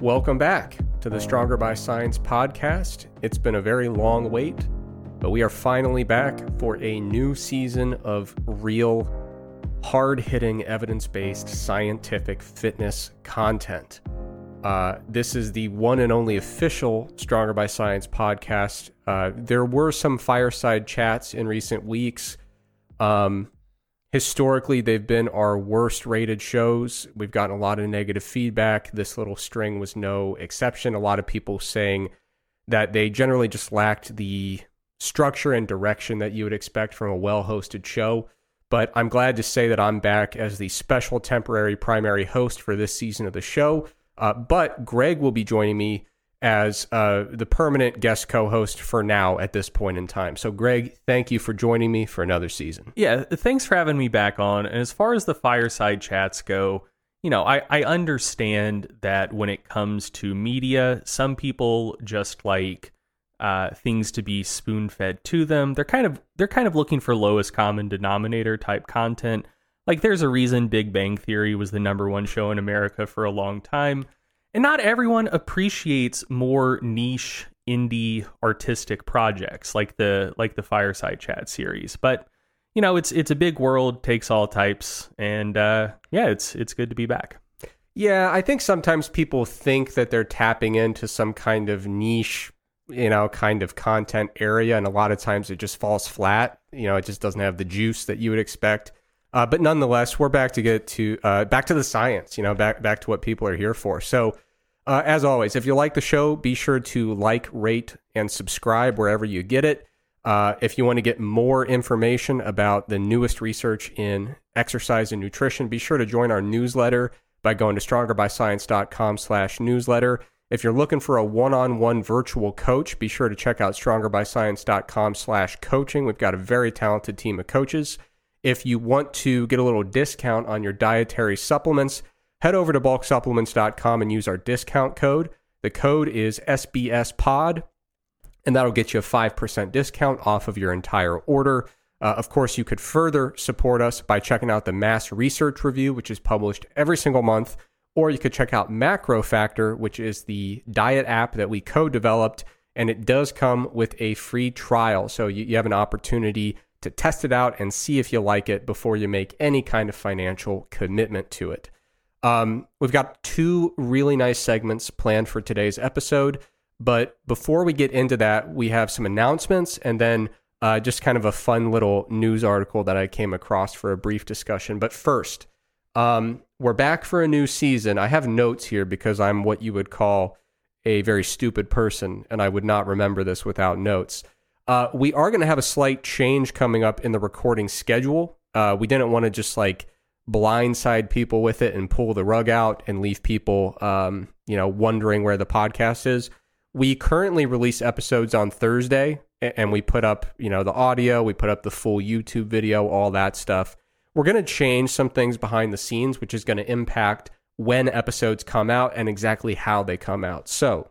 Welcome back to the Stronger by Science podcast. It's been a very long wait, but we are finally back for a new season of real, hard hitting, evidence based scientific fitness content. Uh, this is the one and only official Stronger by Science podcast. Uh, there were some fireside chats in recent weeks. Um, historically they've been our worst rated shows. We've gotten a lot of negative feedback. This little string was no exception. A lot of people saying that they generally just lacked the structure and direction that you would expect from a well hosted show. But i'm glad to say that i'm back as the special temporary primary host for this season of the show. Uh, but greg will be joining me as uh, the permanent guest co-host for now at this point in time. So, Greg, thank you for joining me for another season. Yeah, thanks for having me back on. And as far as the fireside chats go, you know, I, I understand that when it comes to media, some people just like uh, things to be spoon fed to them. They're kind of they're kind of looking for lowest common denominator type content. Like, there's a reason Big Bang Theory was the number one show in America for a long time and not everyone appreciates more niche indie artistic projects like the like the Fireside Chat series. But you know, it's it's a big world, takes all types, and uh, yeah, it's it's good to be back. Yeah, I think sometimes people think that they're tapping into some kind of niche, you know, kind of content area, and a lot of times it just falls flat. You know, it just doesn't have the juice that you would expect. Uh, but nonetheless, we're back to get to uh, back to the science. You know, back back to what people are here for. So uh, as always, if you like the show, be sure to like, rate, and subscribe wherever you get it. Uh, if you want to get more information about the newest research in exercise and nutrition, be sure to join our newsletter by going to strongerbyscience.com slash newsletter. If you're looking for a one-on-one virtual coach, be sure to check out strongerbyscience.com slash coaching. We've got a very talented team of coaches. If you want to get a little discount on your dietary supplements, head over to bulksupplements.com and use our discount code. The code is SBSPOD, and that'll get you a 5% discount off of your entire order. Uh, of course, you could further support us by checking out the Mass Research Review, which is published every single month, or you could check out MacroFactor, which is the diet app that we co developed, and it does come with a free trial. So you, you have an opportunity to test it out and see if you like it before you make any kind of financial commitment to it. Um, we've got two really nice segments planned for today's episode. But before we get into that, we have some announcements and then uh, just kind of a fun little news article that I came across for a brief discussion. But first, um, we're back for a new season. I have notes here because I'm what you would call a very stupid person, and I would not remember this without notes. Uh, we are going to have a slight change coming up in the recording schedule. Uh, we didn't want to just like blindside people with it and pull the rug out and leave people, um, you know, wondering where the podcast is. We currently release episodes on Thursday and we put up, you know, the audio, we put up the full YouTube video, all that stuff. We're going to change some things behind the scenes, which is going to impact when episodes come out and exactly how they come out. So,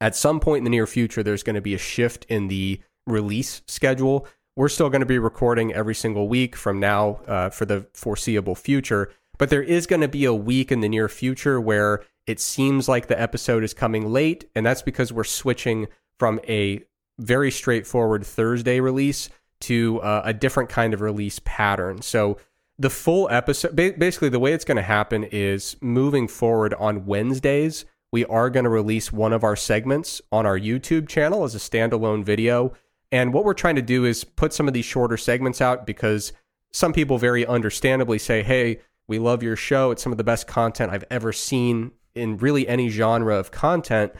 at some point in the near future, there's going to be a shift in the release schedule we're still going to be recording every single week from now uh, for the foreseeable future. But there is going to be a week in the near future where it seems like the episode is coming late. And that's because we're switching from a very straightforward Thursday release to uh, a different kind of release pattern. So the full episode, basically, the way it's going to happen is moving forward on Wednesdays, we are going to release one of our segments on our YouTube channel as a standalone video. And what we're trying to do is put some of these shorter segments out because some people very understandably say, hey, we love your show. It's some of the best content I've ever seen in really any genre of content.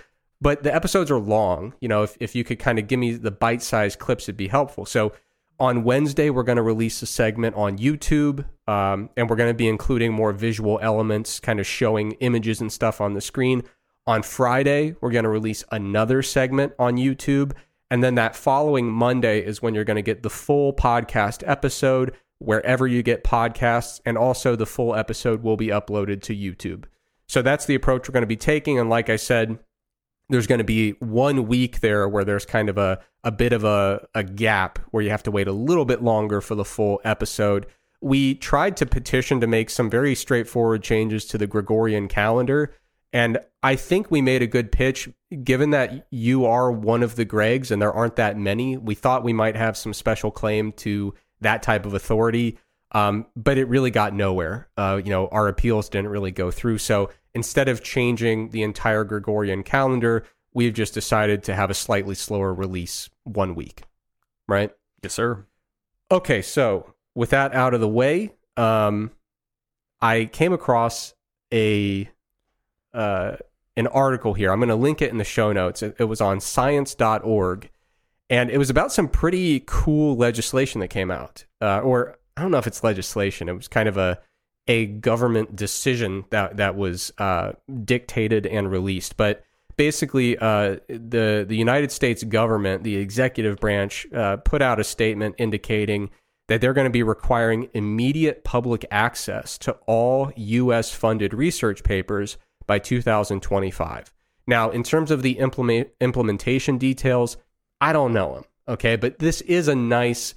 But the episodes are long. You know, if, if you could kind of give me the bite sized clips, it'd be helpful. So on Wednesday, we're going to release a segment on YouTube, um, and we're going to be including more visual elements, kind of showing images and stuff on the screen. On Friday, we're going to release another segment on YouTube and then that following Monday is when you're going to get the full podcast episode wherever you get podcasts. And also, the full episode will be uploaded to YouTube. So that's the approach we're going to be taking. And like I said, there's going to be one week there where there's kind of a, a bit of a, a gap where you have to wait a little bit longer for the full episode. We tried to petition to make some very straightforward changes to the Gregorian calendar And I think we made a good pitch, given that you are one of the Gregs and there aren't that many. We thought we might have some special claim to that type of authority, um, but it really got nowhere. Uh, you know, our appeals didn't really go through. So instead of changing the entire Gregorian calendar, we've just decided to have a slightly slower release one week, right? Yes, sir. Okay, so with that out of the way, um, I came across a uh, an article here. I'm going to link it in the show notes. It, it was on science.org, and it was about some pretty cool legislation that came out. Uh, or I don't know if it's legislation. It was kind of a a government decision that that was uh, dictated and released. But basically, uh, the the United States government, the executive branch, uh, put out a statement indicating that they're going to be requiring immediate public access to all U.S. funded research papers by 2025. Now, in terms of the implement, implementation details, I don't know them. Okay, but this is a nice,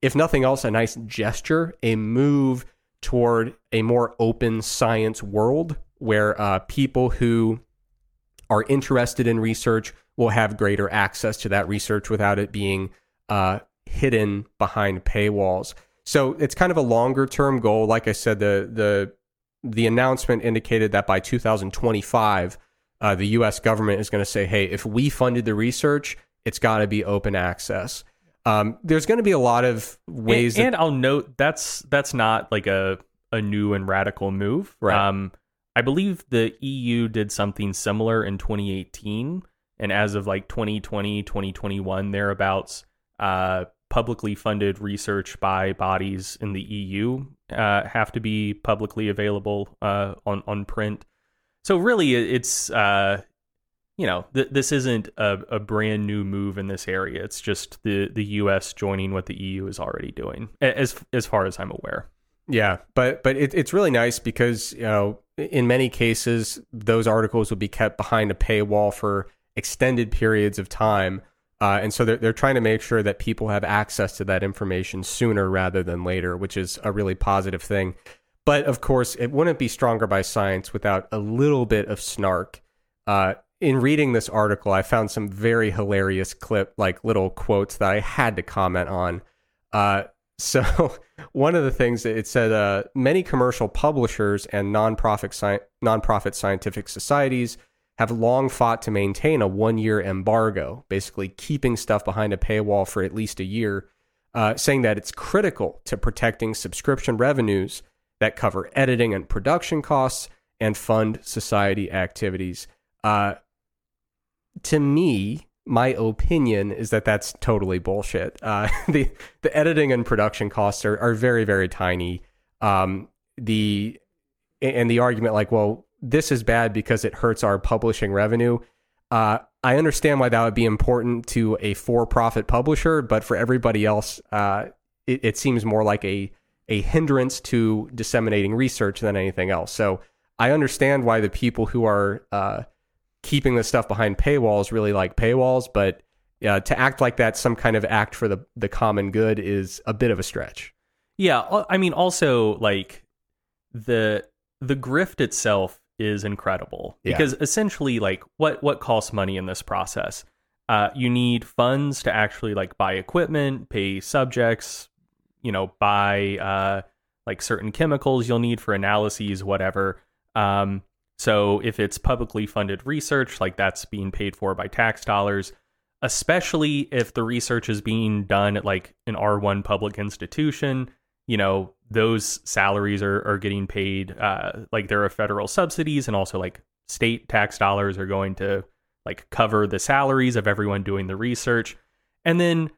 if nothing else, a nice gesture, a move toward a more open science world where uh, people who are interested in research will have greater access to that research without it being uh, hidden behind paywalls. So it's kind of a longer term goal. Like I said, the the the announcement indicated that by 2025, uh, the U.S. government is going to say, "Hey, if we funded the research, it's got to be open access." Um, there's going to be a lot of ways, and, and, I'll note that's that's not like a a new and radical move. Right. Um, I believe the EU did something similar in 2018, and as of like 2020, 2021, thereabouts, uh, publicly funded research by bodies in the EU uh, have to be publicly available uh, on on print. So really, it's uh, you know th- this isn't a, a, brand new move in this area. It's just the the U.S. joining what the EU is already doing, as as far as I'm aware. Yeah, but but it, it's really nice because you know in many cases those articles will be kept behind a paywall for extended periods of time uh, and so they're, they're trying to make sure that people have access to that information sooner rather than later, which is a really positive thing. But of course, it wouldn't be stronger by science without a little bit of snark. Uh, in reading this article, I found some very hilarious clip, like little quotes that I had to comment on. Uh, so one of the things that it said, uh, many commercial publishers and nonprofit sci- nonprofit scientific societies have long fought to maintain a one year embargo, basically keeping stuff behind a paywall for at least a year, uh, saying that it's critical to protecting subscription revenues that cover editing and production costs and fund society activities. Uh, to me, my opinion is that that's totally bullshit. Uh, the the editing and production costs are, are very very tiny. Um, the and the argument like, well, this is bad because it hurts our publishing revenue. Uh, I understand why that would be important to a for-profit publisher, but for everybody else, uh, it, it, seems more like a a hindrance to disseminating research than anything else. So I understand why the people who are uh, keeping this stuff behind paywalls really like paywalls, but uh, to act like that's some kind of act for the the common good is a bit of a stretch. Yeah, I mean, also like the the grift itself is incredible. Yeah. because essentially like what what costs money in this process? Uh, you need funds to actually like buy equipment pay subjects you know buy uh, like certain chemicals you'll need for analyses whatever. Um, so if it's publicly funded research like that's being paid for by tax dollars especially if the research is being done at like an r1 public institution you know those salaries are, are getting paid uh, like there are federal subsidies and also like state tax dollars are going to like cover the salaries of everyone doing the research. And then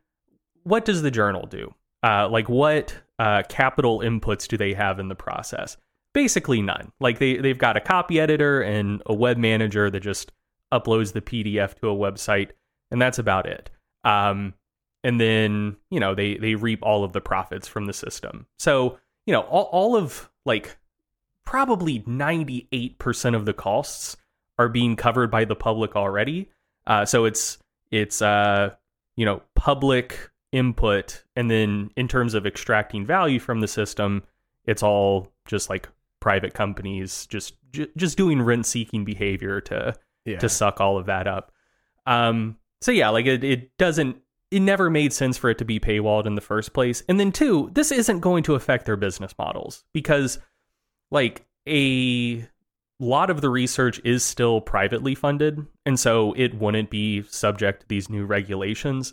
what does the journal do? Uh, like what uh, capital inputs do they have in the process? Basically none. Like they, they've got a copy editor and a web manager that just uploads the pdf to a website and that's about it. Um, and then you know they they reap all of the profits from the system so you know all, all of like probably 98% of the costs are being covered by the public already uh, so it's it's uh you know public input and then in terms of extracting value from the system it's all just like private companies just j- just doing rent seeking behavior to Yeah. to suck all of that up. Um, so yeah, like it, it doesn't, it never made sense for it to be paywalled in the first place. And then two, this isn't going to affect their business models because like a lot of the research is still privately funded. And so it wouldn't be subject to these new regulations.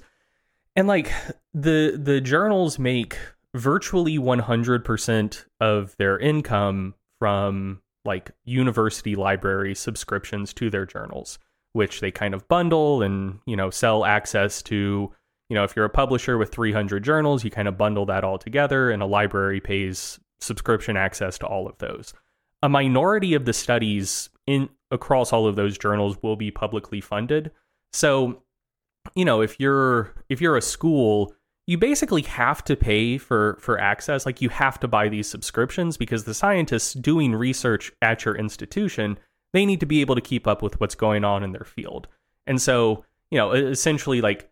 And like the, the journals make virtually 100% of their income from like university library subscriptions to their journals which they kind of bundle and you know sell access to you know if you're a publisher with 300 journals you kind of bundle that all together and a library pays subscription access to all of those. A minority of the studies in across all of those journals will be publicly funded. So you know if you're if you're a school you basically have to pay for for access. Like you have to buy these subscriptions because the scientists doing research at your institution they need to be able to keep up with what's going on in their field. And so you know essentially like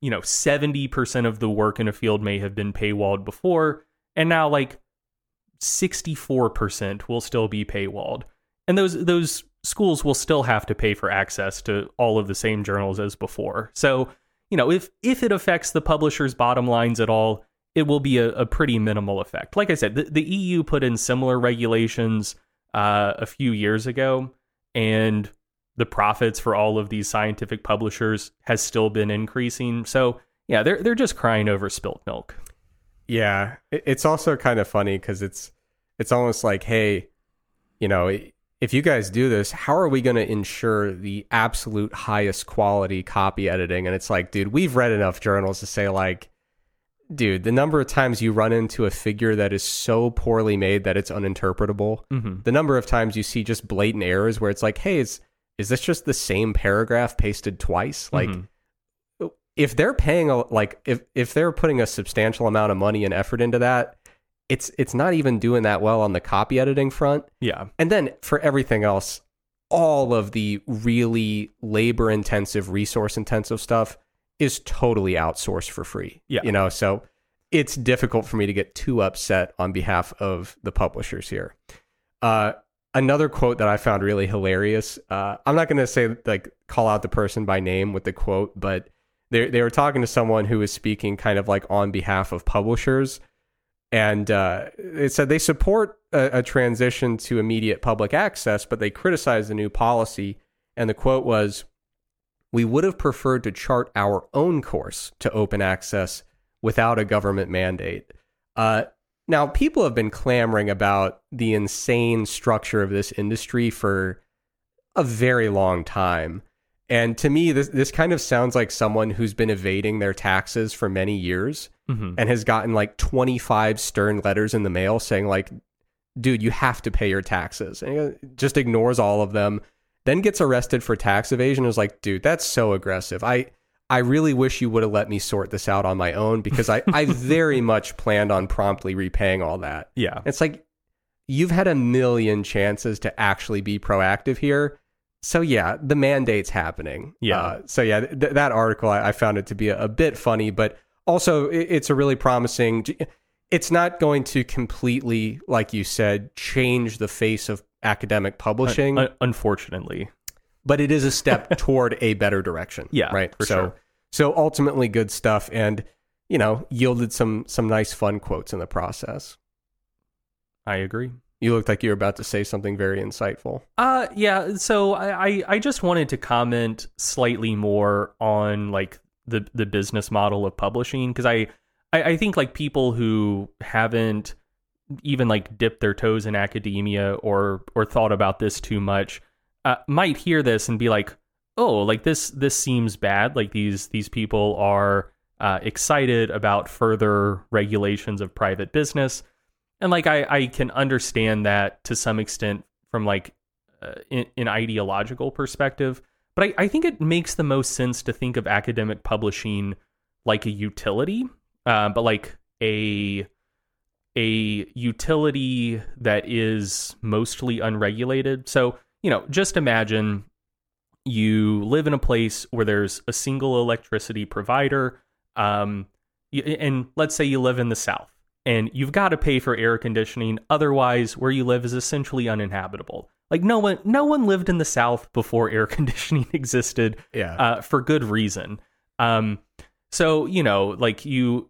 you know 70% of the work in a field may have been paywalled before and now like 64% will still be paywalled and those those schools will still have to pay for access to all of the same journals as before so you know, if if it affects the publisher's bottom lines at all, it will be a, a pretty minimal effect. Like I said, the, the EU put in similar regulations uh, a few years ago, and the profits for all of these scientific publishers has still been increasing. So yeah, they're they're just crying over spilt milk. Yeah, it's also kind of funny because it's it's almost like, hey, you know, if you guys do this, how are we going to ensure the absolute highest quality copy editing? And it's like, dude, we've read enough journals to say, like, dude, the number of times you run into a figure that is so poorly made that it's uninterpretable, Mm-hmm. the number of times you see just blatant errors where it's like, hey, is is this just the same paragraph pasted twice? Like, Mhm. if they're paying a like if if they're putting a substantial amount of money and effort into that, it's it's not even doing that well on the copy editing front. yeah, And then for everything else, all of the really labor intensive, resource intensive stuff is totally outsourced for free. Yeah. You know, so it's difficult for me to get too upset on behalf of the publishers here. Uh, another quote that I found really hilarious. Uh, I'm not going to say like call out the person by name with the quote, but they they were talking to someone who was speaking kind of like on behalf of publishers, and uh, it said they support a, a transition to immediate public access, but they criticize the new policy. And the quote was, "We would have preferred to chart our own course to open access without a government mandate." Uh, now, people have been clamoring about the insane structure of this industry for a very long time. And to me, this, this kind of sounds like someone who's been evading their taxes for many years hmm and has gotten like 25 stern letters in the mail saying, like, dude, you have to pay your taxes. And just ignores all of them, then gets arrested for tax evasion. Is like, dude, that's so aggressive. I. I really wish you would have let me sort this out on my own because I, I very much planned on promptly repaying all that. yeah, It's like you've had a million chances to actually be proactive here. So yeah, the mandate's happening. Yeah. Uh, so yeah, th- that article I, I found it to be a, a bit funny, but also it, it's a really promising. It's not going to completely, like you said, change the face of academic publishing, Un- unfortunately, but it is a step toward a better direction. Yeah, right. so sure. so ultimately good stuff, and you know yielded some some nice fun quotes in the process. I agree. You looked like you were about to say something very insightful. Uh yeah, so I, I I just wanted to comment slightly more on like the the business model of publishing because I, I I think like people who haven't even like dipped their toes in academia or or thought about this too much uh, might hear this and be like, oh, like this this seems bad. Like these these people are uh, excited about further regulations of private business, and like I I can understand that to some extent from like uh, in, an ideological perspective. But I, I think it makes the most sense to think of academic publishing like a utility, uh, but like a a utility that is mostly unregulated. So you know, just imagine you live in a place where there's a single electricity provider, um, and let's say you live in the South, and you've got to pay for air conditioning. Otherwise, where you live is essentially uninhabitable. Like no one, no one lived in the South before air conditioning existed. Yeah. uh, for good reason. Um, so you know, like you,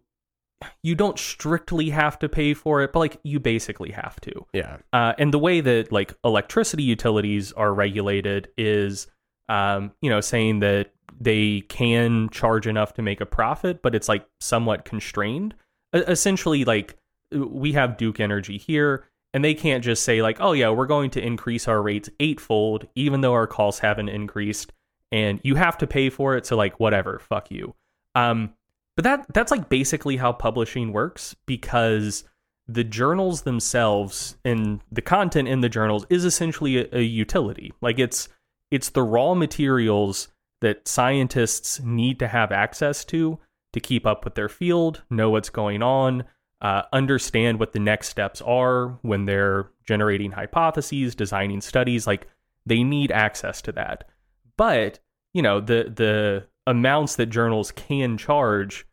you don't strictly have to pay for it, but like you basically have to. yeah. Uh, and the way that like electricity utilities are regulated is, um, you know, saying that they can charge enough to make a profit, but it's like somewhat constrained. E- essentially, like we have Duke Energy here, and they can't just say like, oh yeah, we're going to increase our rates eightfold, even though our costs haven't increased, and you have to pay for it. So like, whatever, fuck you. Um, but that that's like basically how publishing works because the journals themselves and the content in the journals is essentially a, a utility. Like it's it's the raw materials that scientists need to have access to to keep up with their field, know what's going on, uh, understand what the next steps are when they're generating hypotheses, designing studies. Like they need access to that. But you know the the amounts that journals can charge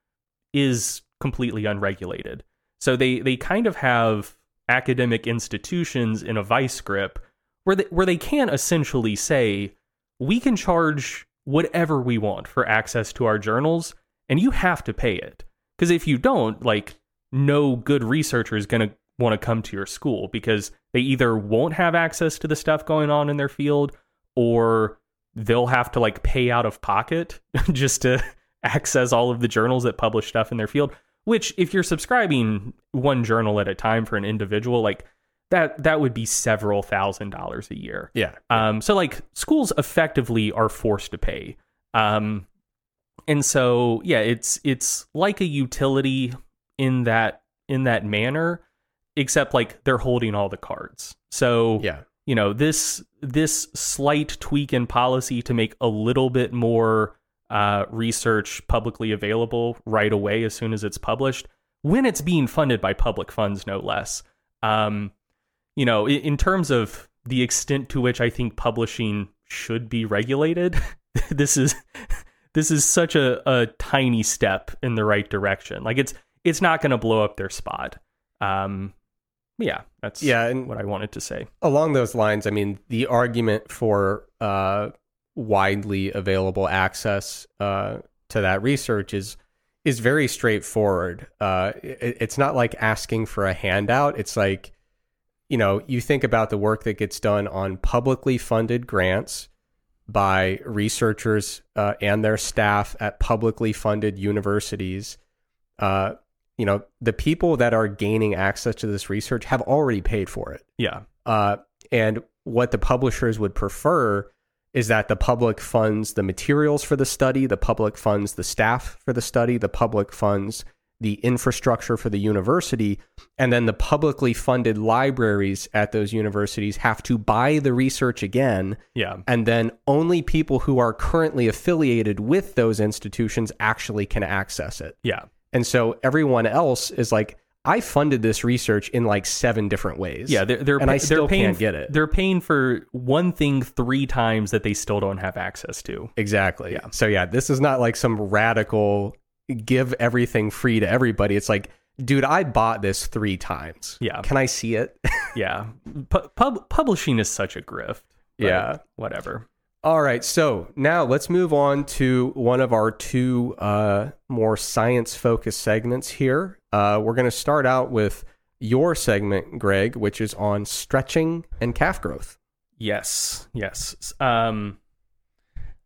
is completely unregulated. So they they kind of have academic institutions in a vice grip where they, where they can essentially say we can charge whatever we want for access to our journals and you have to pay it. Cuz if you don't, like no good researcher is going to want to come to your school because they either won't have access to the stuff going on in their field or they'll have to like pay out of pocket just to access all of the journals that publish stuff in their field which if you're subscribing one journal at a time for an individual like that that would be several thousand dollars a year Yeah. um so like schools effectively are forced to pay um and so yeah it's it's like a utility in that in that manner except like they're holding all the cards so Yeah. you know this this slight tweak in policy to make a little bit more uh, research publicly available right away as soon as it's published. When it's being funded by public funds no less. Um, you know in, in terms of the extent to which i think publishing should be regulated this is this is such a, a tiny step in the right direction. Like it's it's not going to blow up their spot. Um, yeah that's Yeah, what i wanted to say. along those lines, I mean, the argument for uh, widely available access uh, to that research is is very straightforward. Uh, it, it's not like asking for a handout. It's like, you know, you think about the work that gets done on publicly funded grants by researchers uh, and their staff at publicly funded universities. Uh, you know, the people that are gaining access to this research have already paid for it. yeah Uh, and what the publishers would prefer is that the public funds the materials for the study, the public funds the staff for the study, the public funds the infrastructure for the university, and then the publicly funded libraries at those universities have to buy the research again. yeah And then only people who are currently affiliated with those institutions actually can access it. yeah And so everyone else is like, I funded this research in like seven different ways. Yeah, they're, they're and I they're still paying, can't get it. They're paying for one thing three times that they still don't have access to. Exactly. Yeah. So yeah, this is not like some radical give everything free to everybody. It's like, dude, I bought this three times. Yeah. Can I see it? Yeah, Pu- pub- publishing is such a grift. Yeah. whatever. All right. So now let's move on to one of our two uh, more science focused segments here. Uh, we're going to start out with your segment, Greg, which is on stretching and calf growth. Yes, yes. Um,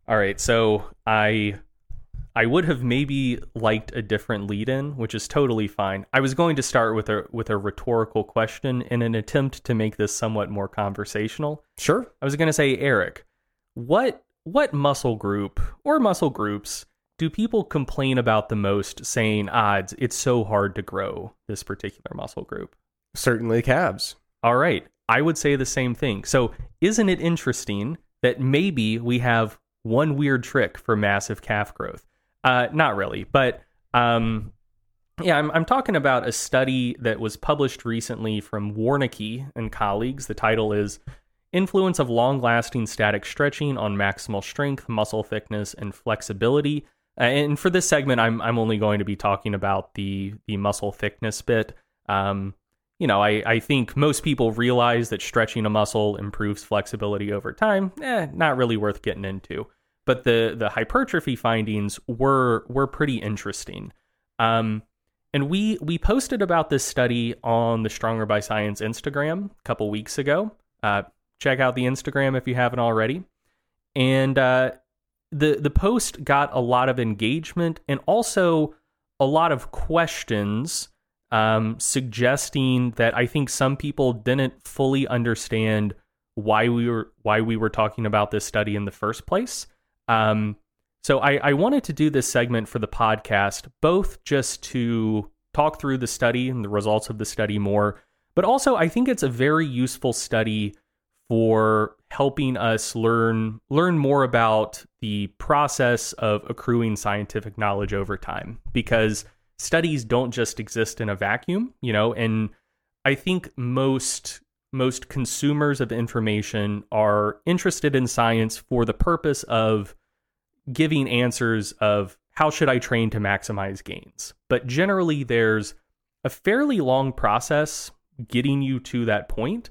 all right. So I I would have maybe liked a different lead-in, which is totally fine. I was going to start with a with a rhetorical question in an attempt to make this somewhat more conversational. Sure. I was going to say, Eric, what what muscle group or muscle groups do people complain about the most, saying, "Ah, it's, it's so hard to grow this particular muscle group"? Certainly calves. All right, I would say the same thing. So, isn't it interesting that maybe we have one weird trick for massive calf growth? Uh, not really, but um, yeah, I'm, I'm talking about a study that was published recently from Warneke and colleagues. The title is Influence of Long Lasting Static Stretching on Maximal Strength, Muscle Thickness, and Flexibility. Uh, and for this segment, I'm, I'm only going to be talking about the, the muscle thickness bit. Um, you know, I, I think most people realize that stretching a muscle improves flexibility over time. Eh, not really worth getting into. But the the hypertrophy findings were were pretty interesting. Um, and we we posted about this study on the Stronger by Science Instagram a couple weeks ago. Uh, check out the Instagram if you haven't already. And uh, the the post got a lot of engagement and also a lot of questions um, suggesting that I think some people didn't fully understand why we were why we were talking about this study in the first place. Um, so I, I wanted to do this segment for the podcast, both just to talk through the study and the results of the study more, but also I think it's a very useful study for helping us learn learn more about the process of accruing scientific knowledge over time because studies don't just exist in a vacuum, you know, and I think most most consumers of information are interested in science for the purpose of giving answers of how should I train to maximize gains. But generally there's a fairly long process getting you to that point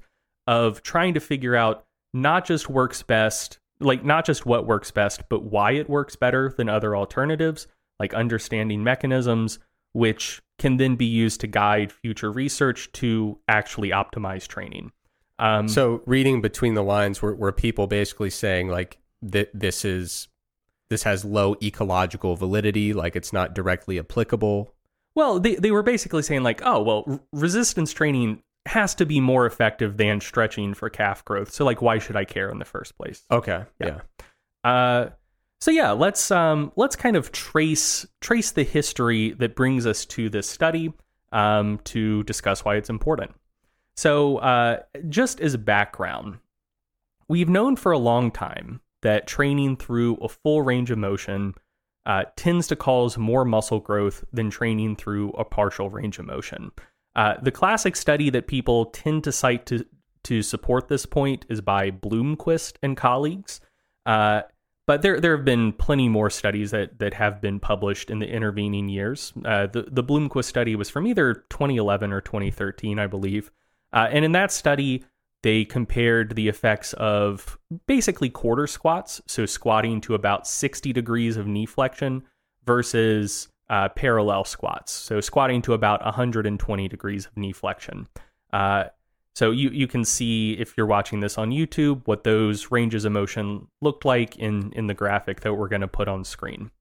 of trying to figure out not just works best, like not just what works best, but why it works better than other alternatives, like understanding mechanisms, which can then be used to guide future research to actually optimize training. Um, so, reading between the lines, were, were people basically saying like that this is this has low ecological validity, like it's not directly applicable? Well, they they were basically saying like, oh, well, resistance training has to be more effective than stretching for calf growth. So, like, why should I care in the first place? Okay, yeah. yeah. Uh, so yeah, let's um, let's kind of trace trace the history that brings us to this study um, to discuss why it's important. So, uh, just as background, we've known for a long time that training through a full range of motion uh, tends to cause more muscle growth than training through a partial range of motion. Uh, the classic study that people tend to cite to to support this point is by Bloomquist and colleagues. Uh, but there there have been plenty more studies that that have been published in the intervening years. Uh, the the Bloomquist study was from either 2011 or 2013, I believe, uh, and in that study they compared the effects of basically quarter squats, so squatting to about 60 degrees of knee flexion, versus uh, parallel squats, so squatting to about 120 degrees of knee flexion. Uh, so you you can see if you're watching this on YouTube what those ranges of motion looked like in in the graphic that we're going to put on screen.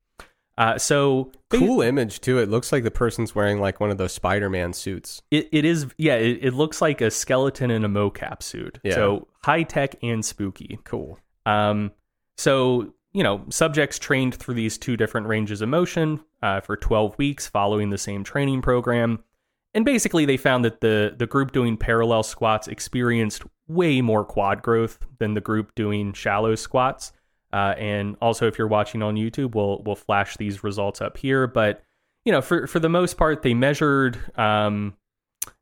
Uh, so cool image too. It looks like the person's wearing like one of those Spider-Man suits. It it is yeah. It, it looks like a skeleton in a mocap suit. Yeah. So high tech and spooky. Cool. Um. So you know, subjects trained through these two different ranges of motion uh, for 12 weeks, following the same training program. And basically, they found that the the group doing parallel squats experienced way more quad growth than the group doing shallow squats. Uh, and also, if you're watching on YouTube, we'll we'll flash these results up here. But you know, for for the most part, they measured um,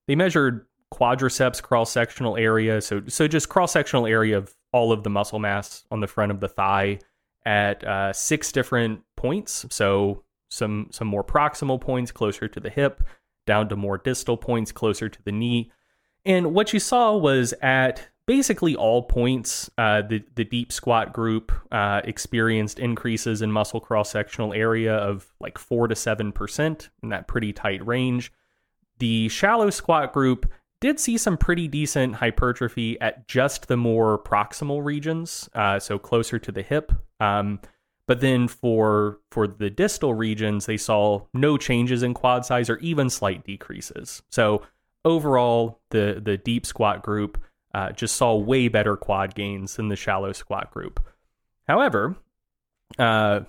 they measured quadriceps cross sectional area. So so just cross sectional area of all of the muscle mass on the front of the thigh at uh, six different points. So some some more proximal points closer to the hip, down to more distal points closer to the knee. And what you saw was at basically all points, uh, the, the deep squat group uh, experienced increases in muscle cross sectional area of like 4 to 7% in that pretty tight range. The shallow squat group did see some pretty decent hypertrophy at just the more proximal regions, uh, so closer to the hip. Um, but then for for the distal regions, they saw no changes in quad size or even slight decreases. So overall, the the deep squat group uh, just saw way better quad gains than the shallow squat group. However, uh,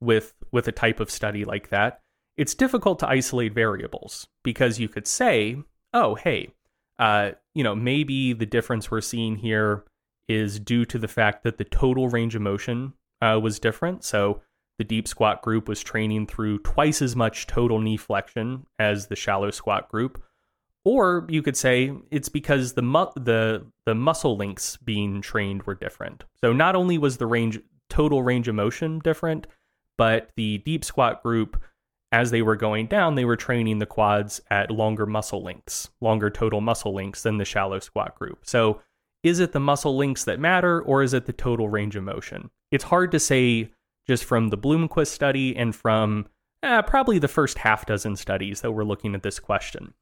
with with a type of study like that, it's difficult to isolate variables because you could say, oh, hey, uh, you know, maybe the difference we're seeing here is due to the fact that the total range of motion uh, was different. So the deep squat group was training through twice as much total knee flexion as the shallow squat group. Or you could say it's because the mu- the the muscle lengths being trained were different. So not only was the range total range of motion different, but the deep squat group as they were going down, they were training the quads at longer muscle lengths, longer total muscle lengths than the shallow squat group. So, is it the muscle lengths that matter or is it the total range of motion? It's hard to say just from the Bloomquist study and from eh, probably the first half dozen studies that were looking at this question.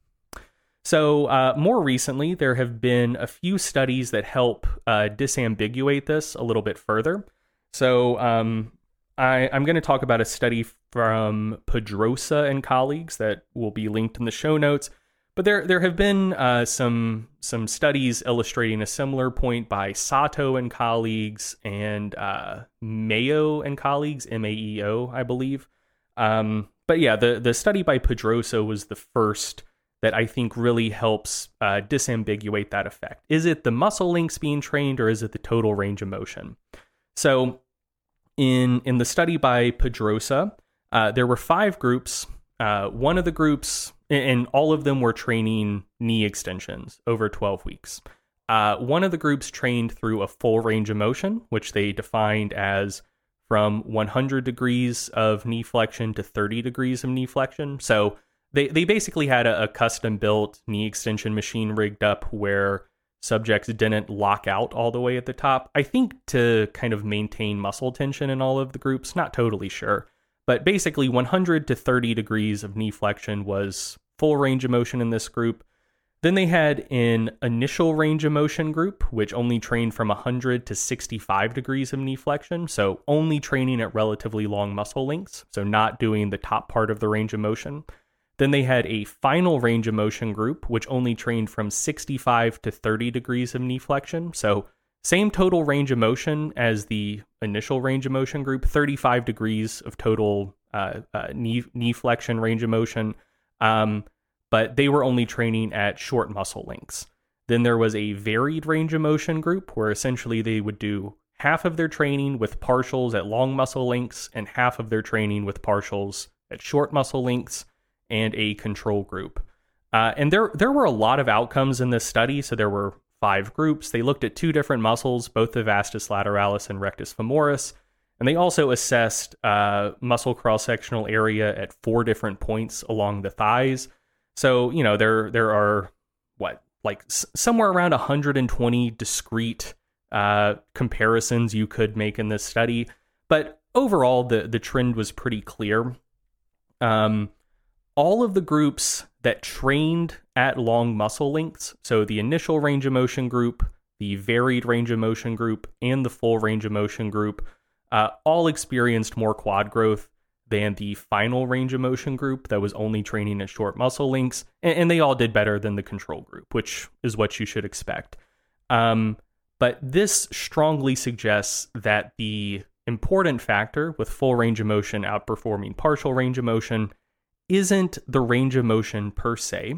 So, uh, more recently, there have been a few studies that help uh, disambiguate this a little bit further. So, um, I, am going to talk about a study from Pedrosa and colleagues that will be linked in the show notes. But there, there have been uh, some some studies illustrating a similar point by Sato and colleagues and uh, Maeo and colleagues, M A E O, I believe. Um, but yeah, the the study by Pedrosa was the first that I think really helps uh, disambiguate that effect. Is it the muscle lengths being trained, or is it the total range of motion? So in in the study by Pedrosa, uh, there were five groups. Uh, one of the groups, and all of them were training knee extensions over 12 weeks. Uh, one of the groups trained through a full range of motion, which they defined as from 100 degrees of knee flexion to 30 degrees of knee flexion. So they, they basically had a, a custom built knee extension machine rigged up where subjects didn't lock out all the way at the top. I think to kind of maintain muscle tension in all of the groups, not totally sure. But basically, 100 to 30 degrees of knee flexion was full range of motion in this group. Then they had an initial range of motion group, which only trained from 100 to 65 degrees of knee flexion. So only training at relatively long muscle lengths. So not doing the top part of the range of motion. Then they had a final range of motion group, which only trained from 65 to 30 degrees of knee flexion. So, same total range of motion as the initial range of motion group, 35 degrees of total uh, uh, knee, knee flexion range of motion. Um, but they were only training at short muscle lengths. Then there was a varied range of motion group where essentially they would do half of their training with partials at long muscle lengths and half of their training with partials at short muscle lengths and a control group. Uh, and there there were a lot of outcomes in this study. So there were five groups. They looked at two different muscles, both the vastus lateralis and rectus femoris, and they also assessed uh, muscle cross sectional area at four different points along the thighs. So you know there there are what like s- somewhere around 120 discrete uh, comparisons you could make in this study, but overall the the trend was pretty clear. Um, all of the groups that trained at long muscle lengths, so the initial range of motion group, the varied range of motion group, and the full range of motion group, uh, all experienced more quad growth than the final range of motion group that was only training at short muscle lengths, and, and they all did better than the control group, which is what you should expect. Um, but this strongly suggests that the important factor with full range of motion outperforming partial range of motion isn't the range of motion per se.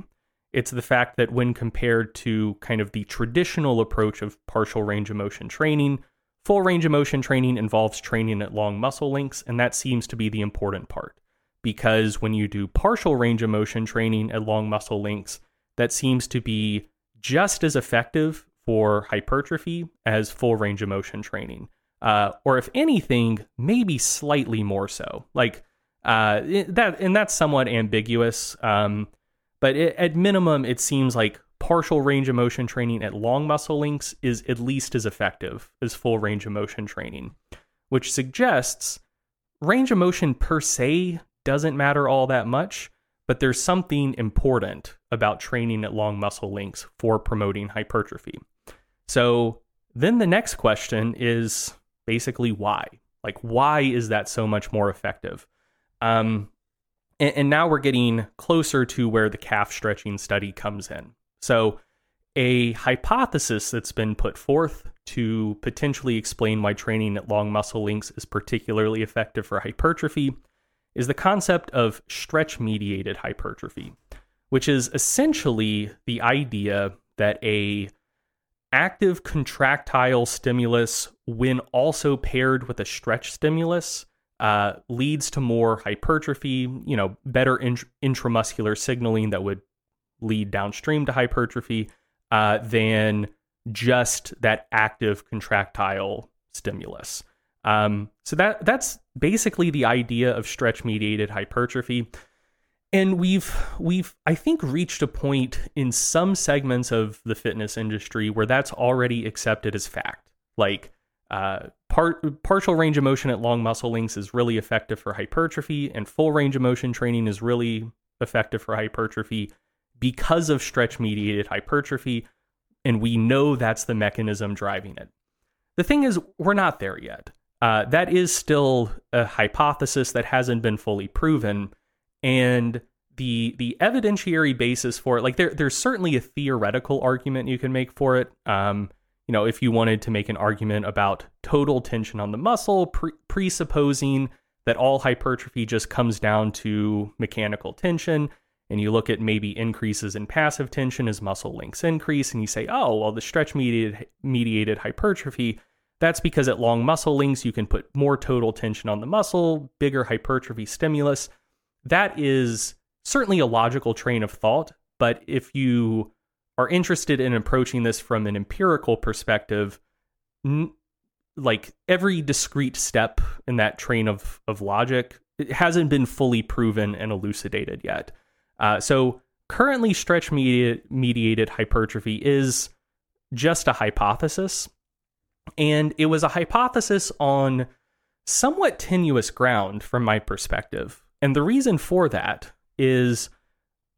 It's the fact that when compared to kind of the traditional approach of partial range of motion training, full range of motion training involves training at long muscle lengths, and that seems to be the important part. Because when you do partial range of motion training at long muscle lengths, that seems to be just as effective for hypertrophy as full range of motion training. Uh, or if anything, maybe slightly more so. Like uh, that and that's somewhat ambiguous. Um, but it, at minimum, it seems like partial range of motion training at long muscle lengths is at least as effective as full range of motion training, which suggests range of motion per se doesn't matter all that much, but there's something important about training at long muscle lengths for promoting hypertrophy. So then the next question is basically why? Like, why is that so much more effective? Um, and, and now we're getting closer to where the calf stretching study comes in. So, a hypothesis that's been put forth to potentially explain why training at long muscle lengths is particularly effective for hypertrophy is the concept of stretch mediated hypertrophy, which is essentially the idea that a active contractile stimulus when also paired with a stretch stimulus uh, leads to more hypertrophy, you know, better int- intramuscular signaling that would lead downstream to hypertrophy uh, than just that active contractile stimulus. Um, so that that's basically the idea of stretch mediated hypertrophy. And we've we've I think reached a point in some segments of the fitness industry where that's already accepted as fact. Like uh, part, partial range of motion at long muscle lengths is really effective for hypertrophy, and full range of motion training is really effective for hypertrophy because of stretch mediated hypertrophy. And we know that's the mechanism driving it. The thing is, we're not there yet. Uh, that is still a hypothesis that hasn't been fully proven, and the the evidentiary basis for it, like there there's certainly a theoretical argument you can make for it. Um, you know, if you wanted to make an argument about total tension on the muscle, pre- presupposing that all hypertrophy just comes down to mechanical tension, and you look at maybe increases in passive tension as muscle lengths increase, and you say, oh, well, the stretch mediated mediated hypertrophy that's because at long muscle lengths, you can put more total tension on the muscle, bigger hypertrophy stimulus. That is certainly a logical train of thought. But if you are interested in approaching this from an empirical perspective, n- like every discrete step in that train of, of logic it hasn't been fully proven and elucidated yet. Uh, so currently, stretch mediated, mediated hypertrophy is just a hypothesis. And it was a hypothesis on somewhat tenuous ground from my perspective. And the reason for that is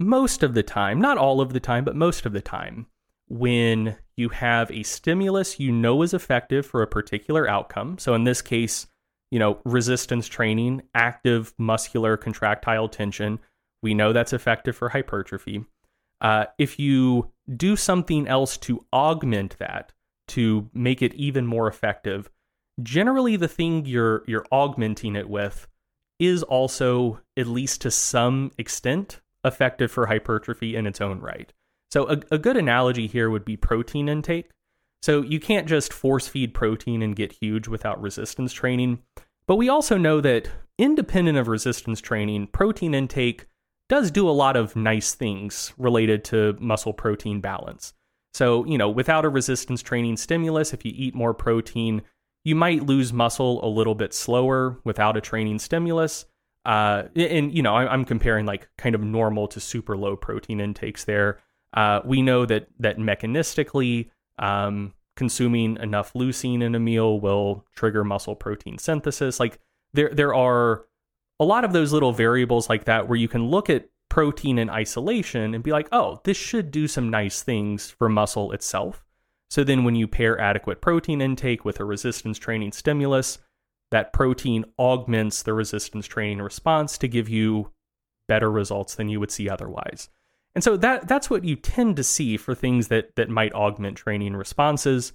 most of the time, not all of the time, but most of the time, when you have a stimulus you know is effective for a particular outcome. So in this case, you know, resistance training, active muscular contractile tension, we know that's effective for hypertrophy. Uh, if you do something else to augment that, to make it even more effective, generally the thing you're you're augmenting it with is also at least to some extent effective for hypertrophy in its own right. So a, a good analogy here would be protein intake. So you can't just force feed protein and get huge without resistance training. But we also know that independent of resistance training, protein intake does do a lot of nice things related to muscle protein balance. So, you know, without a resistance training stimulus, if you eat more protein, you might lose muscle a little bit slower without a training stimulus. Uh, and, you know, I'm comparing like kind of normal to super low protein intakes there. Uh, we know that that mechanistically, um, consuming enough leucine in a meal will trigger muscle protein synthesis. Like there, there are a lot of those little variables like that where you can look at protein in isolation and be like, oh, this should do some nice things for muscle itself. So then when you pair adequate protein intake with a resistance training stimulus, that protein augments the resistance training response to give you better results than you would see otherwise. And so that that's what you tend to see for things that that might augment training responses.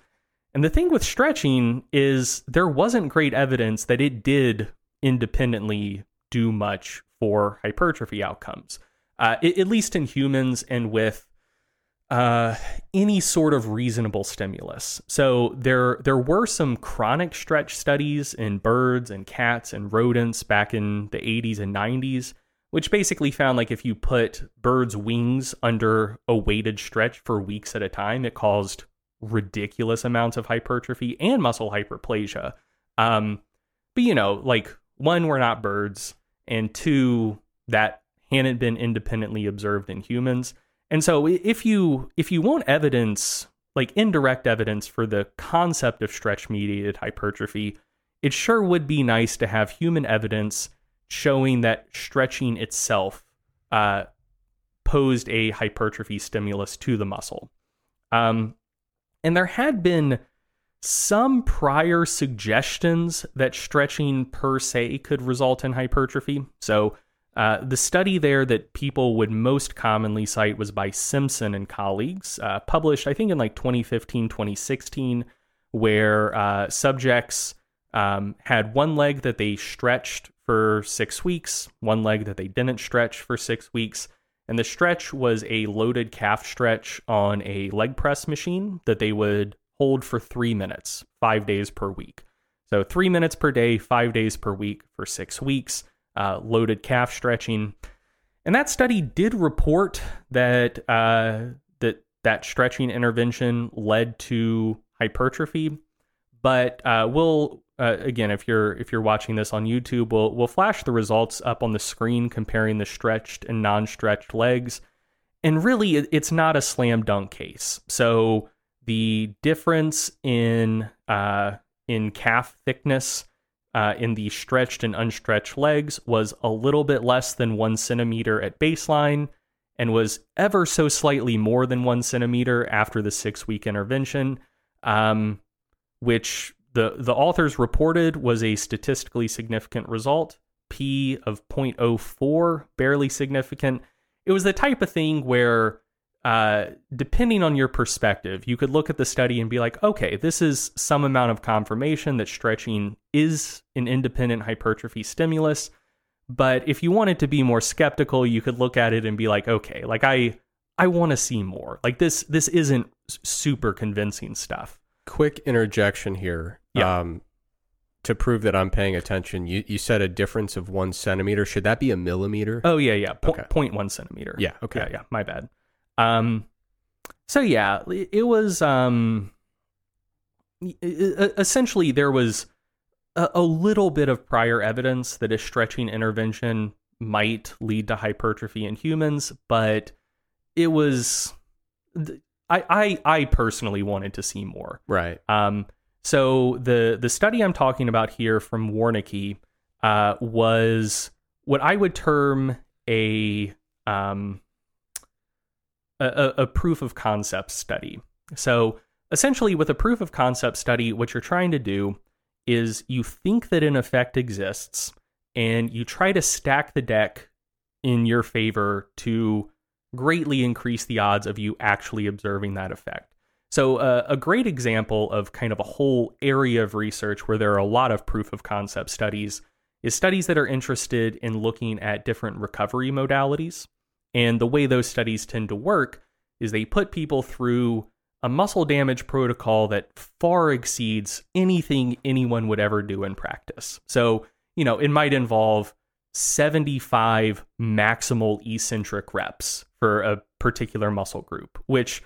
And the thing with stretching is there wasn't great evidence that it did independently do much for hypertrophy outcomes, uh, at least in humans and with uh, any sort of reasonable stimulus. So there there were some chronic stretch studies in birds and cats and rodents back in the 80s and 90s, which basically found like if you put birds' wings under a weighted stretch for weeks at a time, it caused ridiculous amounts of hypertrophy and muscle hyperplasia. Um, but you know, like one, we're not birds and two that hadn't been independently observed in humans. And so if you if you want evidence like indirect evidence for the concept of stretch mediated hypertrophy, it sure would be nice to have human evidence showing that stretching itself uh, posed a hypertrophy stimulus to the muscle. Um, and there had been some prior suggestions that stretching per se could result in hypertrophy. So, uh, the study there that people would most commonly cite was by Simpson and colleagues, uh, published, I think, in like 2015, 2016, where uh, subjects um, had one leg that they stretched for six weeks, one leg that they didn't stretch for six weeks. And the stretch was a loaded calf stretch on a leg press machine that they would hold for three minutes, five days per week. So three minutes per day, five days per week for six weeks, uh, loaded calf stretching. And that study did report that uh, that that stretching intervention led to hypertrophy, but uh, we'll uh, again, if you're if you're watching this on YouTube, we'll we'll flash the results up on the screen comparing the stretched and non-stretched legs, and really, it's not a slam dunk case. So the difference in uh, in calf thickness uh, in the stretched and unstretched legs was a little bit less than one centimeter at baseline and was ever so slightly more than one centimeter after the six week intervention, um, which the, the authors reported was a statistically significant result, p of 0.04, barely significant. It was the type of thing where uh, depending on your perspective, you could look at the study and be like, okay, this is some amount of confirmation that stretching is an independent hypertrophy stimulus. But if you wanted to be more skeptical, you could look at it and be like, okay, like I I want to see more. Like this this isn't super convincing stuff. Quick interjection here. Yeah. Um, to prove that I'm paying attention, you, you said a difference of one centimeter. Should that be a millimeter? Oh yeah, yeah, po- Okay. 0.1 centimeter. Yeah, okay. Yeah, yeah. My bad. Um, so yeah, it was um, essentially there was a, a little bit of prior evidence that a stretching intervention might lead to hypertrophy in humans, but it was. I, I I personally wanted to see more. Right. Um, so the the study I'm talking about here from Warneke uh, was what I would term a um, a, a proof of concept study. So essentially, with a proof of concept study, what you're trying to do is you think that an effect exists, and you try to stack the deck in your favor to greatly increase the odds of you actually observing that effect. So, uh, a great example of kind of a whole area of research where there are a lot of proof of concept studies is studies that are interested in looking at different recovery modalities. And the way those studies tend to work is they put people through a muscle damage protocol that far exceeds anything anyone would ever do in practice. So, you know, it might involve 75 maximal eccentric reps for a particular muscle group, which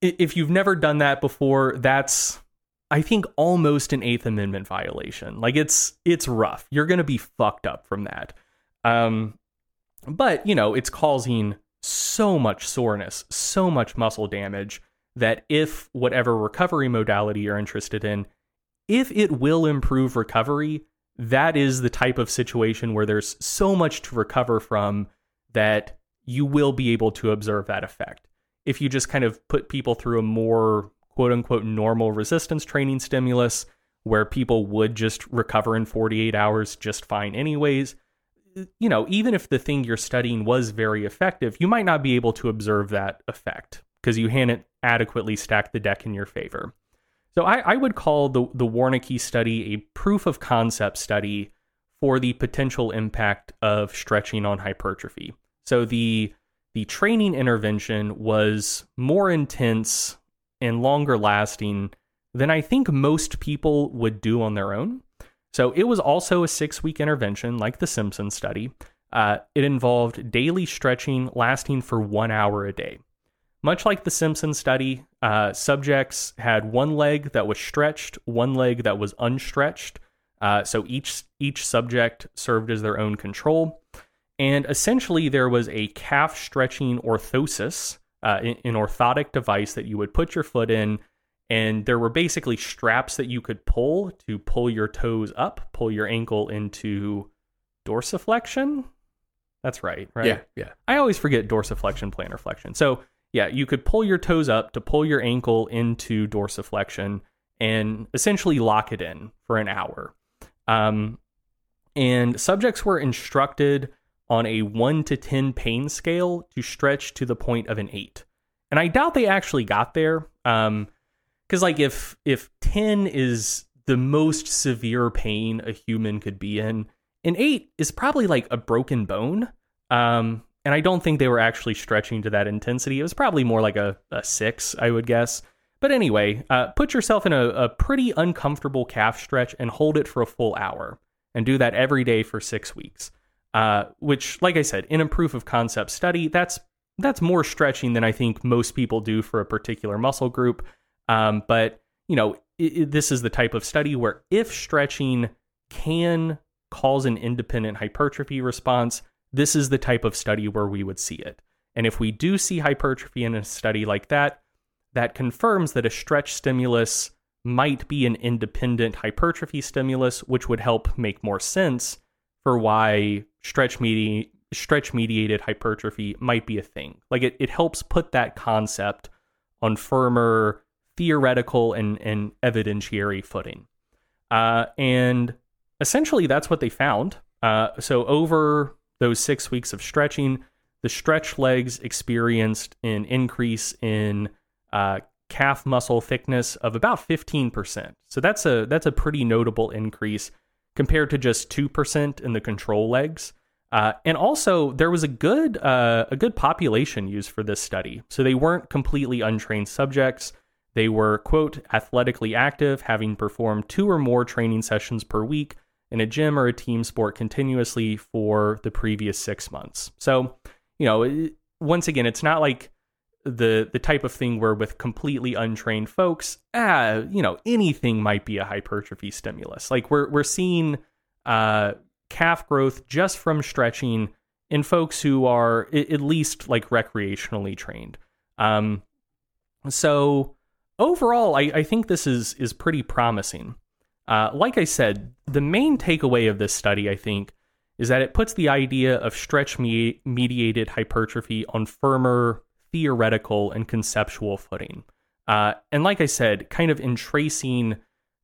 if you've never done that before, that's I think almost an 8th amendment violation. Like it's it's rough. You're to be fucked up from that. Um but, you know, it's causing so much soreness, so much muscle damage that if whatever recovery modality you're interested in, if it will improve recovery, that is the type of situation where there's so much to recover from that you will be able to observe that effect. If you just kind of put people through a more quote unquote normal resistance training stimulus where people would just recover in 48 hours just fine, anyways, you know, even if the thing you're studying was very effective, you might not be able to observe that effect because you hadn't adequately stacked the deck in your favor. So I, I would call the the Warneke study a proof of concept study for the potential impact of stretching on hypertrophy. So the the training intervention was more intense and longer lasting than I think most people would do on their own. So it was also a six week intervention, like the Simpson study. Uh, it involved daily stretching lasting for one hour a day. Much like the Simpson study, uh, subjects had one leg that was stretched, one leg that was unstretched. Uh, so each each subject served as their own control, and essentially there was a calf stretching orthosis, uh, an orthotic device that you would put your foot in, and there were basically straps that you could pull to pull your toes up, pull your ankle into dorsiflexion. That's right, right? Yeah. Yeah. I always forget dorsiflexion, plantar flexion. So yeah, you could pull your toes up to pull your ankle into dorsiflexion and essentially lock it in for an hour. Um, and subjects were instructed on a one to ten pain scale to stretch to the point of an eight. And I doubt they actually got there. Um, because like if if ten is the most severe pain a human could be in, an eight is probably like a broken bone. Um, and I don't think they were actually stretching to that intensity. It was probably more like a, a six, I would guess. But anyway, uh, put yourself in a, a pretty uncomfortable calf stretch and hold it for a full hour, and do that every day for six weeks. Uh, which, like I said, in a proof of concept study, that's that's more stretching than I think most people do for a particular muscle group. Um, but you know, it, this is the type of study where if stretching can cause an independent hypertrophy response, this is the type of study where we would see it. And if we do see hypertrophy in a study like that, that confirms that a stretch stimulus might be an independent hypertrophy stimulus, which would help make more sense for why stretch medi- stretch mediated hypertrophy might be a thing. Like it, it helps put that concept on firmer theoretical and, and evidentiary footing. Uh, and essentially, that's what they found. Uh, so, over those six weeks of stretching, the stretch legs experienced an increase in uh, calf muscle thickness of about 15%. So that's a that's a pretty notable increase compared to just 2% in the control legs. Uh, and also, there was a good uh, a good population used for this study. So they weren't completely untrained subjects. They were quote athletically active, having performed two or more training sessions per week in a gym or a team sport continuously for the previous six months. So, you know, once again, it's not like the the type of thing where with completely untrained folks, ah, you know, anything might be a hypertrophy stimulus. Like we're we're seeing uh calf growth just from stretching in folks who are at least like recreationally trained. Um, so overall, I, I think this is is pretty promising. Uh, like I said, the main takeaway of this study, I think, is that it puts the idea of stretch me- mediated hypertrophy on firmer theoretical and conceptual footing. Uh, and like I said, kind of in tracing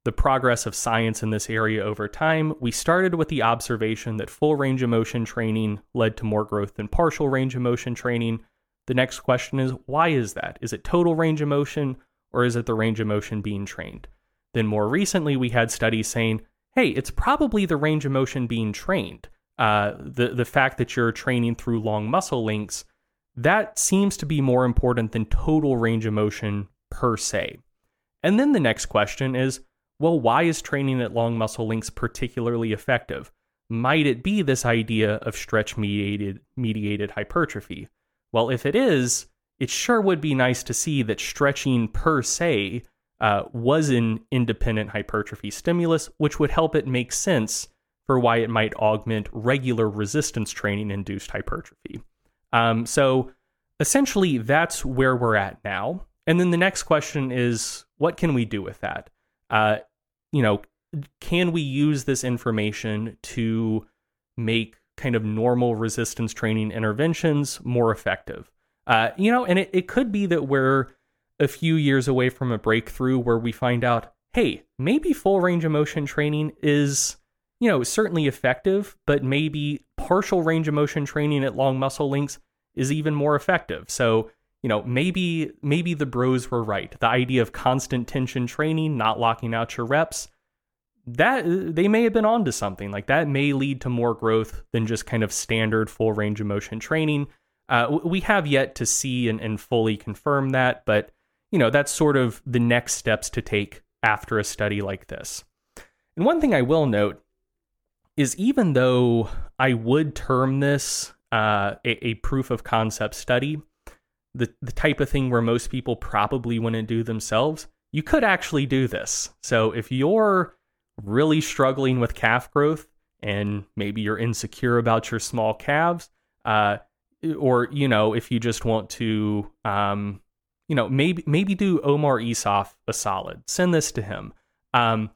the progress of science in this area over time, we started with the observation that full range of motion training led to more growth than partial range of motion training. The next question is why is that? Is it total range of motion or is it the range of motion being trained? Then more recently, we had studies saying, hey, it's probably the range of motion being trained. Uh, the the fact that you're training through long muscle lengths, that seems to be more important than total range of motion per se. And then the next question is, well, why is training at long muscle lengths particularly effective? Might it be this idea of stretch mediated mediated hypertrophy? Well, if it is, it sure would be nice to see that stretching per se uh, was an independent hypertrophy stimulus, which would help it make sense for why it might augment regular resistance training induced hypertrophy. Um, so essentially, that's where we're at now. And then the next question is what can we do with that? uh, you know, can we use this information to make kind of normal resistance training interventions more effective? Uh, you know, and it, it could be that we're a few years away from a breakthrough where we find out, hey, maybe full range of motion training is, you know, certainly effective, but maybe partial range of motion training at long muscle lengths is even more effective. So you know, maybe maybe the bros were right. The idea of constant tension training, not locking out your reps, that they may have been onto something. Like that may lead to more growth than just kind of standard full range of motion training. Uh, we have yet to see and, and fully confirm that, but you know that's sort of the next steps to take after a study like this. And one thing I will note is even though I would term this uh, a, a proof of concept study, the, the type of thing where most people probably wouldn't do themselves, you could actually do this. So if you're really struggling with calf growth and maybe you're insecure about your small calves, uh, or you know if you just want to, um, you know maybe maybe do Omar Isuf a solid. Send this to him. Um,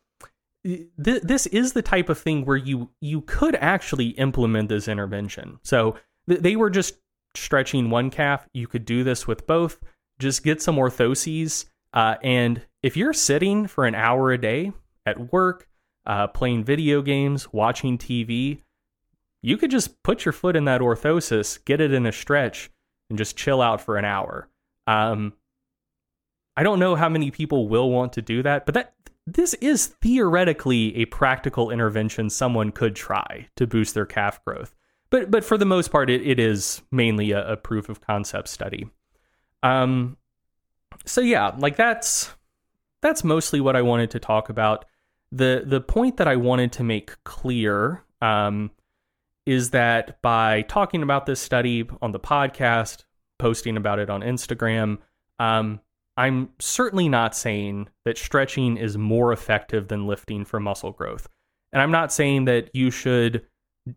th- this is the type of thing where you you could actually implement this intervention. So th- they were just stretching one calf, you could do this with both. Just get some orthoses. Uh, and if you're sitting for an hour a day at work, uh, playing video games, watching TV, you could just put your foot in that orthosis, get it in a stretch, and just chill out for an hour. Um, I don't know how many people will want to do that, but that this is theoretically a practical intervention someone could try to boost their calf growth but but for the most part, it, it is mainly a, a proof of concept study. Um, so yeah, like that's that's mostly what I wanted to talk about. the The point that I wanted to make clear um, is that by talking about this study on the podcast, posting about it on Instagram, um, I'm certainly not saying that stretching is more effective than lifting for muscle growth. And I'm not saying that you should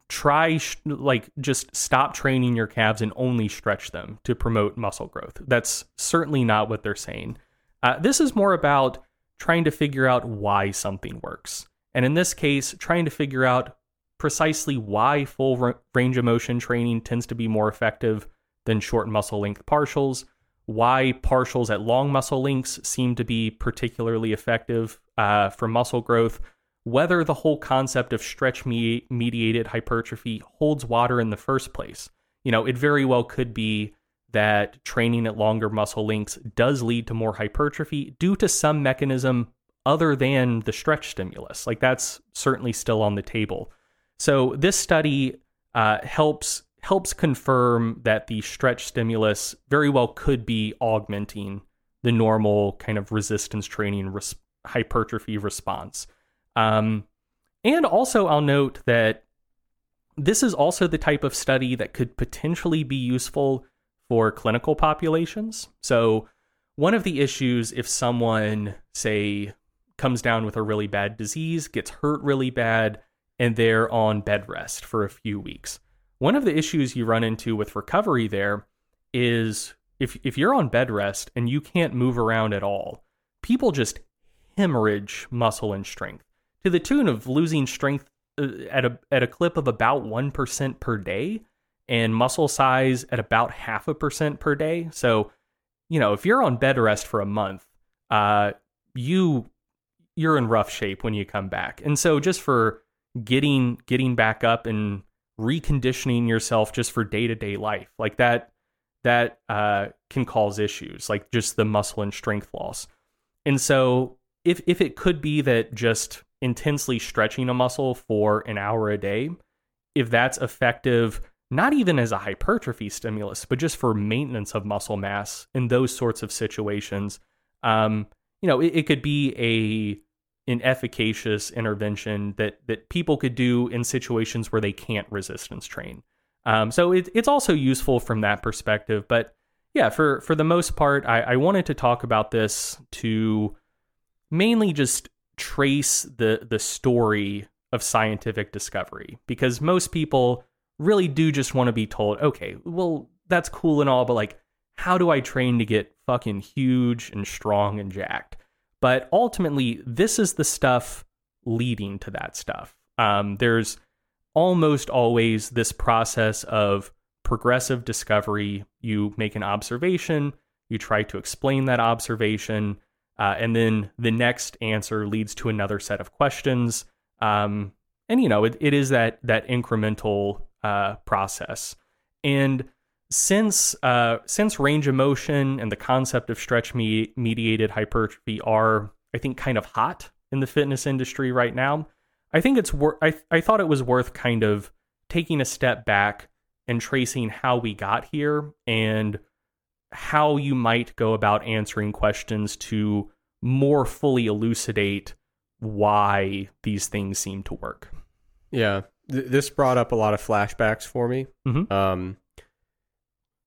try sh- like just stop training your calves and only stretch them to promote muscle growth. That's certainly not what they're saying. Uh, this is more about trying to figure out why something works. And in this case, trying to figure out precisely why full range of motion training tends to be more effective than short muscle length partials, why partials at long muscle lengths seem to be particularly effective uh, for muscle growth, whether the whole concept of stretch me- mediated hypertrophy holds water in the first place. You know, it very well could be that training at longer muscle lengths does lead to more hypertrophy due to some mechanism other than the stretch stimulus. Like that's certainly still on the table. So this study uh, helps helps confirm that the stretch stimulus very well could be augmenting the normal kind of resistance training res- hypertrophy response. Um, and also, I'll note that this is also the type of study that could potentially be useful for clinical populations. So, one of the issues if someone, say, comes down with a really bad disease, gets hurt really bad, and they're on bed rest for a few weeks. One of the issues you run into with recovery there is if if you're on bed rest and you can't move around at all, people just hemorrhage muscle and strength to the tune of losing strength uh, at a at a clip of about 1% per day and muscle size at about half a percent per day. So, you know, if you're on bed rest for a month, uh, you you're in rough shape when you come back. And so just for getting getting back up and reconditioning yourself just for day-to-day life, like that that uh, can cause issues, like just the muscle and strength loss. And so if if it could be that just intensely stretching a muscle for an hour a day, if that's effective not even as a hypertrophy stimulus, but just for maintenance of muscle mass in those sorts of situations. Um, you know, it, it, could be a an efficacious intervention that that people could do in situations where they can't resistance train. Um, so it, it's also useful from that perspective. But yeah, for for the most part, I, I wanted to talk about this to mainly just trace the the story of scientific discovery because most people really do just want to be told, okay, well, that's cool and all, but like, how do I train to get fucking huge and strong and jacked? But ultimately, this is the stuff leading to that stuff. Um, there's almost always this process of progressive discovery. You make an observation, you try to explain that observation, uh, and then the next answer leads to another set of questions. Um, and you know, it, it is that that incremental uh, process. And since uh, since range of motion and the concept of stretch me- mediated hypertrophy are, I think, kind of hot in the fitness industry right now, I think it's worth. I I thought it was worth kind of taking a step back and tracing how we got here and how you might go about answering questions to more fully elucidate why these things seem to work. Yeah th- this brought up a lot of flashbacks for me. Mhm. Um,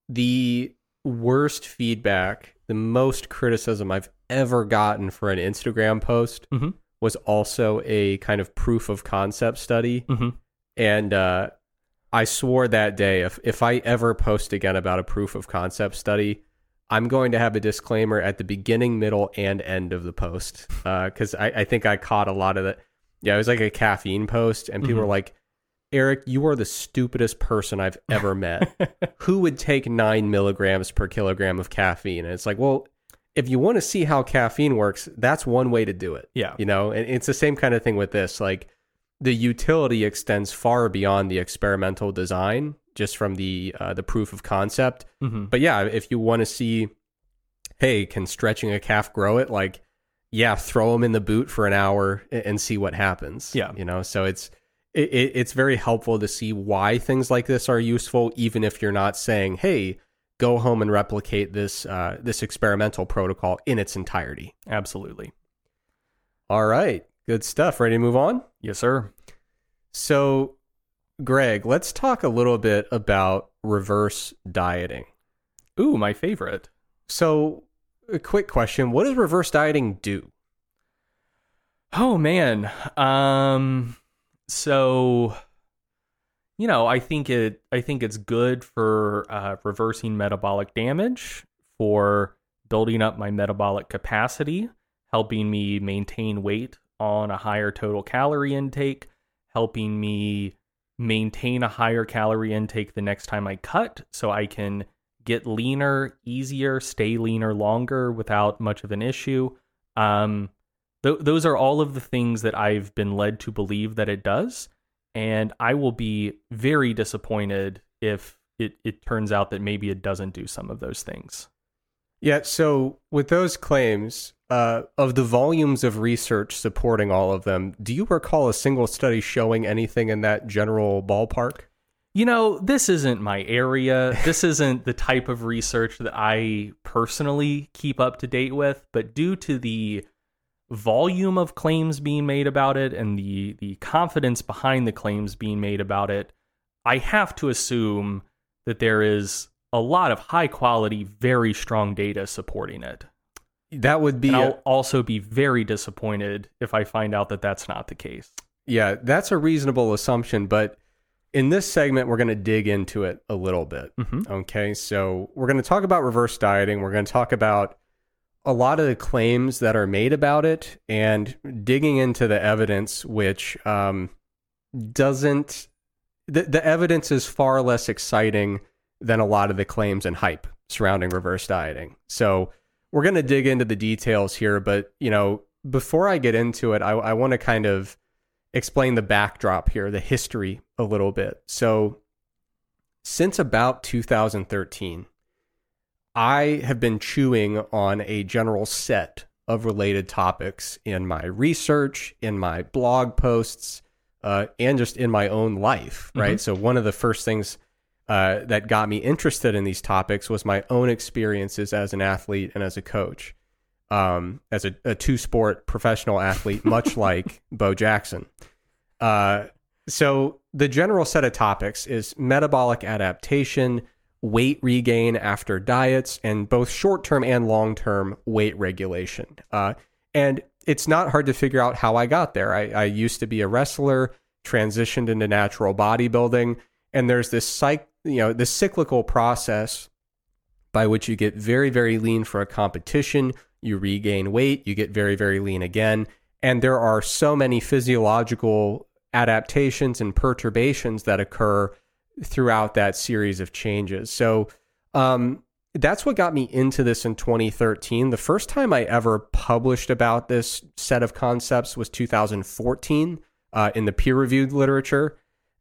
the worst feedback, the most criticism I've ever gotten for an Instagram post Mhm. was also a kind of proof of concept study. Mhm. And uh, I swore that day if, if I ever post again about a proof of concept study, I'm going to have a disclaimer at the beginning, middle, and end of the post. Because I, I think I caught a lot of that. Yeah, it was like a caffeine post, and people Mhm. were like, Eric, you are the stupidest person I've ever met. Who would take nine milligrams per kilogram of caffeine? And it's like, well, if you want to see how caffeine works, that's one way to do it. Yeah. You know, and it's the same kind of thing with this. Like the utility extends far beyond the experimental design, just from the uh, the proof of concept. Mhm. But yeah, if you want to see, hey, can stretching a calf grow it? Like, yeah, throw them in the boot for an hour and see what happens. Yeah. you know. So it's it, it, it's very helpful to see why things like this are useful, even if you're not saying, hey, go home and replicate this uh, this experimental protocol in its entirety. Absolutely. All right, good stuff. Ready to move on? Yes, sir. So, Greg, let's talk a little bit about reverse dieting. Ooh, my favorite. So, a quick question: What does reverse dieting do? Oh man. Um so you know, I think it I think it's good for uh, reversing metabolic damage, for building up my metabolic capacity, helping me maintain weight on a higher total calorie intake, helping me maintain a higher calorie intake the next time I cut so I can get leaner easier, stay leaner longer without much of an issue. Um, th- those are all of the things that I've been led to believe that it does. And I will be very disappointed if it, it turns out that maybe it doesn't do some of those things. Yeah. So, with those claims, uh, of the volumes of research supporting all of them, do you recall a single study showing anything in that general ballpark? You know, this isn't my area. This isn't the type of research that I personally keep up to date with, but due to the volume of claims being made about it and the the confidence behind the claims being made about it, I have to assume that there is a lot of high quality, very strong data supporting it. That would be. And I'll also be very disappointed if I find out that that's not the case. Yeah, that's a reasonable assumption, but in this segment, we're going to dig into it a little bit. Mm-hmm. Okay, so we're going to talk about reverse dieting. We're going to talk about a lot of the claims that are made about it and digging into the evidence, which um, doesn't, the, the evidence is far less exciting than a lot of the claims and hype surrounding reverse dieting. So we're going to dig into the details here, but, you know, before I get into it, I, I want to kind of explain the backdrop here, the history a little bit. So, since about 2013, I have been chewing on a general set of related topics in my research, in my blog posts, uh, and just in my own life, right? Mm-hmm. So, one of the first things uh, that got me interested in these topics was my own experiences as an athlete and as a coach, um, as a, a two sport professional athlete, much like Bo Jackson. Uh, so, the general set of topics is metabolic adaptation weight regain after diets, and both short term and long term weight regulation. Uh, and it's not hard to figure out how I got there. I, I used to be a wrestler, transitioned into natural bodybuilding, and there's this psych, you know, this cyclical process by which you get very, very lean for a competition, you regain weight, you get very, very lean again. And there are so many physiological adaptations and perturbations that occur throughout that series of changes. So um, that's what got me into this in 2013. The first time I ever published about this set of concepts was 2014 uh, in the peer reviewed literature.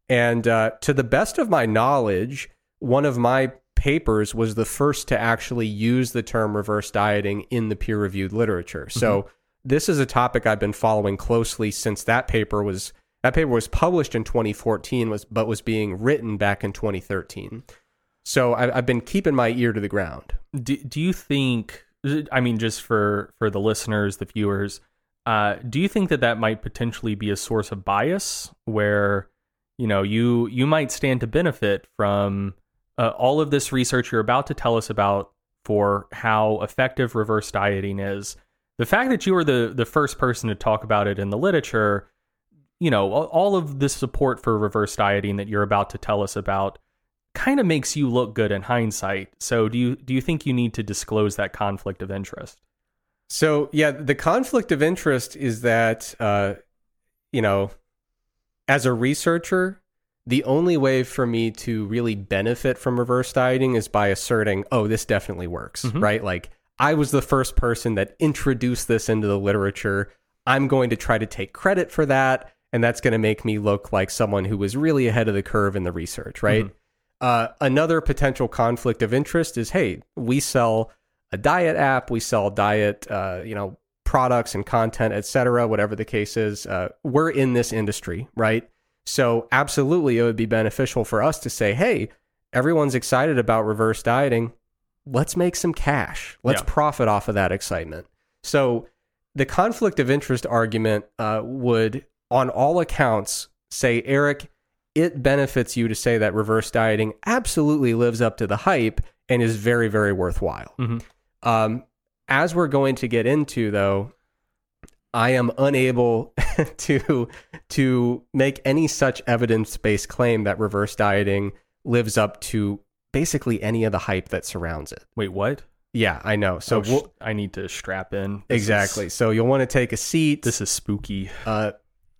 And uh, to the best of my knowledge, one of my papers was the first to actually use the term reverse dieting in the peer reviewed literature. Mm-hmm. So this is a topic I've been following closely since that paper was that paper was published in 2014, was but was being written back in 2013. So I, have been keeping my ear to the ground. Do, do you think? I mean, just for for the listeners, the viewers, uh, do you think that that might potentially be a source of bias, where you know you you might stand to benefit from uh, all of this research you're about to tell us about for how effective reverse dieting is? The fact that you were the the first person to talk about it in the literature you know, all of the support for reverse dieting that you're about to tell us about kind of makes you look good in hindsight. So do you do you think you need to disclose that conflict of interest? So yeah, the conflict of interest is that uh, you know, as a researcher, the only way for me to really benefit from reverse dieting is by asserting, oh, this definitely works, mm-hmm. right? Like I was the first person that introduced this into the literature. I'm going to try to take credit for that and that's going to make me look like someone who was really ahead of the curve in the research, right? Mm-hmm. Uh, another potential conflict of interest is, hey, we sell a diet app, we sell diet, uh, you know, products and content, etc. Whatever the case is, uh, we're in this industry, right? So absolutely, it would be beneficial for us to say, hey, everyone's excited about reverse dieting. Let's make some cash. Let's yeah. profit off of that excitement. So the conflict of interest argument uh, would on all accounts, say, Eric, it benefits you to say that reverse dieting absolutely lives up to the hype and is very, very worthwhile. Mm-hmm. Um, as we're going to get into, though, I am unable to to make any such evidence based claim that reverse dieting lives up to basically any of the hype that surrounds it. Wait, what? Yeah, I know. So Oh, we'll, I need to strap in. This exactly. is- So you'll want to take a seat. this is spooky. uh,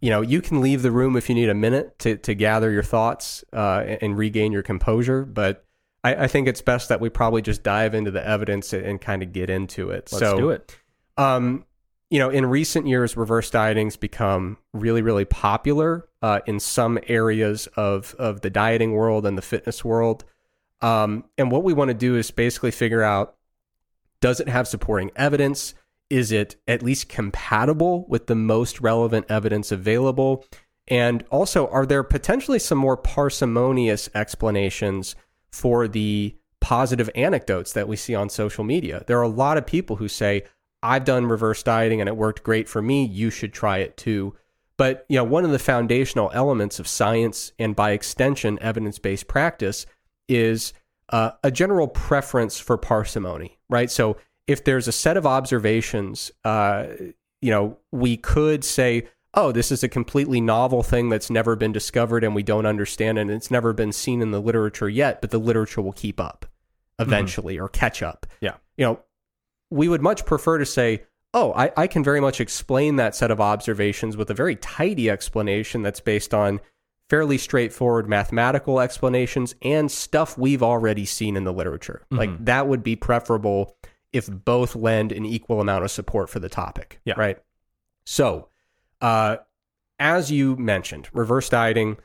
you know, you can leave the room if you need a minute to to gather your thoughts uh, and, and regain your composure. But I, I think it's best that we probably just dive into the evidence and, and kind of get into it. Let's so, do it. Um, you know, in recent years, reverse dieting's become really, really popular uh, in some areas of of the dieting world and the fitness world. Um, and what we want to do is basically figure out: does it have supporting evidence? Is it at least compatible with the most relevant evidence available? And also, are there potentially some more parsimonious explanations for the positive anecdotes that we see on social media? There are a lot of people who say, I've done reverse dieting and it worked great for me. You should try it too. But you know, one of the foundational elements of science and by extension evidence-based practice is uh, a general preference for parsimony, right? So if there's a set of observations, uh, you know, we could say, oh, this is a completely novel thing that's never been discovered and we don't understand and it's never been seen in the literature yet, but the literature will keep up eventually or catch up. Yeah. You know, we would much prefer to say, oh, I, I can very much explain that set of observations with a very tidy explanation that's based on fairly straightforward mathematical explanations and stuff we've already seen in the literature. Like that would be preferable if both lend an equal amount of support for the topic. Yeah. Right. So, uh, as you mentioned, reverse dieting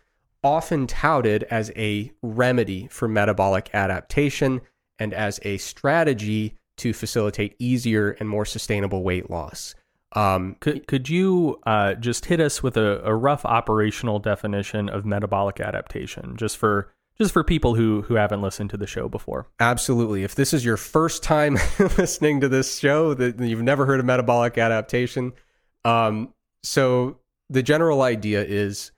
often touted as a remedy for metabolic adaptation and as a strategy to facilitate easier and more sustainable weight loss. Um, Could could you uh, just hit us with a, a rough operational definition of metabolic adaptation, just for just for people who who haven't listened to the show before? Absolutely. If this is your first time listening to this show, that you've never heard of metabolic adaptation, um, so the general idea is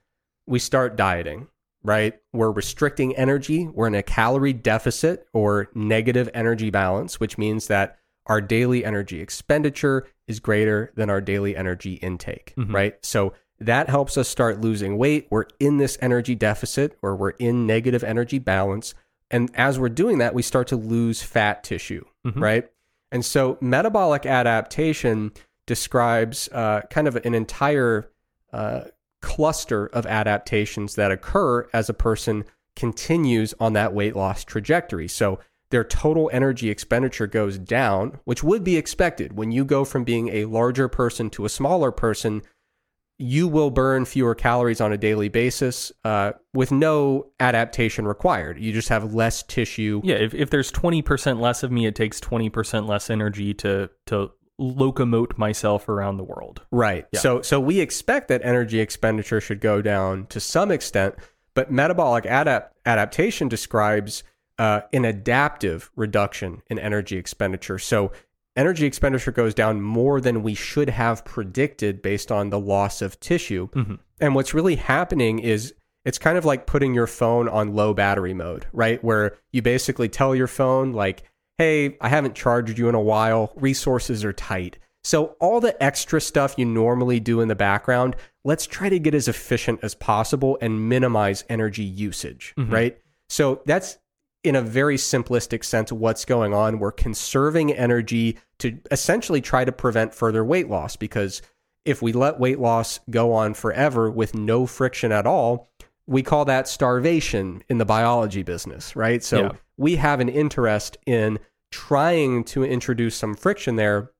we start dieting, right? We're restricting energy. We're in a calorie deficit or negative energy balance, which means that our daily energy expenditure is greater than our daily energy intake, right? So that helps us start losing weight. We're in this energy deficit or we're in negative energy balance. And as we're doing that, we start to lose fat tissue, right? And so metabolic adaptation describes uh, kind of an entire uh, cluster of adaptations that occur as a person continues on that weight loss trajectory. So their total energy expenditure goes down, which would be expected when you go from being a larger person to a smaller person. You will burn fewer calories on a daily basis uh, with no adaptation required. You just have less tissue. Yeah, if, if there's twenty percent less of me, it takes twenty percent less energy to to locomote myself around the world. Right. Yeah. So so we expect that energy expenditure should go down to some extent, but metabolic adapt- adaptation describes uh, an adaptive reduction in energy expenditure. So energy expenditure goes down more than we should have predicted based on the loss of tissue. Mm-hmm. And what's really happening is it's kind of like putting your phone on low battery mode, right? Where you basically tell your phone, like, hey, I haven't charged you in a while, resources are tight. So, all the extra stuff you normally do in the background, let's try to get as efficient as possible and minimize energy usage, mm-hmm. right? So, that's in a very simplistic sense what's going on. We're conserving energy to essentially try to prevent further weight loss because if we let weight loss go on forever with no friction at all, we call that starvation in the biology business, right? So Yeah. we have an interest in trying to introduce some friction there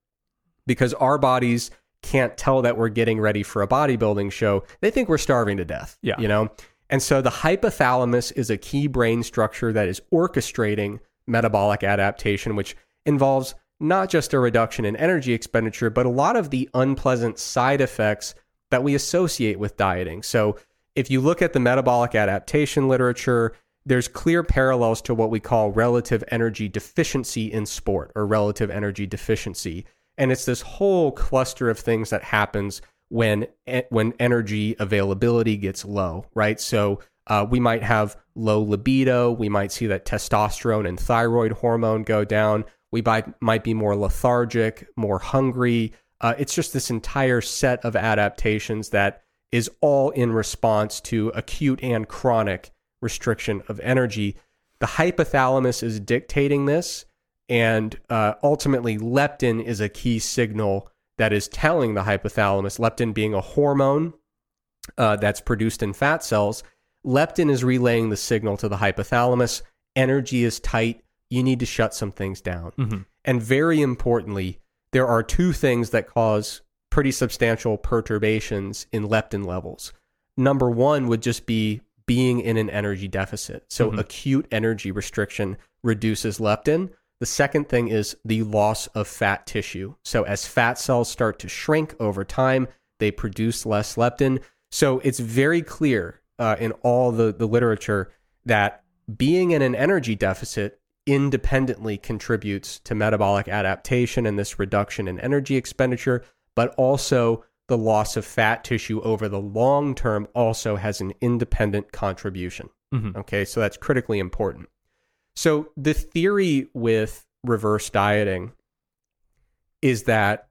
because our bodies can't tell that we're getting ready for a bodybuilding show. They think we're starving to death. Yeah. You know? And so the hypothalamus is a key brain structure that is orchestrating metabolic adaptation, which involves not just a reduction in energy expenditure, but a lot of the unpleasant side effects that we associate with dieting. So if you look at the metabolic adaptation literature, there's clear parallels to what we call relative energy deficiency in sport or relative energy deficiency. And it's this whole cluster of things that happens when when energy availability gets low, right? So uh, we might have low libido. We might see that testosterone and thyroid hormone go down. We might, might be more lethargic, more hungry. Uh, it's just this entire set of adaptations that is all in response to acute and chronic restriction of energy. The hypothalamus is dictating this, and uh, ultimately, leptin is a key signal that is telling the hypothalamus, leptin being a hormone uh, that's produced in fat cells, leptin is relaying the signal to the hypothalamus energy is tight, you need to shut some things down. Mm-hmm. And very importantly, there are two things that cause pretty substantial perturbations in leptin levels. Number one would just be being in an energy deficit. So, Mhm. acute energy restriction reduces leptin. The second thing is the loss of fat tissue. So, as fat cells start to shrink over time, they produce less leptin. So, it's very clear uh, in all the, the literature that being in an energy deficit independently contributes to metabolic adaptation and this reduction in energy expenditure, but also the loss of fat tissue over the long term also has an independent contribution. Mhm. Okay, so that's critically important. So the theory with reverse dieting is that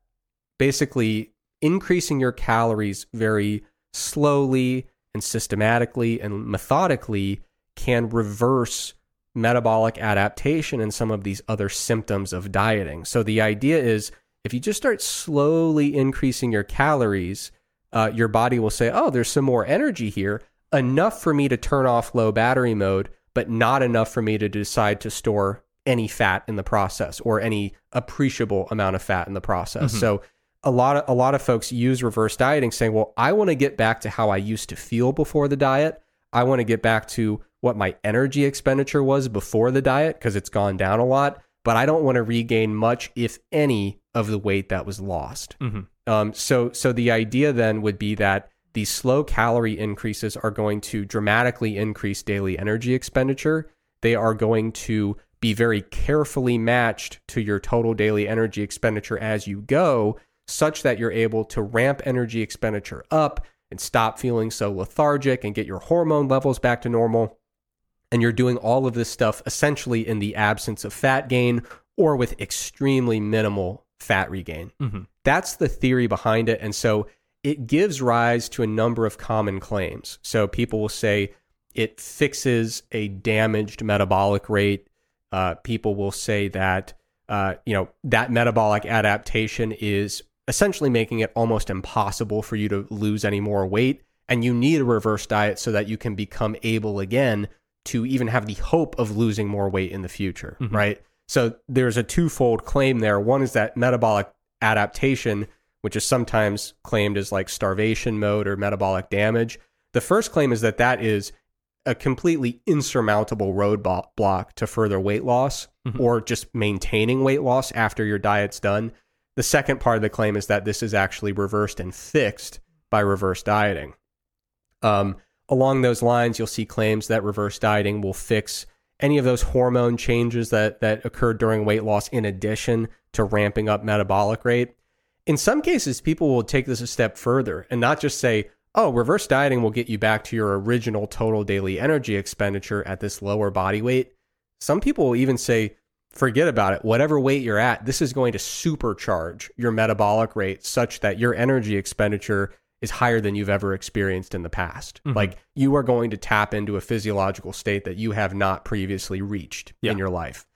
basically increasing your calories very slowly and systematically and methodically can reverse metabolic adaptation and some of these other symptoms of dieting. So the idea is if you just start slowly increasing your calories, uh, your body will say, oh, there's some more energy here, enough for me to turn off low battery mode, but not enough for me to decide to store any fat in the process or any appreciable amount of fat in the process. Mhm. So a lot of a lot of folks use reverse dieting saying, "Well, I want to get back to how I used to feel before the diet. I want to get back to what my energy expenditure was before the diet because it's gone down a lot, but I don't want to regain much if any of the weight that was lost." Mhm. Um, so, so the idea then would be that these slow calorie increases are going to dramatically increase daily energy expenditure. They are going to be very carefully matched to your total daily energy expenditure as you go, such that you're able to ramp energy expenditure up and stop feeling so lethargic and get your hormone levels back to normal. And you're doing all of this stuff essentially in the absence of fat gain or with extremely minimal fat regain. Mhm. That's the theory behind it. And so it gives rise to a number of common claims. So people will say it fixes a damaged metabolic rate. Uh, people will say that uh, you know that metabolic adaptation is essentially making it almost impossible for you to lose any more weight, and you need a reverse diet so that you can become able again to even have the hope of losing more weight in the future, Mhm. right? So there's a twofold claim there. One is that metabolic adaptation, which is sometimes claimed as like starvation mode or metabolic damage. The first claim is that that is a completely insurmountable roadblock to further weight loss Mhm. or just maintaining weight loss after your diet's done. The second part of the claim is that this is actually reversed and fixed by reverse dieting. Um, along those lines, you'll see claims that reverse dieting will fix any of those hormone changes that that occurred during weight loss in addition to ramping up metabolic rate. In some cases, people will take this a step further and not just say, "Oh, reverse dieting will get you back to your original total daily energy expenditure at this lower body weight." Some people will even say, "Forget about it. Whatever weight you're at, this is going to supercharge your metabolic rate such that your energy expenditure is higher than you've ever experienced in the past. Mhm. Like you are going to tap into a physiological state that you have not previously reached Yeah. in your life.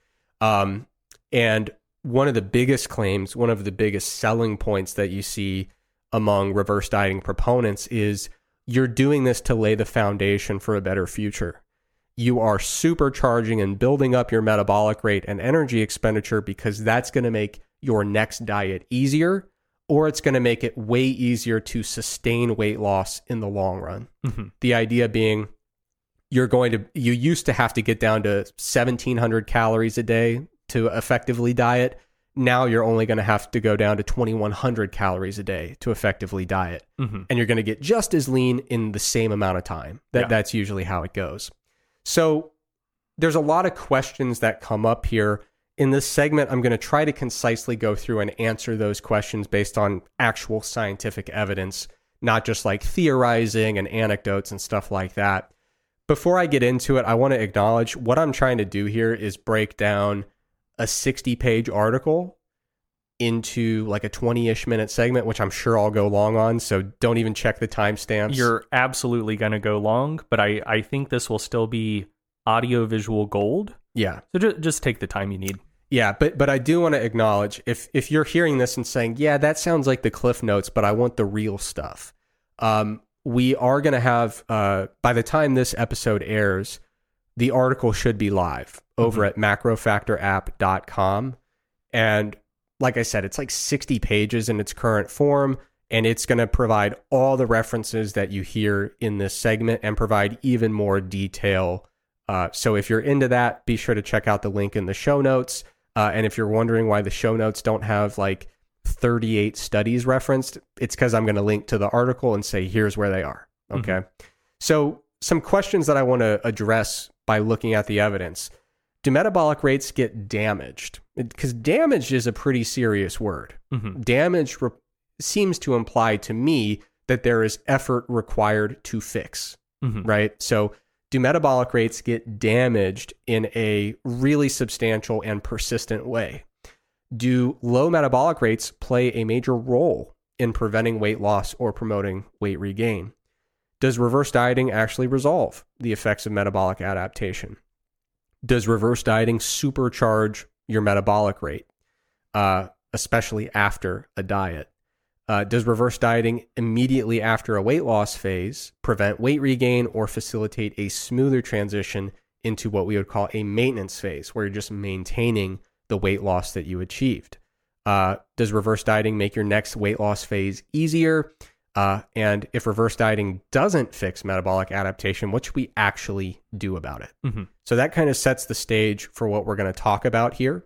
Um, and one of the biggest claims, one of the biggest selling points that you see among reverse dieting proponents is you're doing this to lay the foundation for a better future. You are supercharging and building up your metabolic rate and energy expenditure because that's going to make your next diet easier or it's going to make it way easier to sustain weight loss in the long run. Mhm. The idea being you're going to you used to have to get down to 1700 calories a day to effectively diet. Now you're only going to have to go down to 2100 calories a day to effectively diet Mhm. and you're going to get just as lean in the same amount of time. That Yeah. that's usually how it goes. So there's a lot of questions that come up here. In this segment, I'm going to try to concisely go through and answer those questions based on actual scientific evidence, not just like theorizing and anecdotes and stuff like that. Before I get into it, I want to acknowledge what I'm trying to do here is break down a 60 page article into like a 20 ish minute segment, which I'm sure I'll go long on. So don't even check the timestamps. You're absolutely going to go long, but I, I think this will still be audio visual gold. yeah. So just, just take the time you need. Yeah, but but I do want to acknowledge if if you're hearing this and saying, "Yeah, that sounds like the cliff notes, but I want the real stuff." Um, we are going to have uh, by the time this episode airs, the article should be live over at macrofactorapp.com and like I said, it's like 60 pages in its current form and it's going to provide all the references that you hear in this segment and provide even more detail. Uh, so if you're into that, be sure to check out the link in the show notes. Uh, and if you're wondering why the show notes don't have like 38 studies referenced, it's because I'm going to link to the article and say, here's where they are. Okay. So, some questions that I want to address by looking at the evidence do metabolic rates get damaged? Because damaged is a pretty serious word. Mhm. Damage re- seems to imply to me that there is effort required to fix Mhm. right? So, do metabolic rates get damaged in a really substantial and persistent way? Do low metabolic rates play a major role in preventing weight loss or promoting weight regain? Does reverse dieting actually resolve the effects of metabolic adaptation? Does reverse dieting supercharge your metabolic rate, uh, especially after a diet? Uh, does reverse dieting immediately after a weight loss phase prevent weight regain or facilitate a smoother transition into what we would call a maintenance phase, where you're just maintaining the weight loss that you achieved? Uh, does reverse dieting make your next weight loss phase easier? Uh, and if reverse dieting doesn't fix metabolic adaptation, what should we actually do about it? Mhm. So that kind of sets the stage for what we're going to talk about here.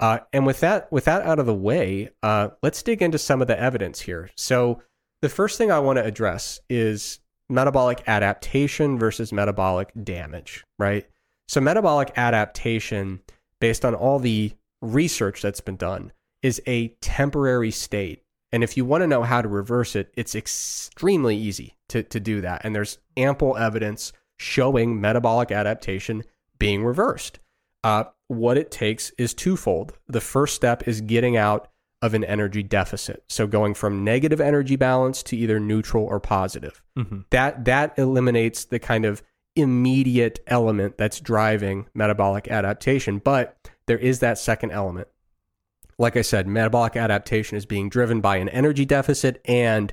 Uh, and with that, with that out of the way, uh, let's dig into some of the evidence here. So the first thing I want to address is metabolic adaptation versus metabolic damage, right? So metabolic adaptation, based on all the research that's been done, is a temporary state. And if you want to know how to reverse it, it's extremely easy to, to do that. And there's ample evidence showing metabolic adaptation being reversed. Uh, what it takes is twofold. The first step is getting out of an energy deficit. So going from negative energy balance to either neutral or positive. Mhm. That that eliminates the kind of immediate element that's driving metabolic adaptation. But there is that second element. Like I said, metabolic adaptation is being driven by an energy deficit and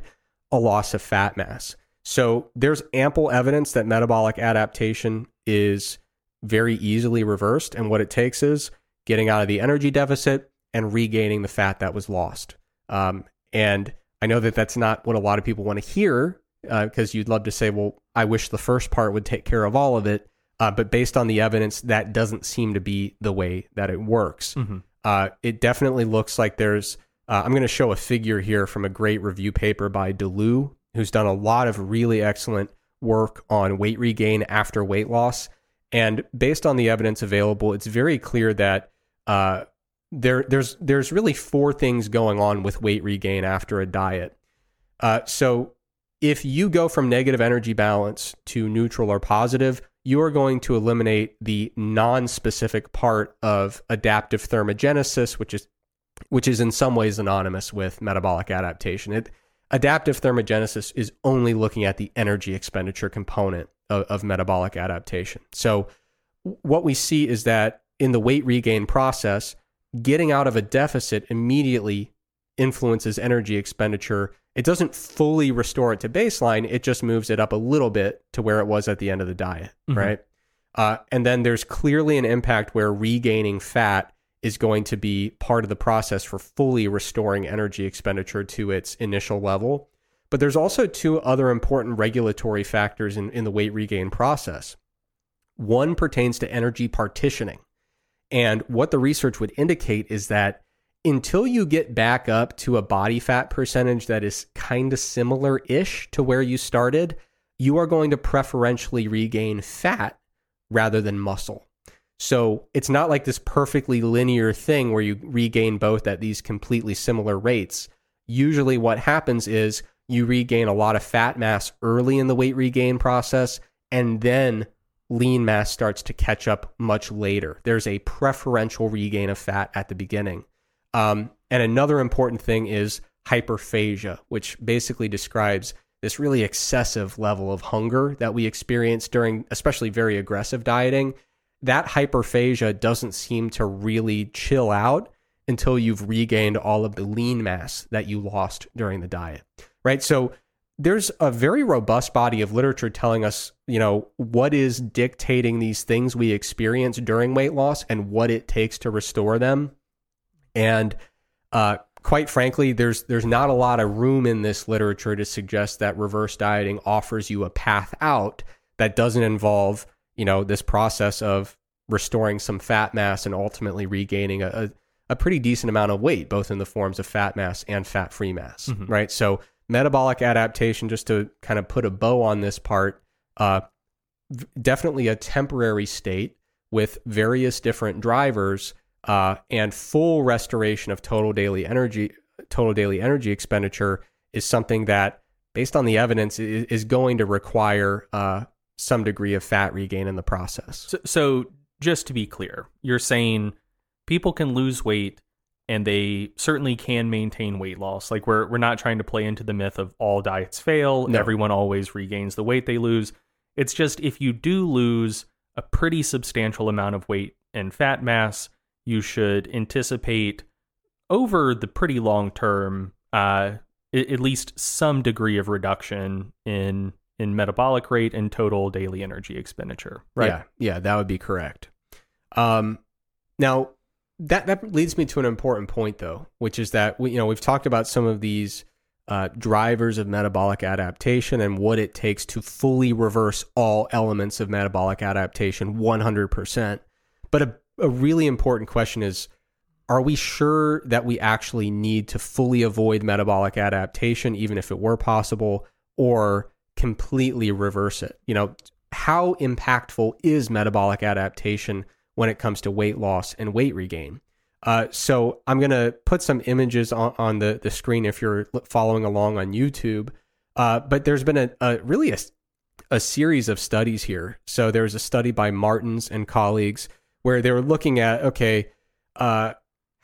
a loss of fat mass. So there's ample evidence that metabolic adaptation is very easily reversed. And what it takes is getting out of the energy deficit and regaining the fat that was lost. Um, and I know that that's not what a lot of people want to hear because you'd love to say, well, I wish the first part would take care of all of it. Uh, but based on the evidence, that doesn't seem to be the way that it works. Mhm. Uh, it definitely looks like there's. Uh, I'm going to show a figure here from a great review paper by Dulloo, who's done a lot of really excellent work on weight regain after weight loss. And based on the evidence available, it's very clear that uh, there there's there's really four things going on with weight regain after a diet. Uh, so if you go from negative energy balance to neutral or positive, you are going to eliminate the non-specific part of adaptive thermogenesis, which is which is in some ways anonymous with metabolic adaptation. It, adaptive thermogenesis is only looking at the energy expenditure component of, of metabolic adaptation. So what we see is that in the weight regain process, getting out of a deficit immediately influences energy expenditure. It doesn't fully restore it to baseline, it just moves it up a little bit to where it was at the end of the diet, Mhm. right? Uh, and then there's clearly an impact where regaining fat is going to be part of the process for fully restoring energy expenditure to its initial level. But there's also two other important regulatory factors in, in the weight regain process. One pertains to energy partitioning. And what the research would indicate is that until you get back up to a body fat percentage that is kind of similar ish to where you started, you are going to preferentially regain fat rather than muscle. So it's not like this perfectly linear thing where you regain both at these completely similar rates. Usually, what happens is you regain a lot of fat mass early in the weight regain process, and then lean mass starts to catch up much later. There's a preferential regain of fat at the beginning. Um, and another important thing is hyperphagia, which basically describes this really excessive level of hunger that we experience during, especially very aggressive dieting. That hyperphagia doesn't seem to really chill out until you've regained all of the lean mass that you lost during the diet, right? So there's a very robust body of literature telling us, you know, what is dictating these things we experience during weight loss and what it takes to restore them. And uh, quite frankly, there's there's not a lot of room in this literature to suggest that reverse dieting offers you a path out that doesn't involve, you know, this process of restoring some fat mass and ultimately regaining a, a, pretty decent amount of weight, both in the forms of fat mass and fat free mass, mm-hmm. right? So metabolic adaptation, just to kind of put a bow on this part, uh, definitely a temporary state with various different drivers uh, and full restoration of total daily energy, total daily energy expenditure is something that, based on the evidence, is, is going to require uh, some degree of fat regain in the process. So, so, just to be clear, you're saying people can lose weight and they certainly can maintain weight loss. Like we're we're not trying to play into the myth of all diets fail, no. everyone always regains the weight they lose. It's just if you do lose a pretty substantial amount of weight and fat mass, you should anticipate over the pretty long term uh, at least some degree of reduction in in metabolic rate and total daily energy expenditure. Right? Yeah, yeah, that would be correct. Um, now that that leads me to an important point though, which is that we you know we've talked about some of these uh, drivers of metabolic adaptation and what it takes to fully reverse all elements of metabolic adaptation 100%. But a, a really important question is are we sure that we actually need to fully avoid metabolic adaptation, even if it were possible, or completely reverse it? You know, how impactful is metabolic adaptation when it comes to weight loss and weight regain. Uh, so I'm going to put some images on, on, the, the screen if you're following along on YouTube. Uh, but there's been a, a really a, a, series of studies here. So there's a study by Martins and colleagues where they were looking at okay, uh,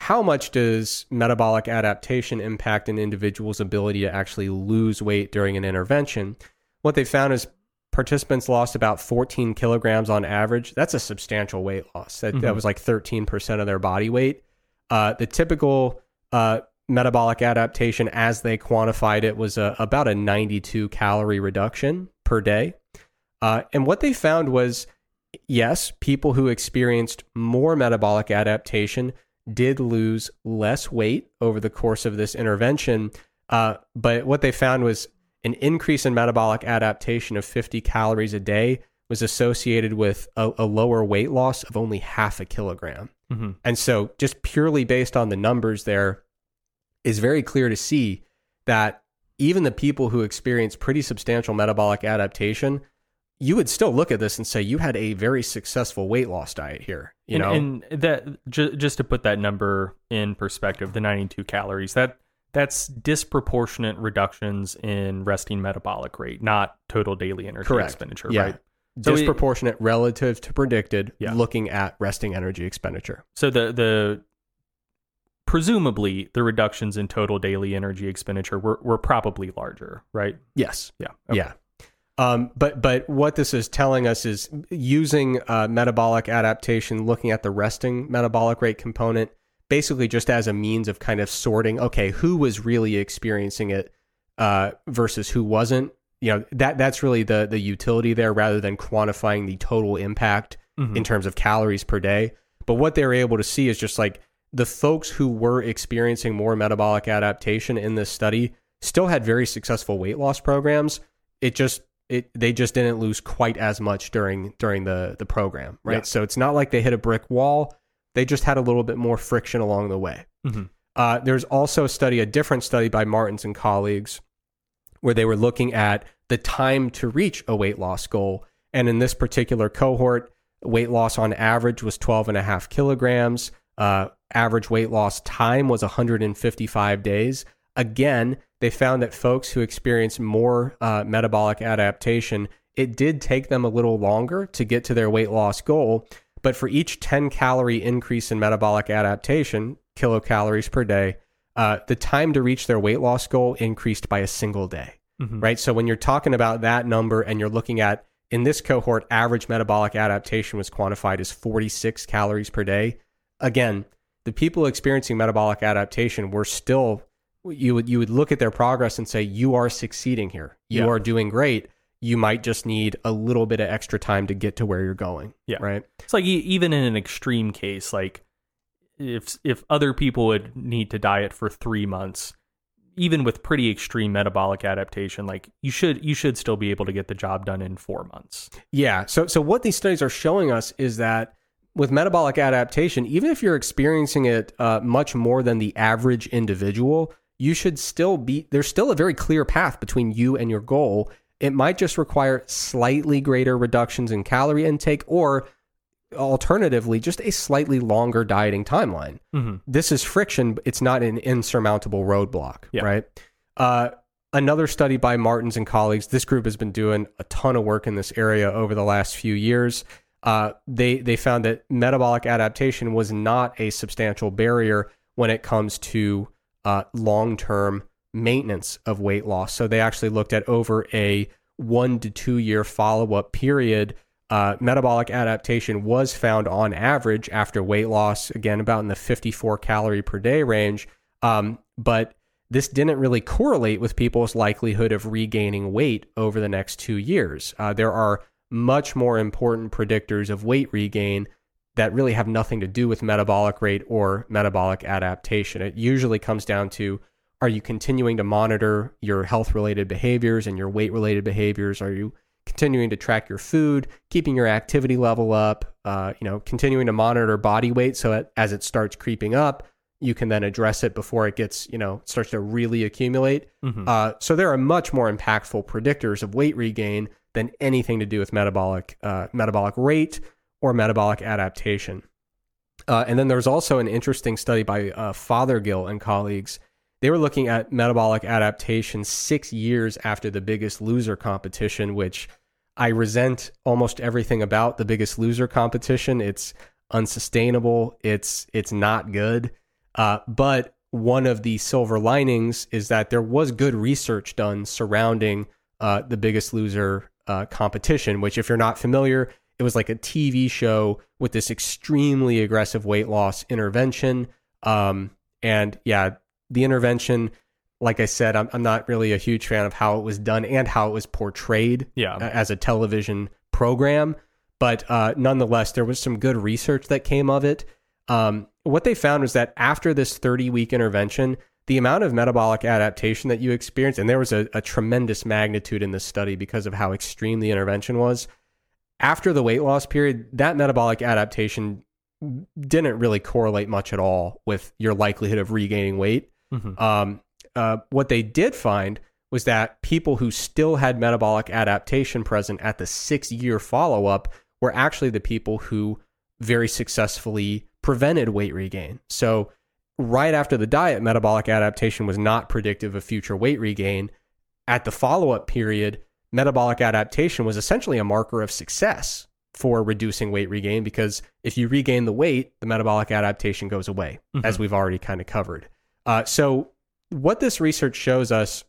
how much does metabolic adaptation impact an individual's ability to actually lose weight during an intervention? What they found is participants lost about 14 kilograms on average. That's a substantial weight loss. That, mm-hmm. that was like 13% of their body weight. Uh, the typical uh, metabolic adaptation, as they quantified it, was a, about a 92 calorie reduction per day. Uh, and what they found was yes, people who experienced more metabolic adaptation did lose less weight over the course of this intervention. Uh, but what they found was an increase in metabolic adaptation of 50 calories a day was associated with a, a lower weight loss of only half a kilogram. Mm-hmm. And so, just purely based on the numbers, there is very clear to see that even the people who experience pretty substantial metabolic adaptation, you would still look at this and say you had a very successful weight loss diet here. You and, know, and that ju- just to put that number in perspective, the 92 calories that that's disproportionate reductions in resting metabolic rate, not total daily energy Correct. expenditure, yeah. right? So disproportionate it, relative to predicted yeah. looking at resting energy expenditure. So the the presumably the reductions in total daily energy expenditure were, were probably larger, right? Yes. Yeah. Okay. Yeah. Um, but but what this is telling us is using uh, metabolic adaptation, looking at the resting metabolic rate component, basically just as a means of kind of sorting okay who was really experiencing it uh, versus who wasn't. You know that that's really the the utility there rather than quantifying the total impact mm-hmm. in terms of calories per day. But what they're able to see is just like the folks who were experiencing more metabolic adaptation in this study still had very successful weight loss programs. It just it they just didn't lose quite as much during during the the program right yeah. so it's not like they hit a brick wall they just had a little bit more friction along the way. Mm-hmm. Uh, there's also a study, a different study by Martins and colleagues, where they were looking at the time to reach a weight loss goal. And in this particular cohort, weight loss on average was 12 and a half kilograms. Uh, average weight loss time was 155 days. Again, they found that folks who experienced more uh, metabolic adaptation it did take them a little longer to get to their weight loss goal. But for each 10 calorie increase in metabolic adaptation, kilocalories per day, uh, the time to reach their weight loss goal increased by a single day, Mhm. right? So when you're talking about that number and you're looking at in this cohort, average metabolic adaptation was quantified as 46 calories per day. Again, the people experiencing metabolic adaptation were still you would you would look at their progress and say you are succeeding here. You Yeah. are doing great. You might just need a little bit of extra time to get to where you're going. Yeah. Right. It's like even in an extreme case, like if if other people would need to diet for three months, even with pretty extreme metabolic adaptation, like you should you should still be able to get the job done in four months. Yeah. So so what these studies are showing us is that with metabolic adaptation, even if you're experiencing it uh, much more than the average individual, you should still be there's still a very clear path between you and your goal. It might just require slightly greater reductions in calorie intake or alternatively just a slightly longer dieting timeline. Mm-hmm. This is friction, but it's not an insurmountable roadblock, Yeah. right? Uh, another study by Martins and colleagues. This group has been doing a ton of work in this area over the last few years. Uh, they they found that metabolic adaptation was not a substantial barrier when it comes to uh, long term maintenance of weight loss. So they actually looked at over a one to two year follow up period. Uh, metabolic adaptation was found on average after weight loss, again, about in the 54 calorie per day range. Um, but this didn't really correlate with people's likelihood of regaining weight over the next two years. Uh, there are much more important predictors of weight regain that really have nothing to do with metabolic rate or metabolic adaptation. It usually comes down to are you continuing to monitor your health related behaviors and your weight related behaviors? Are you continuing to track your food, keeping your activity level up, uh, you know, continuing to monitor body weight so that as it starts creeping up, you can then address it before it gets, you know, starts to really accumulate. Mhm. Uh, so there are much more impactful predictors of weight regain than anything to do with metabolic uh, metabolic rate or metabolic adaptation. Uh, and then there's also an interesting study by uh, Fothergill and colleagues. They were looking at metabolic adaptation six years after the Biggest Loser competition, which I resent almost everything about the Biggest Loser competition. It's unsustainable. It's it's not good. Uh, but one of the silver linings is that there was good research done surrounding uh, the Biggest Loser uh, competition. Which, if you're not familiar, it was like a TV show with this extremely aggressive weight loss intervention. Um, and yeah, the intervention, like I said, I'm, I'm not really a huge fan of how it was done and how it was portrayed Yeah. as a television program. But uh, nonetheless, there was some good research that came of it. Um, what they found was that after this 30 week intervention, the amount of metabolic adaptation that you experience, and there was a, a tremendous magnitude in this study because of how extreme the intervention was. After the weight loss period, that metabolic adaptation didn't really correlate much at all with your likelihood of regaining weight. Mhm. Um, uh, what they did find was that people who still had metabolic adaptation present at the six year follow up were actually the people who very successfully prevented weight regain. So, right after the diet, metabolic adaptation was not predictive of future weight regain. At the follow up period, metabolic adaptation was essentially a marker of success for reducing weight regain because if you regain the weight, the metabolic adaptation goes away, as we've already kind of covered. Uh, so, what this research shows us,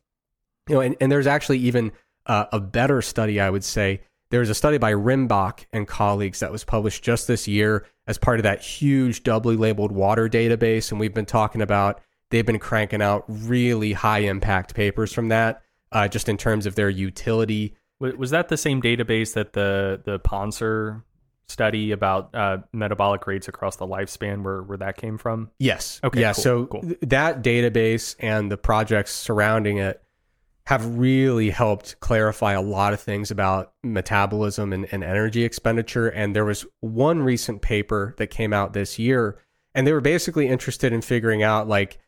you know, and, and there's actually even uh, a better study, I would say. There's a study by Rimbach and colleagues that was published just this year as part of that huge doubly labeled water database. And we've been talking about, they've been cranking out really high impact papers from that, uh, just in terms of their utility. Was, that the same database that the the Pontzer study about uh, metabolic rates across the lifespan where where that came from? Yes. Okay, Yeah. cool, so cool. th- that database and the projects surrounding it have really helped clarify a lot of things about metabolism and, and energy expenditure. And there was one recent paper that came out this year, and they were basically interested in figuring out like,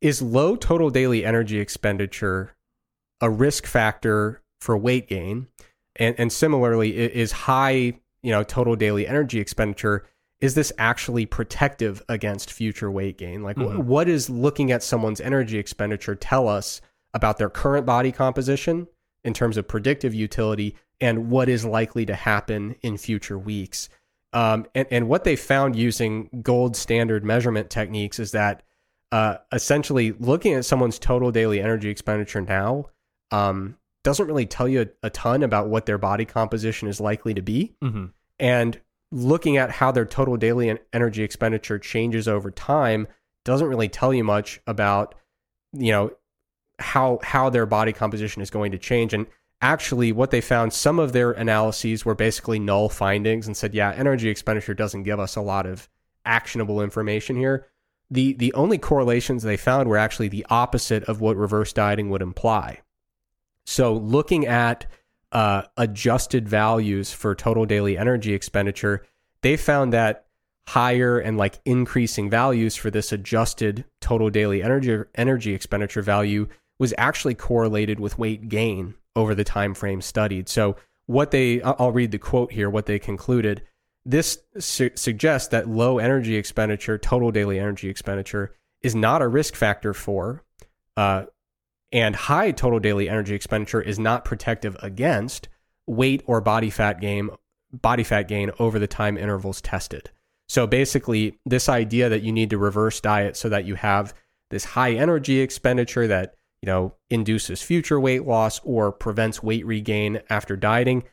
is low total daily energy expenditure a risk factor for weight gain? And, and similarly, is high, you know, total daily energy expenditure is this actually protective against future weight gain? Like, wh- Mhm. what is looking at someone's energy expenditure tell us about their current body composition in terms of predictive utility and what is likely to happen in future weeks. Um, and, and what they found using gold standard measurement techniques is that uh, essentially looking at someone's total daily energy expenditure now um, doesn't really tell you a, a, ton about what their body composition is likely to be. Mm-hmm. And looking at how their total daily energy expenditure changes over time doesn't really tell you much about, you know, how how their body composition is going to change. And actually, what they found, some of their analyses were basically null findings and said, yeah, energy expenditure doesn't give us a lot of actionable information here. The the only correlations they found were actually the opposite of what reverse dieting would imply. So looking at uh, adjusted values for total daily energy expenditure, they found that higher and like increasing values for this adjusted total daily energy energy expenditure value was actually correlated with weight gain over the time frame studied. So what they I'll read the quote here what they concluded this su- suggests that low energy expenditure total daily energy expenditure is not a risk factor for uh, and high total daily energy expenditure is not protective against weight or body fat gain body fat gain over the time intervals tested. So basically this idea that you need to reverse diet so that you have this high energy expenditure that you know, induces future weight loss or prevents weight regain after dieting,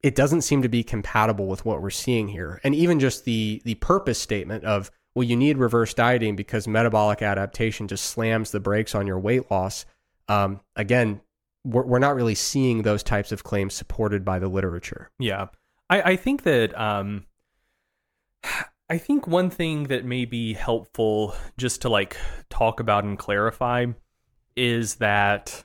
it doesn't seem to be compatible with what we're seeing here. And even just the the purpose statement of well, you need reverse dieting because metabolic adaptation just slams the brakes on your weight loss. Um, again, we're, we're not really seeing those types of claims supported by the literature. Yeah, I, I think that um, I think one thing that may be helpful just to like talk about and clarify is that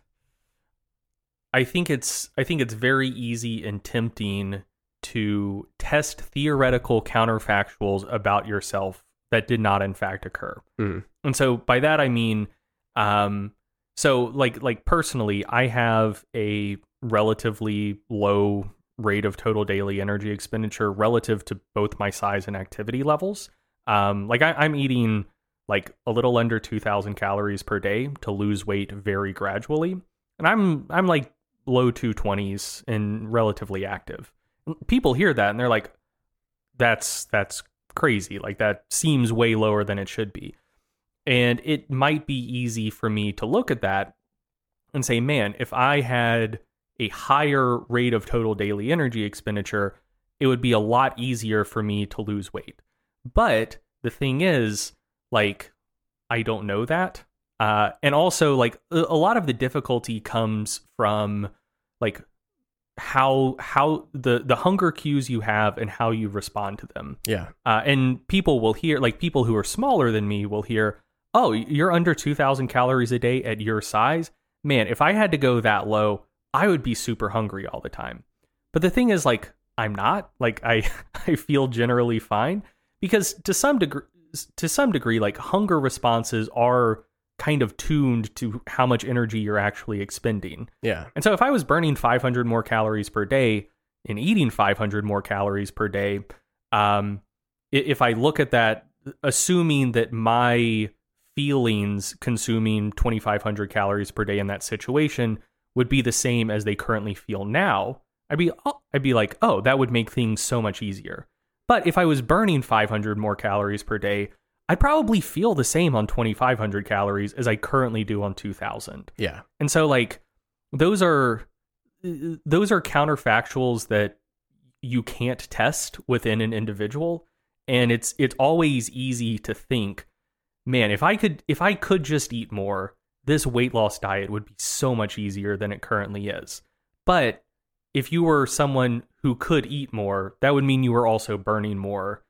I think it's I think it's very easy and tempting to test theoretical counterfactuals about yourself that did not in fact occur. Mm. And so by that I mean um so like like personally I have a relatively low rate of total daily energy expenditure relative to both my size and activity levels. Um like I, I'm eating like a little under 2000 calories per day to lose weight very gradually. And I'm I'm like low 220s and relatively active. People hear that and they're like that's that's crazy. Like that seems way lower than it should be. And it might be easy for me to look at that and say, "Man, if I had a higher rate of total daily energy expenditure, it would be a lot easier for me to lose weight." But the thing is, like I don't know that. Uh, and also like a, lot of the difficulty comes from like how how the the hunger cues you have and how you respond to them. Yeah. Uh, and people will hear like people who are smaller than me will hear, "Oh, you're under 2000 calories a day at your size." Man, if I had to go that low, I would be super hungry all the time. But the thing is like I'm not. Like I I feel generally fine because to some degree to some degree, like hunger responses are kind of tuned to how much energy you're actually expending. Yeah. And so if I was burning 500 more calories per day and eating 500 more calories per day, um, if I look at that, assuming that my feelings consuming 2,500 calories per day in that situation would be the same as they currently feel now, I'd be oh, I'd be like, oh, that would make things so much easier. But if I was burning 500 more calories per day, I'd probably feel the same on 2500 calories as I currently do on 2000. Yeah. And so like those are those are counterfactuals that you can't test within an individual and it's it's always easy to think man if i could if i could just eat more this weight loss diet would be so much easier than it currently is but if you were someone who could eat more, that would mean you were also burning more.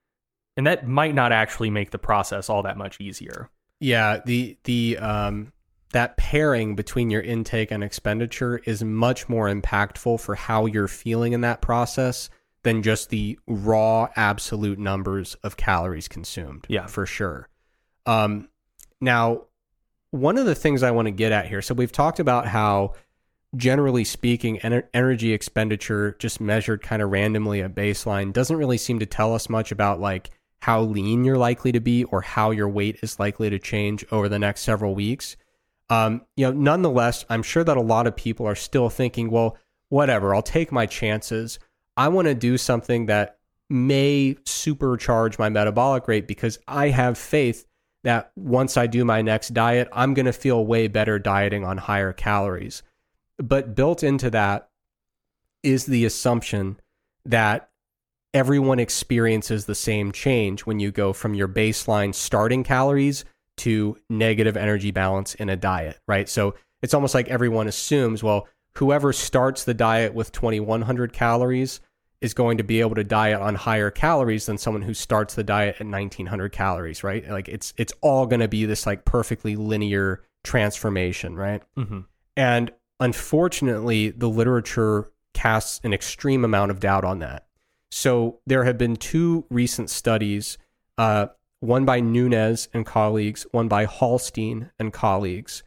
And that might not actually make the process all that much easier. Yeah, the the um that pairing between your intake and expenditure is much more impactful for how you're feeling in that process than just the raw absolute numbers of calories consumed. Yeah, for sure. Um now one of the things I want to get at here, so we've talked about how generally speaking, ener- energy expenditure just measured kind of randomly at baseline doesn't really seem to tell us much about like how lean you're likely to be or how your weight is likely to change over the next several weeks. Um, you know, nonetheless, I'm sure that a lot of people are still thinking, well, whatever, I'll take my chances. I want to do something that may supercharge my metabolic rate because I have faith that once I do my next diet, I'm going to feel way better dieting on higher calories. But built into that is the assumption that everyone experiences the same change when you go from your baseline starting calories to negative energy balance in a diet, right? So it's almost like everyone assumes, well, whoever starts the diet with 2100 calories is going to be able to diet on higher calories than someone who starts the diet at 1900 calories, right? Like it's it's all going to be this like perfectly linear transformation, right? Mm-hmm. And unfortunately, the literature casts an extreme amount of doubt on that. So there have been two recent studies, uh, one by Nunes and colleagues, one by Hollstein and colleagues.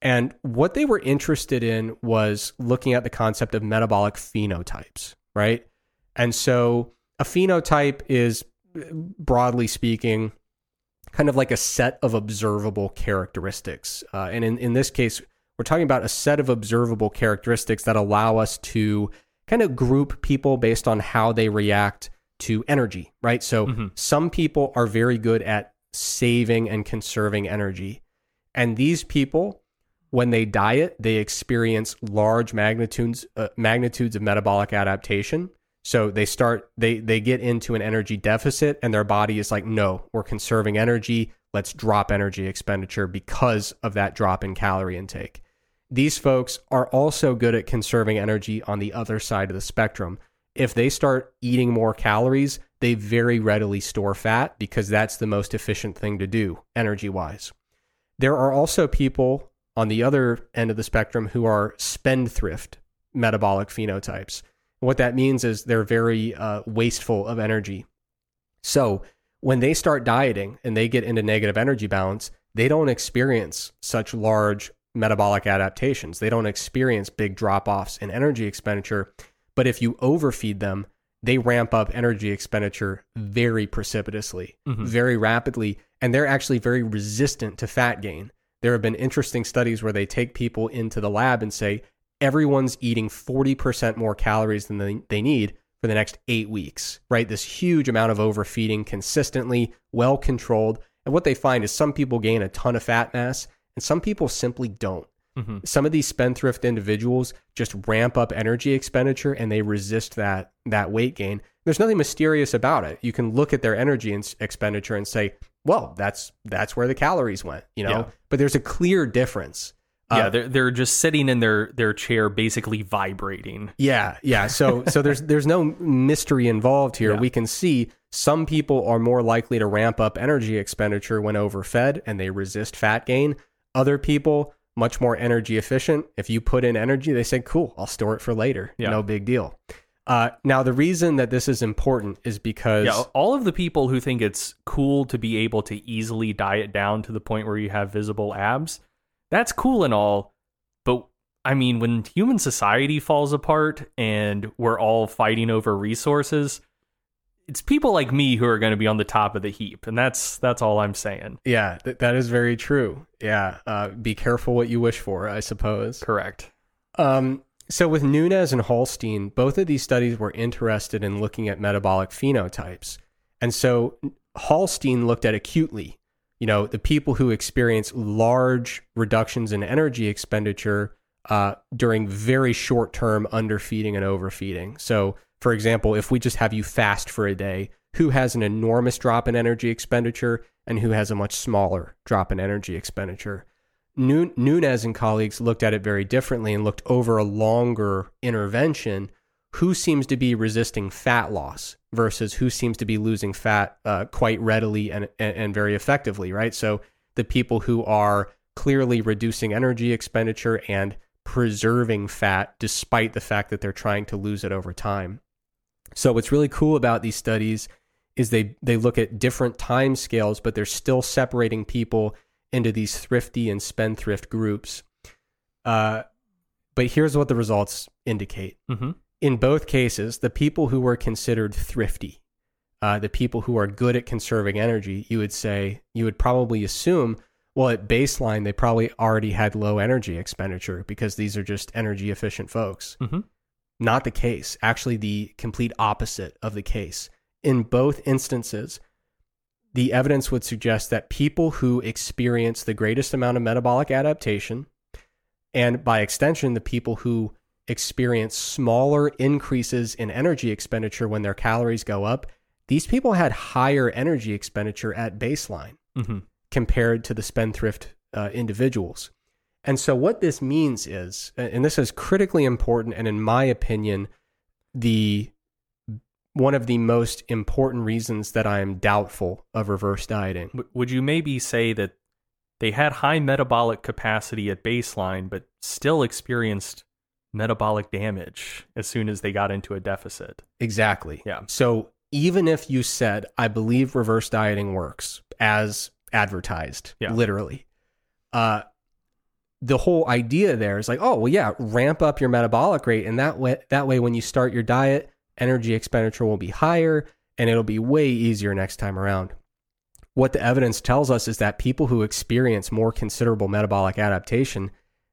And what they were interested in was looking at the concept of metabolic phenotypes, right? And so a phenotype is, broadly speaking, kind of like a set of observable characteristics. Uh, and in, in this case, we're talking about a set of observable characteristics that allow us to kind of group people based on how they react to energy, right? So Mm-hmm. some people are very good at saving and conserving energy. And these people, when they diet, they experience large magnitudes uh, magnitudes of metabolic adaptation. So they start they they get into an energy deficit and their body is like, "No, we're conserving energy. Let's drop energy expenditure because of that drop in calorie intake." These folks are also good at conserving energy on the other side of the spectrum. If they start eating more calories, they very readily store fat because that's the most efficient thing to do energy wise. There are also people on the other end of the spectrum who are spendthrift metabolic phenotypes. What that means is they're very uh, wasteful of energy. So when they start dieting and they get into negative energy balance, they don't experience such large metabolic adaptations. They don't experience big drop offs in energy expenditure. But if you overfeed them, they ramp up energy expenditure very precipitously, Mhm. very rapidly, and they're actually very resistant to fat gain. There have been interesting studies where they take people into the lab and say, everyone's eating 40% more calories than they, they need for the next eight weeks, right? This huge amount of overfeeding consistently, well controlled. And what they find is some people gain a ton of fat mass and some people simply don't. Mhm. Some of these spendthrift individuals just ramp up energy expenditure and they resist that that weight gain. There's nothing mysterious about it. You can look at their energy expenditure and say, "Well, that's that's where the calories went," you know. Yeah. But there's a clear difference. Yeah, Uh, they're they're just sitting in their their chair, basically vibrating. Yeah, yeah. So so there's there's no mystery involved here. Yeah. We can see some people are more likely to ramp up energy expenditure when overfed and they resist fat gain. Other people much more energy efficient. If you put in energy, they say, "Cool, I'll store it for later. Yeah. No big deal." Uh, now the reason that this is important is because Yeah, all of the people who think it's cool to be able to easily diet down to the point where you have visible abs, that's cool and all, but I mean, when human society falls apart and we're all fighting over resources, it's people like me who are going to be on the top of the heap, and that's that's all I'm saying. yeah, th- that is very true. Yeah, uh, be careful what you wish for, I suppose. Correct. Um, so with Nunes and Hollstein, both of these studies were interested in looking at metabolic phenotypes. And so Hollstein looked at acutely, you know, the people who experience large reductions in energy expenditure uh, during very short term underfeeding and overfeeding. So, for example, if we just have you fast for a day, who has an enormous drop in energy expenditure and who has a much smaller drop in energy expenditure? Nu- Nunes and colleagues looked at it very differently and looked over a longer intervention who seems to be resisting fat loss versus who seems to be losing fat uh, quite readily and, and, and very effectively, right? So the people who are clearly reducing energy expenditure and preserving fat despite the fact that they're trying to lose it over time. So what's really cool about these studies is they they look at different time scales, but they're still separating people into these thrifty and spendthrift groups. Uh, but here's what the results indicate. hmm In both cases, the people who were considered thrifty, uh, the people who are good at conserving energy, you would say, you would probably assume, well, at baseline, they probably already had low energy expenditure because these are just energy efficient folks. Mm-hmm. Not the case. Actually, the complete opposite of the case. In both instances, the evidence would suggest that people who experience the greatest amount of metabolic adaptation, and by extension, the people who experience smaller increases in energy expenditure when their calories go up, these people had higher energy expenditure at baseline Mm-hmm. compared to the spendthrift uh, individuals. And so, what this means is, and this is critically important, and in my opinion, the one of the most important reasons that I am doubtful of reverse dieting. Would you maybe say that they had high metabolic capacity at baseline, but still experienced metabolic damage as soon as they got into a deficit? Exactly. Yeah. So, even if you said, I believe reverse dieting works as advertised, Yeah. literally, uh, the whole idea there is like, oh, well, yeah, ramp up your metabolic rate. And that way, that way, when you start your diet, energy expenditure will be higher and it'll be way easier next time around. What the evidence tells us is that people who experience more considerable metabolic adaptation,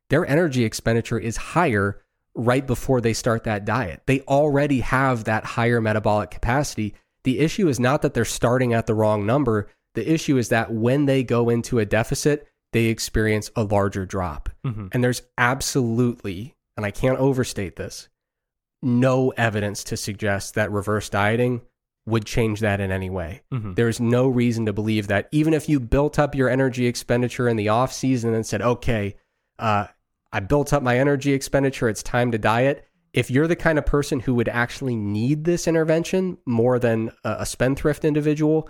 their energy expenditure is higher right before they start that diet. They already have that higher metabolic capacity. The issue is not that they're starting at the wrong number. The issue is that when they go into a deficit, they experience a larger drop. Mm-hmm. And there's absolutely, and I can't overstate this, no evidence to suggest that reverse dieting would change that in any way. Mm-hmm. There's no reason to believe that even if you built up your energy expenditure in the off season and said, okay, uh, I built up my energy expenditure, it's time to diet. If you're the kind of person who would actually need this intervention more than a, spendthrift individual,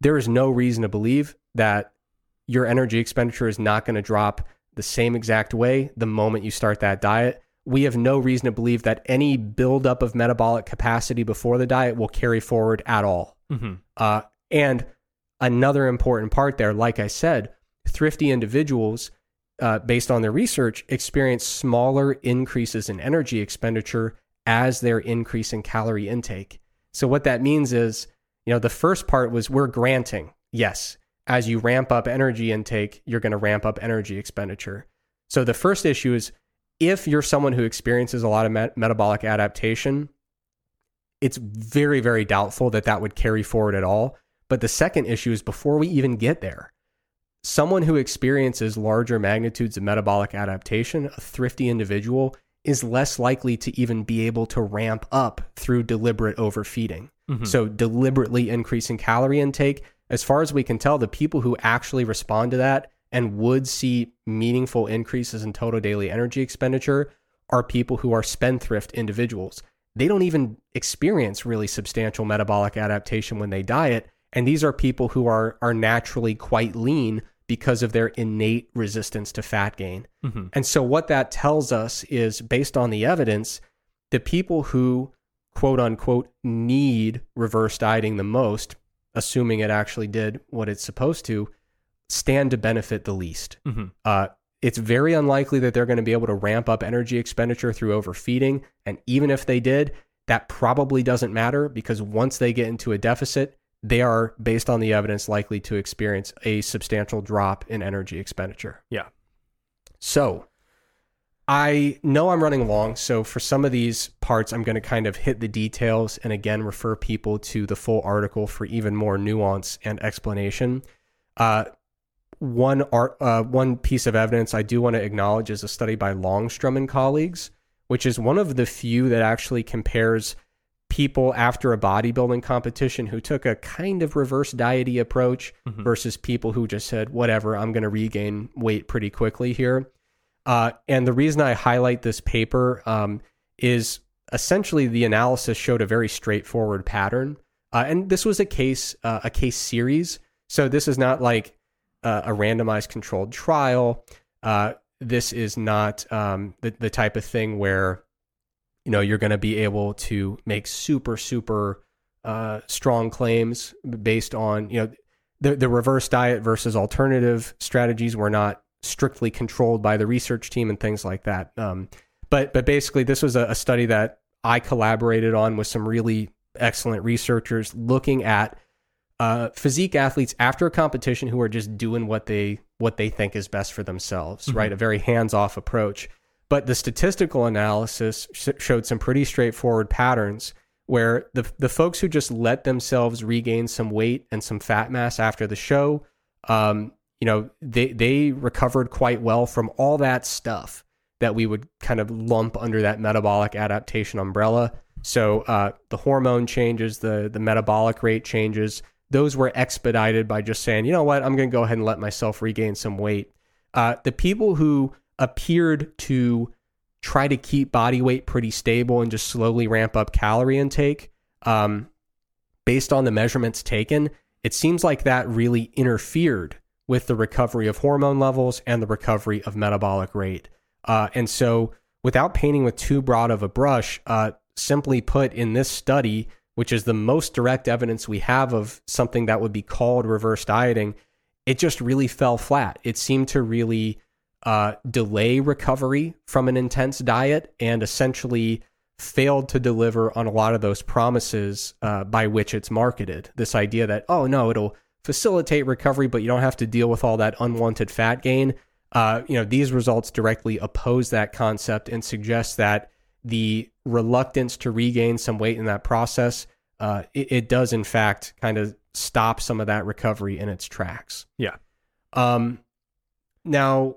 there is no reason to believe that your energy expenditure is not going to drop the same exact way the moment you start that diet. We have no reason to believe that any buildup of metabolic capacity before the diet will carry forward at all. Mm-hmm. Uh, and another important part there, like I said, thrifty individuals, uh, based on their research, experience smaller increases in energy expenditure as they're increasing calorie intake. So what that means is, you know, the first part was we're granting, yes, as you ramp up energy intake, you're going to ramp up energy expenditure. So the first issue is if you're someone who experiences a lot of met- metabolic adaptation, it's very, very doubtful that that would carry forward at all. But the second issue is before we even get there, someone who experiences larger magnitudes of metabolic adaptation, a thrifty individual, is less likely to even be able to ramp up through deliberate overfeeding. Mhm. So, deliberately increasing calorie intake, as far as we can tell, the people who actually respond to that and would see meaningful increases in total daily energy expenditure are people who are spendthrift individuals. They don't even experience really substantial metabolic adaptation when they diet. And these are people who are, are naturally quite lean because of their innate resistance to fat gain. Mhm. And so, what that tells us is based on the evidence, the people who quote unquote need reverse dieting the most, assuming it actually did what it's supposed to, stand to benefit the least. Mhm. Uh, it's very unlikely that they're going to be able to ramp up energy expenditure through overfeeding. And even if they did, that probably doesn't matter because once they get into a deficit, they are, based on the evidence, likely to experience a substantial drop in energy expenditure. Yeah. So I know I'm running long. So for some of these parts, I'm going to kind of hit the details and again refer people to the full article for even more nuance and explanation. Uh, one art, uh, one piece of evidence I do want to acknowledge is a study by Longstrom and colleagues, which is one of the few that actually compares people after a bodybuilding competition who took a kind of reverse diety approach Mhm. versus people who just said, whatever, I'm going to regain weight pretty quickly here. Uh, and the reason I highlight this paper um, is essentially the analysis showed a very straightforward pattern. Uh, and this was a case, uh, a case series. So this is not like uh, a randomized controlled trial. Uh, this is not um, the, the type of thing where you know you're going to be able to make super super uh, strong claims based on you know the the reverse diet versus alternative strategies were not strictly controlled by the research team and things like that. Um, but but basically, this was a, a study that I collaborated on with some really excellent researchers looking at uh, physique athletes after a competition who are just doing what they what they think is best for themselves, Mhm. right? A very hands off approach. But the statistical analysis sh- showed some pretty straightforward patterns where the the folks who just let themselves regain some weight and some fat mass after the show, um, you know, they they recovered quite well from all that stuff that we would kind of lump under that metabolic adaptation umbrella. So uh, the hormone changes, the the metabolic rate changes, those were expedited by just saying, you know what, I'm going to go ahead and let myself regain some weight. Uh, the people who appeared to try to keep body weight pretty stable and just slowly ramp up calorie intake, um, based on the measurements taken, it seems like that really interfered with the recovery of hormone levels and the recovery of metabolic rate. Uh, and so, without painting with too broad of a brush, uh, simply put, in this study, which is the most direct evidence we have of something that would be called reverse dieting, it just really fell flat. It seemed to really uh, delay recovery from an intense diet and essentially failed to deliver on a lot of those promises uh, by which it's marketed. This idea that, oh, no, it'll facilitate recovery, but you don't have to deal with all that unwanted fat gain. Uh, you know, these results directly oppose that concept and suggest that the reluctance to regain some weight in that process, uh, it, it does in fact kind of stop some of that recovery in its tracks. Yeah. Um. Now,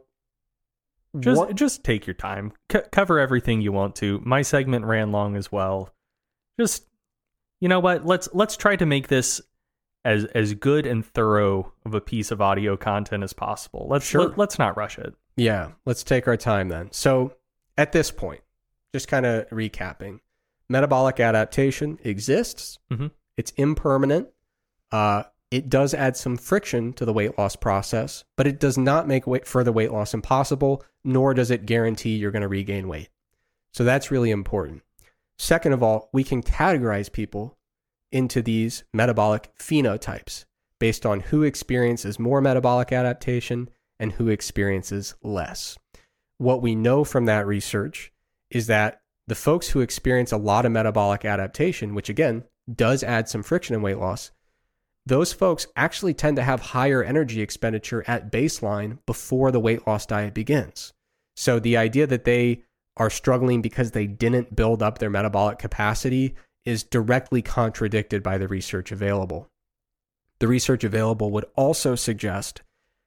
Just what- just take your time. C- cover everything you want to. My segment ran long as well. Just you know what? Let's let's try to make this as as good and thorough of a piece of audio content as possible. Let's Sure. let, let's not rush it. Yeah, let's take our time then. So, at this point, just kind of recapping, metabolic adaptation exists. Mhm. It's impermanent. Uh, it does add some friction to the weight loss process, but it does not make weight, further weight loss impossible, nor does it guarantee you're going to regain weight. So that's really important. Second of all, we can categorize people into these metabolic phenotypes based on who experiences more metabolic adaptation and who experiences less. What we know from that research is that the folks who experience a lot of metabolic adaptation, which again does add some friction in weight loss, those folks actually tend to have higher energy expenditure at baseline before the weight loss diet begins. So the idea that they are struggling because they didn't build up their metabolic capacity is directly contradicted by the research available. The research available would also suggest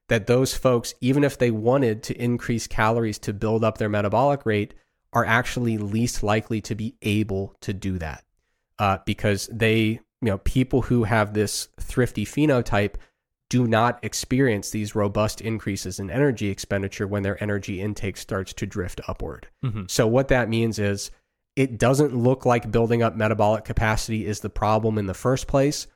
that those folks, even if they wanted to increase calories to build up their metabolic rate, are actually least likely to be able to do that uh, because they, you know, people who have this thrifty phenotype do not experience these robust increases in energy expenditure when their energy intake starts to drift upward. Mhm. So, what that means is it doesn't look like building up metabolic capacity is the problem in the first place.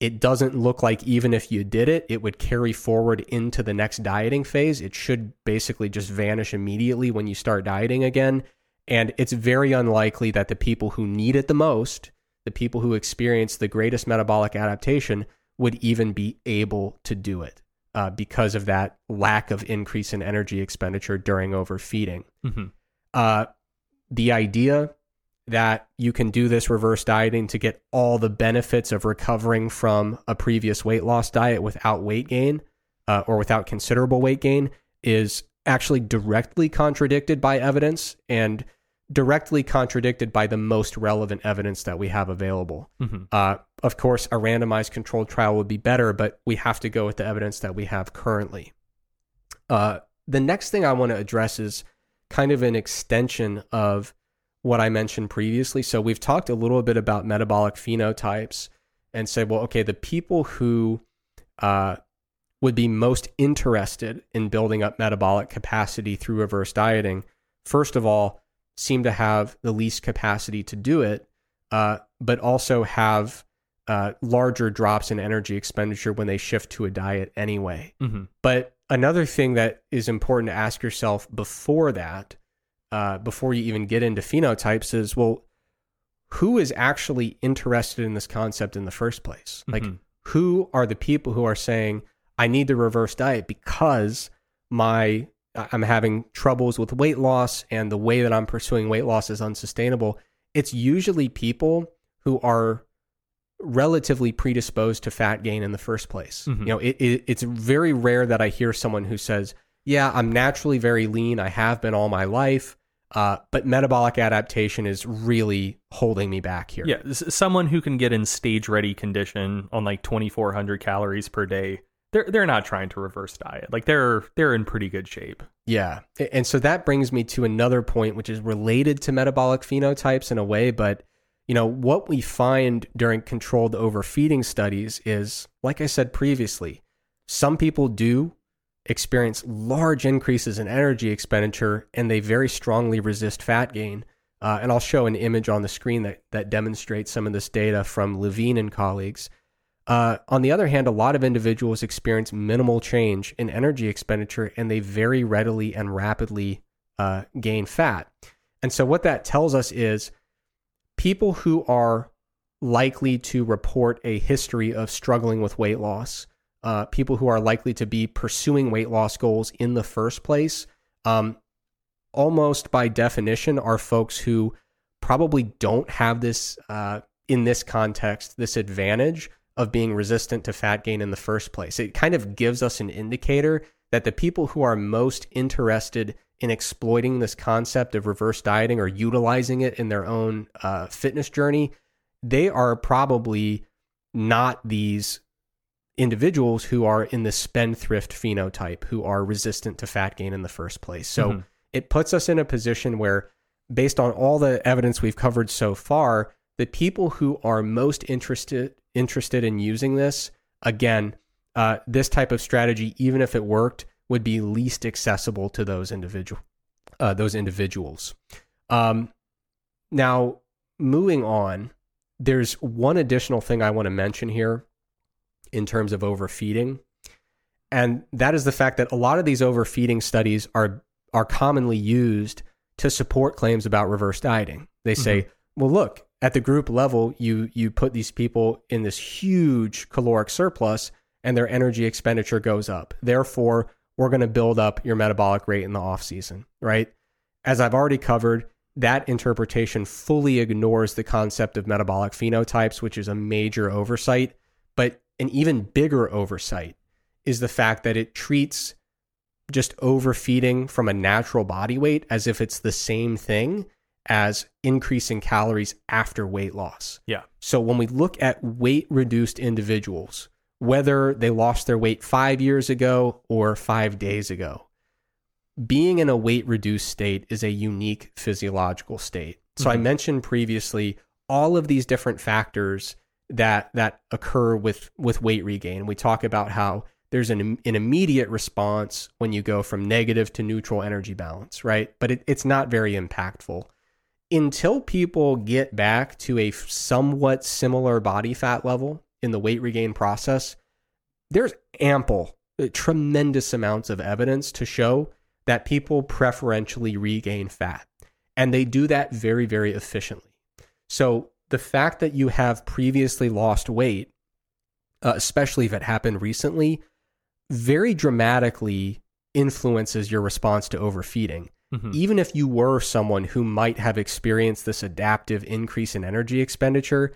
It doesn't look like even if you did it, it would carry forward into the next dieting phase. It should basically just vanish immediately when you start dieting again. And it's very unlikely that the people who need it the most, the people who experience the greatest metabolic adaptation, would even be able to do it uh, because of that lack of increase in energy expenditure during overfeeding. Mhm. Uh, the idea that you can do this reverse dieting to get all the benefits of recovering from a previous weight loss diet without weight gain uh, or without considerable weight gain is actually directly contradicted by evidence and directly contradicted by the most relevant evidence that we have available. Mhm. Uh, of course, a randomized controlled trial would be better, but we have to go with the evidence that we have currently. Uh, the next thing I want to address is kind of an extension of what I mentioned previously. So we've talked a little bit about metabolic phenotypes and said, well, okay, the people who uh, would be most interested in building up metabolic capacity through reverse dieting, first of all, seem to have the least capacity to do it, uh, but also have uh, larger drops in energy expenditure when they shift to a diet anyway. Mhm. But another thing that is important to ask yourself before that, uh, before you even get into phenotypes, is well, who is actually interested in this concept in the first place? Like, Mhm. who are the people who are saying, I need the reverse diet because my I'm having troubles with weight loss and the way that I'm pursuing weight loss is unsustainable. It's usually people who are relatively predisposed to fat gain in the first place. You know, it, it, it's very rare that I hear someone who says, "Yeah, I'm naturally very lean. I have been all my life." Uh, but metabolic adaptation is really holding me back here. Yeah, someone who can get in stage ready condition on like 2400 calories per day. They're they're not trying to reverse diet. Like they're they're in pretty good shape. Yeah. And so that brings me to another point, which is related to metabolic phenotypes in a way. But, you know, what we find during controlled overfeeding studies is, like I said previously, some people do experience large increases in energy expenditure and they very strongly resist fat gain. Uh, and I'll show an image on the screen that, that demonstrates some of this data from Levine and colleagues. Uh, on the other hand, a lot of individuals experience minimal change in energy expenditure and they very readily and rapidly uh, gain fat. And so, what that tells us is people who are likely to report a history of struggling with weight loss, uh, people who are likely to be pursuing weight loss goals in the first place, um, almost by definition, are folks who probably don't have this, uh, in this context, this advantage of being resistant to fat gain in the first place. It kind of gives us an indicator that the people who are most interested in exploiting this concept of reverse dieting or utilizing it in their own uh, fitness journey, they are probably not these individuals who are in the spendthrift phenotype who are resistant to fat gain in the first place. So Mhm. it puts us in a position where, based on all the evidence we've covered so far, the people who are most interested interested in using this again, uh, this type of strategy, even if it worked, would be least accessible to those individual uh, those individuals. Um, now, moving on, there's one additional thing I want to mention here in terms of overfeeding, and that is the fact that a lot of these overfeeding studies are are commonly used to support claims about reverse dieting. They say, "Well, look, at the group level, you you put these people in this huge caloric surplus, and their energy expenditure goes up. Therefore, we're going to build up your metabolic rate in the off season, right? As I've already covered, that interpretation fully ignores the concept of metabolic phenotypes, which is a major oversight. But an even bigger oversight is the fact that it treats just overfeeding from a natural body weight as if it's the same thing as increasing calories after weight loss. Yeah. So when we look at weight reduced individuals, whether they lost their weight five years ago or five days ago, being in a weight reduced state is a unique physiological state. So I Mhm. mentioned previously all of these different factors that that occur with with weight regain. We talk about how there's an, an immediate response when you go from negative to neutral energy balance, right? But it, it's not very impactful until people get back to a somewhat similar body fat level in the weight regain process, there's ample, uh, tremendous amounts of evidence to show that people preferentially regain fat. And they do that very, very efficiently. So the fact that you have previously lost weight, uh, especially if it happened recently, very dramatically influences your response to overfeeding Mhm. even if you were someone who might have experienced this adaptive increase in energy expenditure,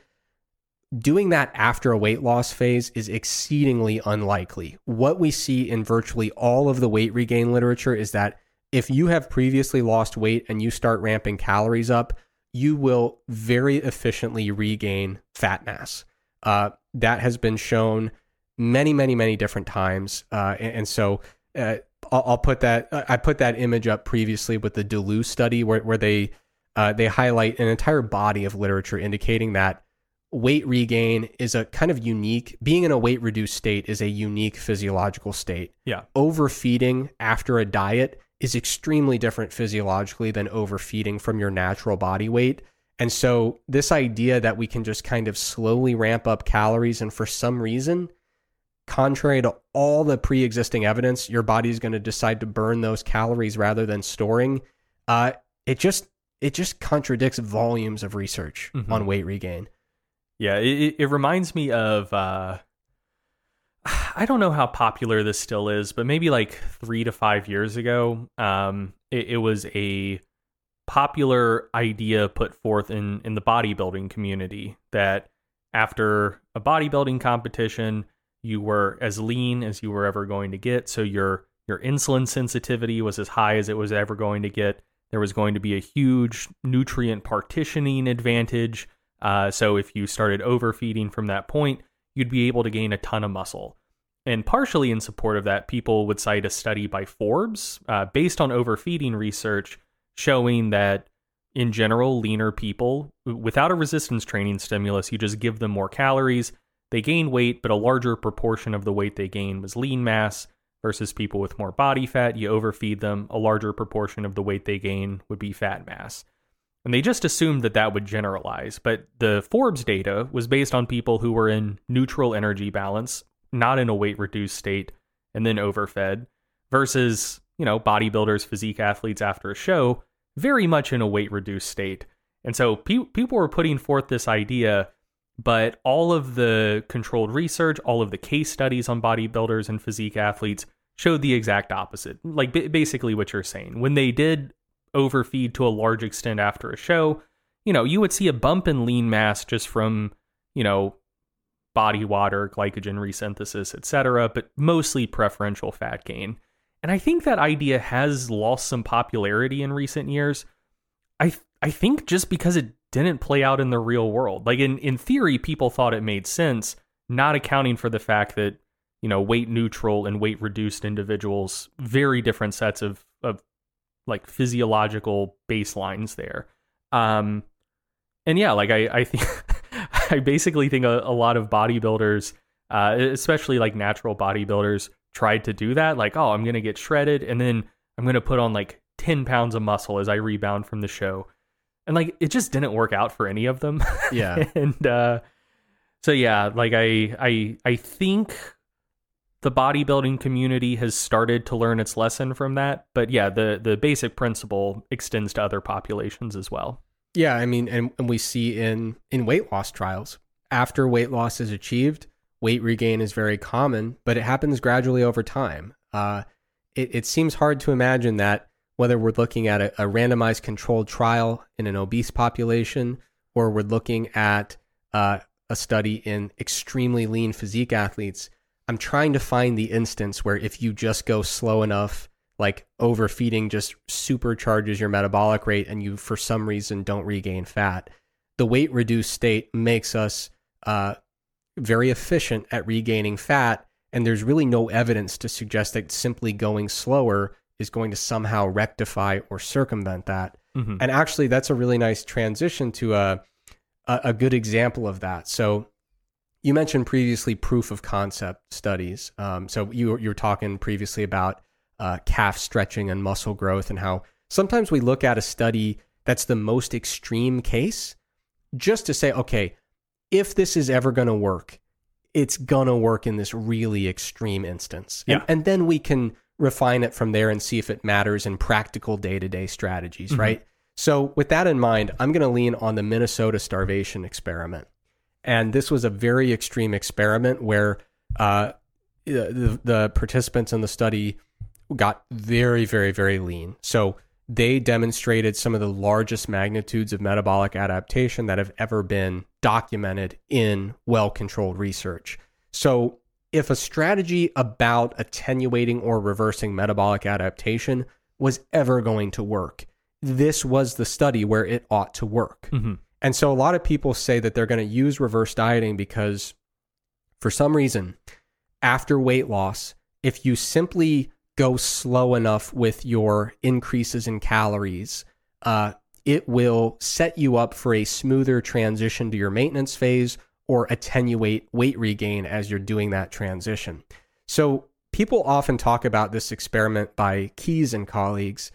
doing that after a weight loss phase is exceedingly unlikely. What we see in virtually all of the weight regain literature is that if you have previously lost weight and you start ramping calories up, you will very efficiently regain fat mass. Uh, that has been shown many, many, many different times. Uh, and, and so uh, I'll, I'll put that. I put that image up previously with the Dulloo study, where where they uh, they highlight an entire body of literature indicating that weight regain is a kind of unique. Being in a weight reduced state is a unique physiological state. Yeah. Overfeeding after a diet is extremely different physiologically than overfeeding from your natural body weight. And so, this idea that we can just kind of slowly ramp up calories and for some reason contrary to all the pre-existing evidence, your body's going to decide to burn those calories rather than storing. Uh, it just it just contradicts volumes of research Mhm. on weight regain. Yeah, it, it- it reminds me of uh, I don't know how popular this still is, but maybe like three to five years ago, um, it, it was a popular idea put forth in in the bodybuilding community that after a bodybuilding competition, you were as lean as you were ever going to get. So your your insulin sensitivity was as high as it was ever going to get. There was going to be a huge nutrient partitioning advantage. Uh, so if you started overfeeding from that point, you'd be able to gain a ton of muscle. And partially in support of that, people would cite a study by Forbes uh, based on overfeeding research showing that in general, leaner people without a resistance training stimulus, you just give them more calories. They gain weight, but a larger proportion of the weight they gain was lean mass versus people with more body fat. You overfeed them, a larger proportion of the weight they gain would be fat mass. And they just assumed that that would generalize. But the Forbes data was based on people who were in neutral energy balance, not in a weight reduced state, and then overfed, versus, you know, bodybuilders, physique athletes after a show very much in a weight reduced state. And so pe- people were putting forth this idea, but all of the controlled research, all of the case studies on bodybuilders and physique athletes showed the exact opposite. Like b- basically what you're saying. When they did overfeed to a large extent after a show, you know, you would see a bump in lean mass just from, you know, body water, glycogen resynthesis, etc., but mostly preferential fat gain. And I think that idea has lost some popularity in recent years. I I think just because it didn't play out in the real world. Like in in theory people thought it made sense, not accounting for the fact that, you know, weight neutral and weight reduced individuals very different sets of of like physiological baselines there. Um and yeah, like I I think I basically think a, a lot of bodybuilders uh, especially like natural bodybuilders tried to do that. Like, oh, I'm to get shredded and then I'm to put on like 10 pounds of muscle as I rebound from the show. And like, it just didn't work out for any of them. Yeah. and, uh, so yeah, like I, I, I think the bodybuilding community has started to learn its lesson from that. But yeah, the, the basic principle extends to other populations as well. Yeah. I mean, and, and we see in, in weight loss trials after weight loss is achieved, weight regain is very common, but it happens gradually over time. Uh, it, it, seems hard to imagine that whether we're looking at a, a, randomized controlled trial in an obese population or we're looking at uh, a study in extremely lean physique athletes, I'm trying to find the instance where if you just go slow enough, like overfeeding just supercharges your metabolic rate and you for some reason don't regain fat. The weight reduced state makes us uh, very efficient at regaining fat, and there's really no evidence to suggest that simply going slower is going to somehow rectify or circumvent that. Mm-hmm. And actually, that's a really nice transition to a, a, a good example of that. So, you mentioned previously proof of concept studies. Um, so you you were talking previously about uh, calf stretching and muscle growth, and how sometimes we look at a study that's the most extreme case just to say, okay, if this is ever going to work, it's going to work in this really extreme instance. Yeah. And, and, then we can refine it from there and see if it matters in practical day to day strategies, mm-hmm. right? So, with that in mind, I'm going to lean on the Minnesota starvation experiment. And this was a very extreme experiment where uh, the, the participants in the study got very, very, very lean. So, they demonstrated some of the largest magnitudes of metabolic adaptation that have ever been documented in well controlled research. So, if a strategy about attenuating or reversing metabolic adaptation was ever going to work, this was the study where it ought to work. Mm-hmm. And so, a lot of people say that they're going to use reverse dieting because, for some reason, after weight loss, if you simply go slow enough with your increases in calories, uh, it will set you up for a smoother transition to your maintenance phase or attenuate weight regain as you're doing that transition. So, people often talk about this experiment by Keys and colleagues,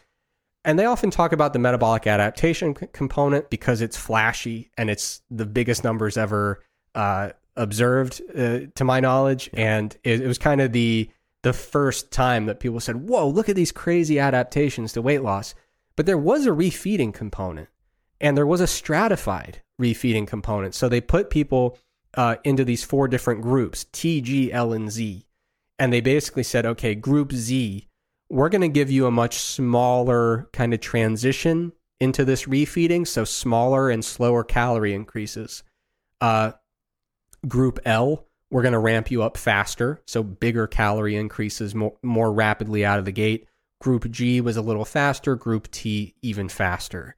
and they often talk about the metabolic adaptation c- component because it's flashy and it's the biggest numbers ever uh, observed, uh, to my knowledge. And it, it was kind of the the first time that people said, Whoa, look at these crazy adaptations to weight loss. But there was a refeeding component and there was a stratified refeeding component. So they put people uh, into these four different groups T, G, L, and Z. And they basically said, okay, group Z, we're going to give you a much smaller kind of transition into this refeeding. So smaller and slower calorie increases. Uh, Group L, we're going to ramp you up faster, so bigger calorie increases more, more rapidly out of the gate. Group G was a little faster, Group T even faster.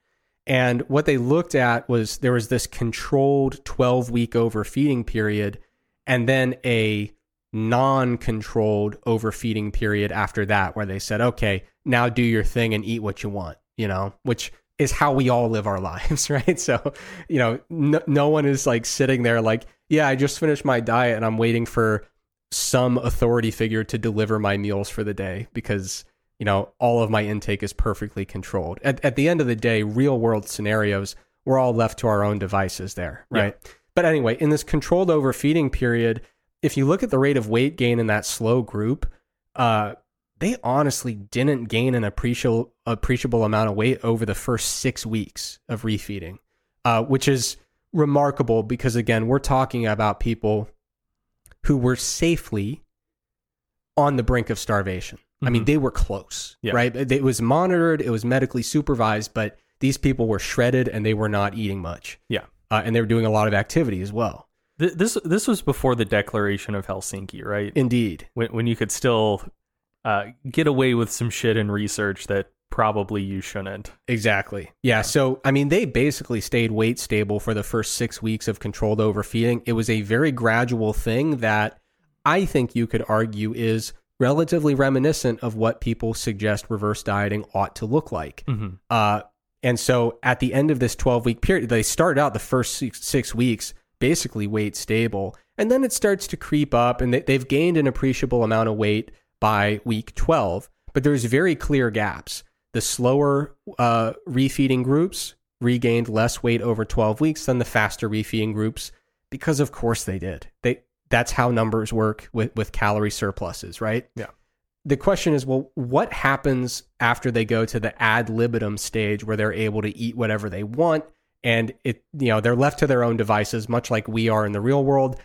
And what they looked at was there was this controlled 12 week overfeeding period and then a non controlled overfeeding period after that, where they said, okay, now do your thing and eat what you want, you know, which is how we all live our lives, right? So, you know, no, no one is like sitting there like, yeah, I just finished my diet and I'm waiting for some authority figure to deliver my meals for the day because you know all of my intake is perfectly controlled at, at the end of the day real world scenarios we're all left to our own devices there right yeah. but anyway in this controlled overfeeding period if you look at the rate of weight gain in that slow group uh, they honestly didn't gain an appreciable appreciable amount of weight over the first six weeks of refeeding uh, which is remarkable because again we're talking about people who were safely on the brink of starvation. Mm-hmm. I mean, mm-hmm. they were close, yeah. right? It was monitored, it was medically supervised, but these people were shredded and they were not eating much. Yeah. Uh, and they were doing a lot of activity as well. This this was before the Declaration of Helsinki, right? Indeed. When when you could still uh, get away with some shit in research that probably you shouldn't. Exactly. Yeah. So, I mean, they basically stayed weight stable for the first six weeks of controlled overfeeding. It was a very gradual thing that I think you could argue is relatively reminiscent of what people suggest reverse dieting ought to look like. Mm-hmm. Uh, and so at the end of this 12 week period, they start out the first six, six, weeks basically weight stable. And then it starts to creep up, and they, they've gained an appreciable amount of weight by week 12. But there's very clear gaps. The slower uh, refeeding groups regained less weight over 12 weeks than the faster refeeding groups because, of course, they did. They that's how numbers work with, with calorie surpluses, right? Yeah. The question is, well, what happens after they go to the ad libitum stage where they're able to eat whatever they want and it you know they're left to their own devices much like we are in the real world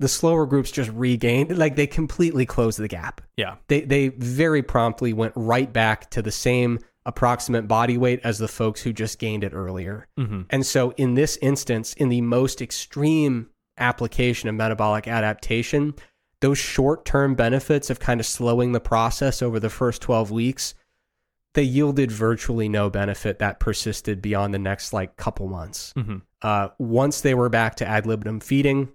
the slower groups just regained like they completely closed the gap yeah they they very promptly went right back to the same approximate body weight as the folks who just gained it earlier mm-hmm. and so in this instance in the most extreme application of metabolic adaptation, those short term benefits of kind of slowing the process over the first 12 weeks, they yielded virtually no benefit that persisted beyond the next like couple months. Mm-hmm. Uh, once they were back to ad libitum feeding,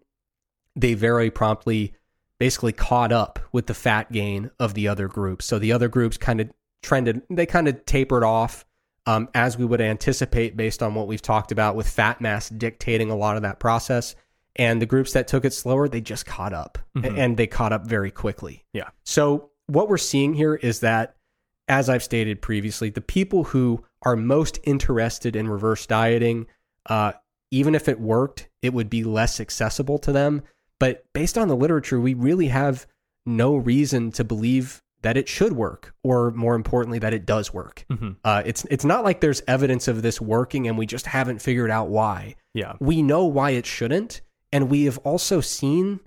they very promptly basically caught up with the fat gain of the other groups. So the other groups kind of trended, they kind of tapered off um, as we would anticipate based on what we've talked about with fat mass dictating a lot of that process and the groups that took it slower they just caught up mm-hmm. and they caught up very quickly yeah so what we're seeing here is that as i've stated previously the people who are most interested in reverse dieting uh, even if it worked it would be less accessible to them but based on the literature we really have no reason to believe that it should work, or more importantly, that it does work. Mm-hmm. Uh, it's it's not like there's evidence of this working and we just haven't figured out why. Yeah, we know why it shouldn't, and we have also seen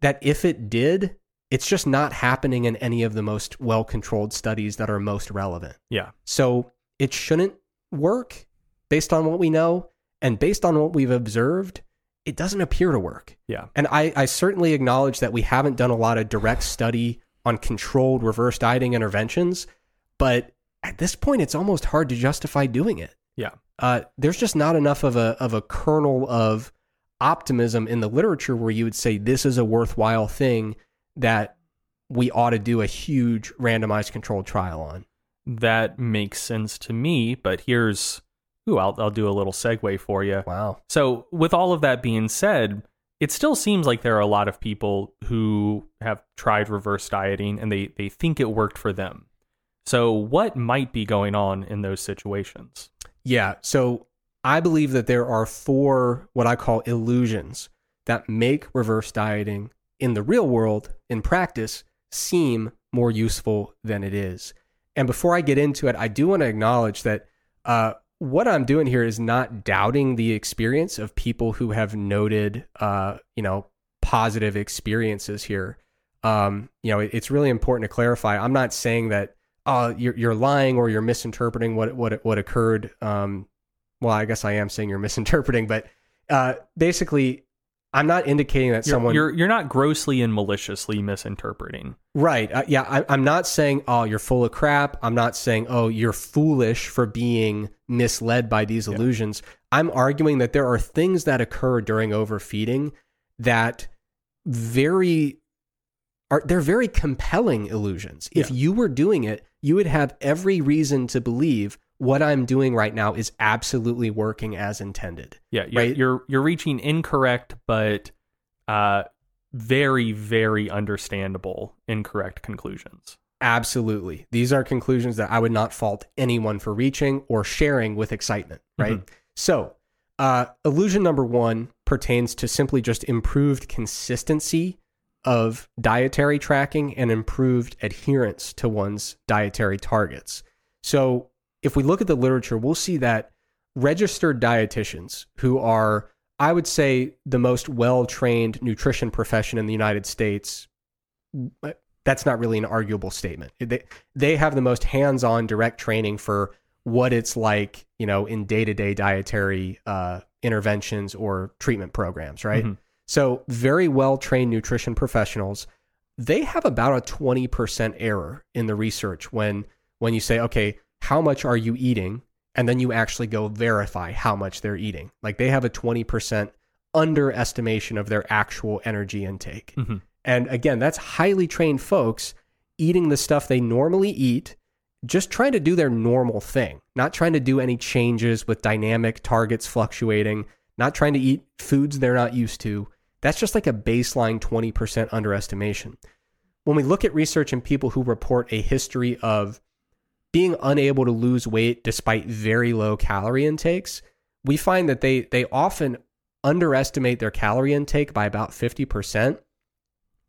that if it did, it's just not happening in any of the most well controlled studies that are most relevant. Yeah. So it shouldn't work based on what we know and based on what we've observed. It doesn't appear to work. Yeah. And I, I certainly acknowledge that we haven't done a lot of direct study on controlled reverse dieting interventions, but at this point, it's almost hard to justify doing it. Yeah. Uh, there's just not enough of a of a kernel of optimism in the literature where you would say this is a worthwhile thing that we ought to do a huge randomized controlled trial on. That makes sense to me, but here's ooh, I'll I'll do a little segue for you. Wow. So, with all of that being said, it still seems like there are a lot of people who have tried reverse dieting and they they think it worked for them. So, what might be going on in those situations? Yeah, so I believe that there are four what I call illusions that make reverse dieting in the real world, in practice, seem more useful than it is. And before I get into it, I do want to acknowledge that uh, what I'm doing here is not doubting the experience of people who have noted, uh, you know, positive experiences here. Um, you know, it's really important to clarify. I'm not saying that uh, you're, you're lying or you're misinterpreting what what what occurred um, well, I guess I am saying you're misinterpreting, but uh, basically, I'm not indicating that You're, someone you're you're not grossly and maliciously misinterpreting. Right. Uh, yeah. I, I'm not saying, oh, you're full of crap. I'm not saying, oh, you're foolish for being misled by these illusions. I'm arguing that there are things that occur during overfeeding that very are they're very compelling illusions. If Yeah. you were doing it, you would have every reason to believe what I'm doing right now is absolutely working as intended. Yeah, you're Right. you're, you're reaching incorrect, but uh, very very understandable incorrect conclusions. Absolutely. These are conclusions that I would not fault anyone for reaching or sharing with excitement, right? So, uh, illusion number one pertains to simply just improved consistency of dietary tracking and improved adherence to one's dietary targets. So, if we look at the literature, we'll see that registered dietitians who are, I would say, the most well trained nutrition profession in the United States that's not really an arguable statement. They they have the most hands-on direct training for what it's like, you know, in day-to-day dietary uh, interventions or treatment programs, right? Mhm. So very well-trained nutrition professionals, they have about a 20% error in the research when when you say, okay, how much are you eating? And then you actually go verify how much they're eating. Like they have a 20% underestimation of their actual energy intake. Mhm. And again, that's highly trained folks eating the stuff they normally eat, just trying to do their normal thing, not trying to do any changes with dynamic targets fluctuating, not trying to eat foods they're not used to. That's just like a baseline 20% underestimation. When we look at research in people who report a history of being unable to lose weight despite very low calorie intakes, we find that they they often underestimate their calorie intake by about 50%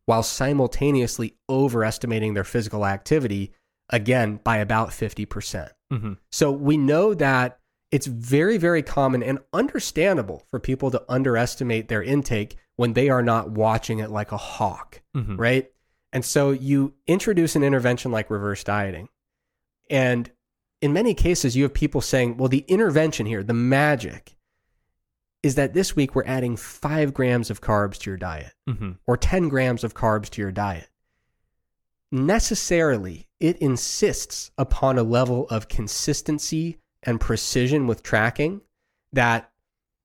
while simultaneously overestimating their physical activity again by about 50%. Mhm. So we know that it's very very common and understandable for people to underestimate their intake when they are not watching it like a hawk Mhm. right? And so you introduce an intervention like reverse dieting. And in many cases, you have people saying, well, the intervention here, the magic, is that this week we're adding five grams of carbs to your diet Mhm. or 10 grams of carbs to your diet. Necessarily, it insists upon a level of consistency and precision with tracking that,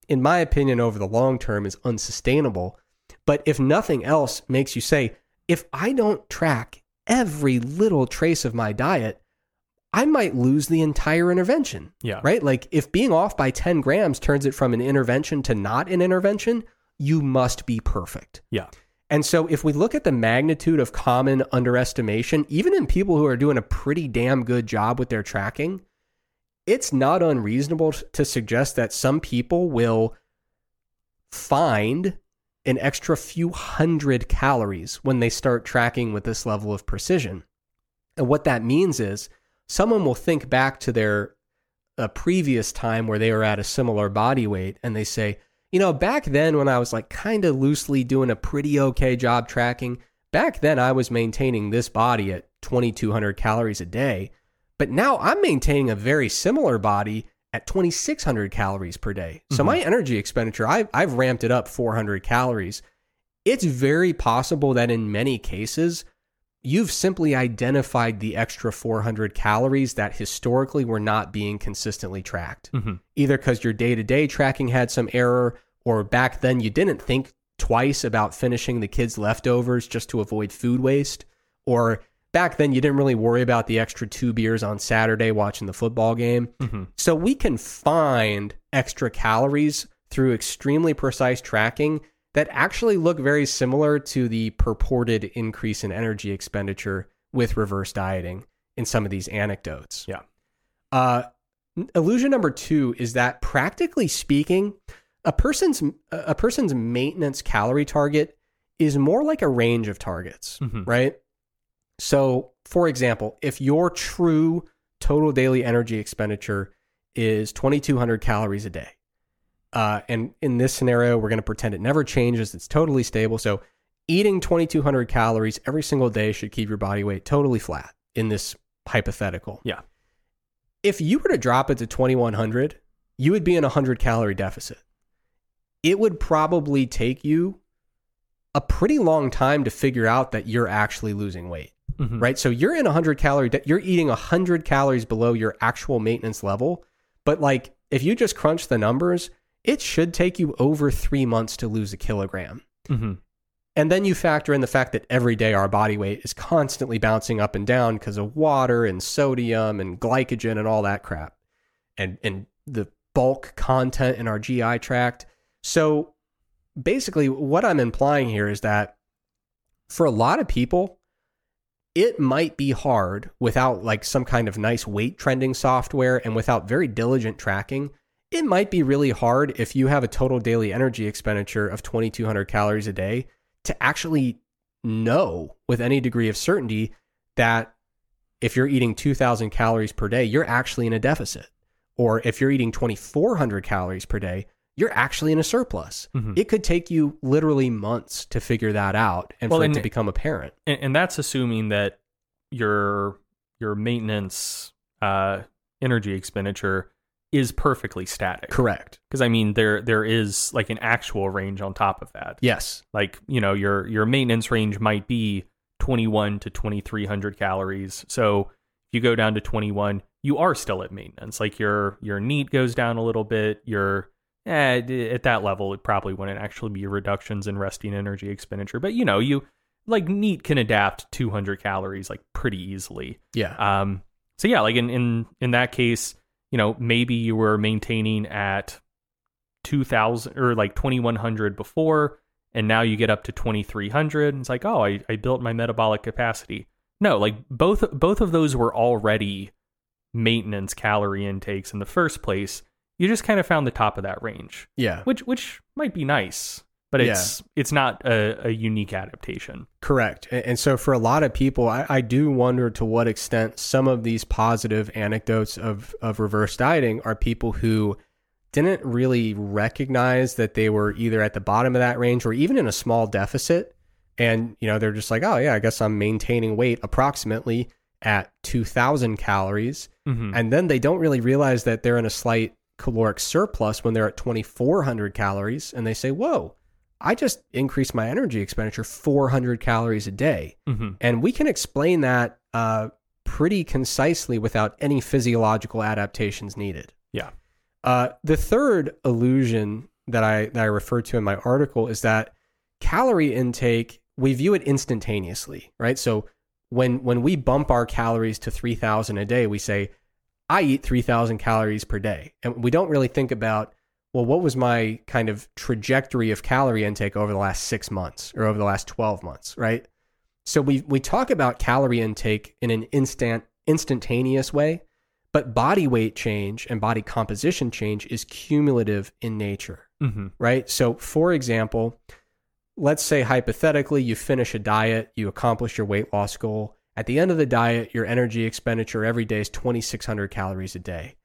in my opinion, over the long term is unsustainable. But if nothing else makes you say, if I don't track every little trace of my diet, I might lose the entire intervention Yeah. right? Like if being off by 10 grams turns it from an intervention to not an intervention, you must be perfect. Yeah. And so if we look at the magnitude of common underestimation, even in people who are doing a pretty damn good job with their tracking, it's not unreasonable to suggest that some people will find an extra few hundred calories when they start tracking with this level of precision. And what that means is someone will think back to their a previous time where they were at a similar body weight and they say, you know, back then when I was like kind of loosely doing a pretty okay job tracking, back then I was maintaining this body at 2200 calories a day, but now I'm maintaining a very similar body at 2600 calories per day. So Mhm. my energy expenditure, I've, I've ramped it up 400 calories. It's very possible that in many cases, you've simply identified the extra 400 calories that historically were not being consistently tracked. Mhm. Either because your day to day tracking had some error, or back then you didn't think twice about finishing the kids' leftovers just to avoid food waste, or back then you didn't really worry about the extra two beers on Saturday watching the football game. Mhm. So we can find extra calories through extremely precise tracking that actually look very similar to the purported increase in energy expenditure with reverse dieting in some of these anecdotes. Yeah. Uh, illusion number two is that practically speaking, a person's a person's maintenance calorie target is more like a range of targets, Mhm. right? So, for example, if your true total daily energy expenditure is 2200 calories a day, uh, and in this scenario, we're going to pretend it never changes, it's totally stable. So, eating 2200 calories every single day should keep your body weight totally flat in this hypothetical. Yeah. If you were to drop it to 2100, you would be in a 100 calorie deficit. it would probably take you a pretty long time to figure out that you're actually losing weight, Mhm. right? So you're in a 100 calorie, de- you're eating 100 calories below your actual maintenance level. But like, if you just crunch the numbers, it should take you over three months to lose a kilogram. Mhm. And then you factor in the fact that every day our body weight is constantly bouncing up and down because of water and sodium and glycogen and all that crap. And and the bulk content in our GI tract. So basically what I'm implying here is that for a lot of people it might be hard without like some kind of nice weight trending software and without very diligent tracking. It might be really hard if you have a total daily energy expenditure of 2200 calories a day to actually know with any degree of certainty that if you're eating 2000 calories per day, you're actually in a deficit. Or if you're eating 2400 calories per day, you're actually in a surplus. Mhm. It could take you literally months to figure that out and Well, for it to become apparent. and, and that's assuming that your your maintenance uh, energy expenditure is perfectly static. Correct. Because I mean, there there is like an actual range on top of that. Yes. Like you know, your your maintenance range might be twenty one to twenty three hundred calories. So if you go down to twenty one, you are still at maintenance. Like your your NEAT goes down a little bit. Your eh, at that level, it probably wouldn't actually be reductions in resting energy expenditure. But you know, you like NEAT can adapt two hundred calories like pretty easily. Yeah. Um, so yeah, like in in in that case, you know, maybe you were maintaining at two thousand or like twenty one hundred before, and now you get up to twenty three hundred. It's like, oh, I, I built my metabolic capacity. No, like both both of those were already maintenance calorie intakes in the first place. You just kind of found the top of that range, yeah. which which might be nice, but Yeah. it's it's not a, a unique adaptation. Correct. And, so for a lot of people, I, I do wonder to what extent some of these positive anecdotes of, of reverse dieting are people who didn't really recognize that they were either at the bottom of that range or even in a small deficit. And, you know, they're just like, oh, yeah, I guess I'm maintaining weight approximately at 2000 calories. Mhm. And then they don't really realize that they're in a slight caloric surplus when they're at 2400 calories. And they say, whoa, I just increased my energy expenditure 400 calories a day. Mhm. And we can explain that uh, pretty concisely without any physiological adaptations needed. Yeah. Uh, the third illusion that I that I referred to in my article is that calorie intake we view it instantaneously, right? So when when we bump our calories to 3000 a day, we say I eat 3000 calories per day. And we don't really think about well, what was my kind of trajectory of calorie intake over the last 6 months or over the last 12 months, right? So we we talk about calorie intake in an instant instantaneous way, but body weight change and body composition change is cumulative in nature Mhm. right? So, for example, let's say hypothetically you finish a diet, you accomplish your weight loss goal. At the end of the diet, your energy expenditure every day is 2,600 calories a day.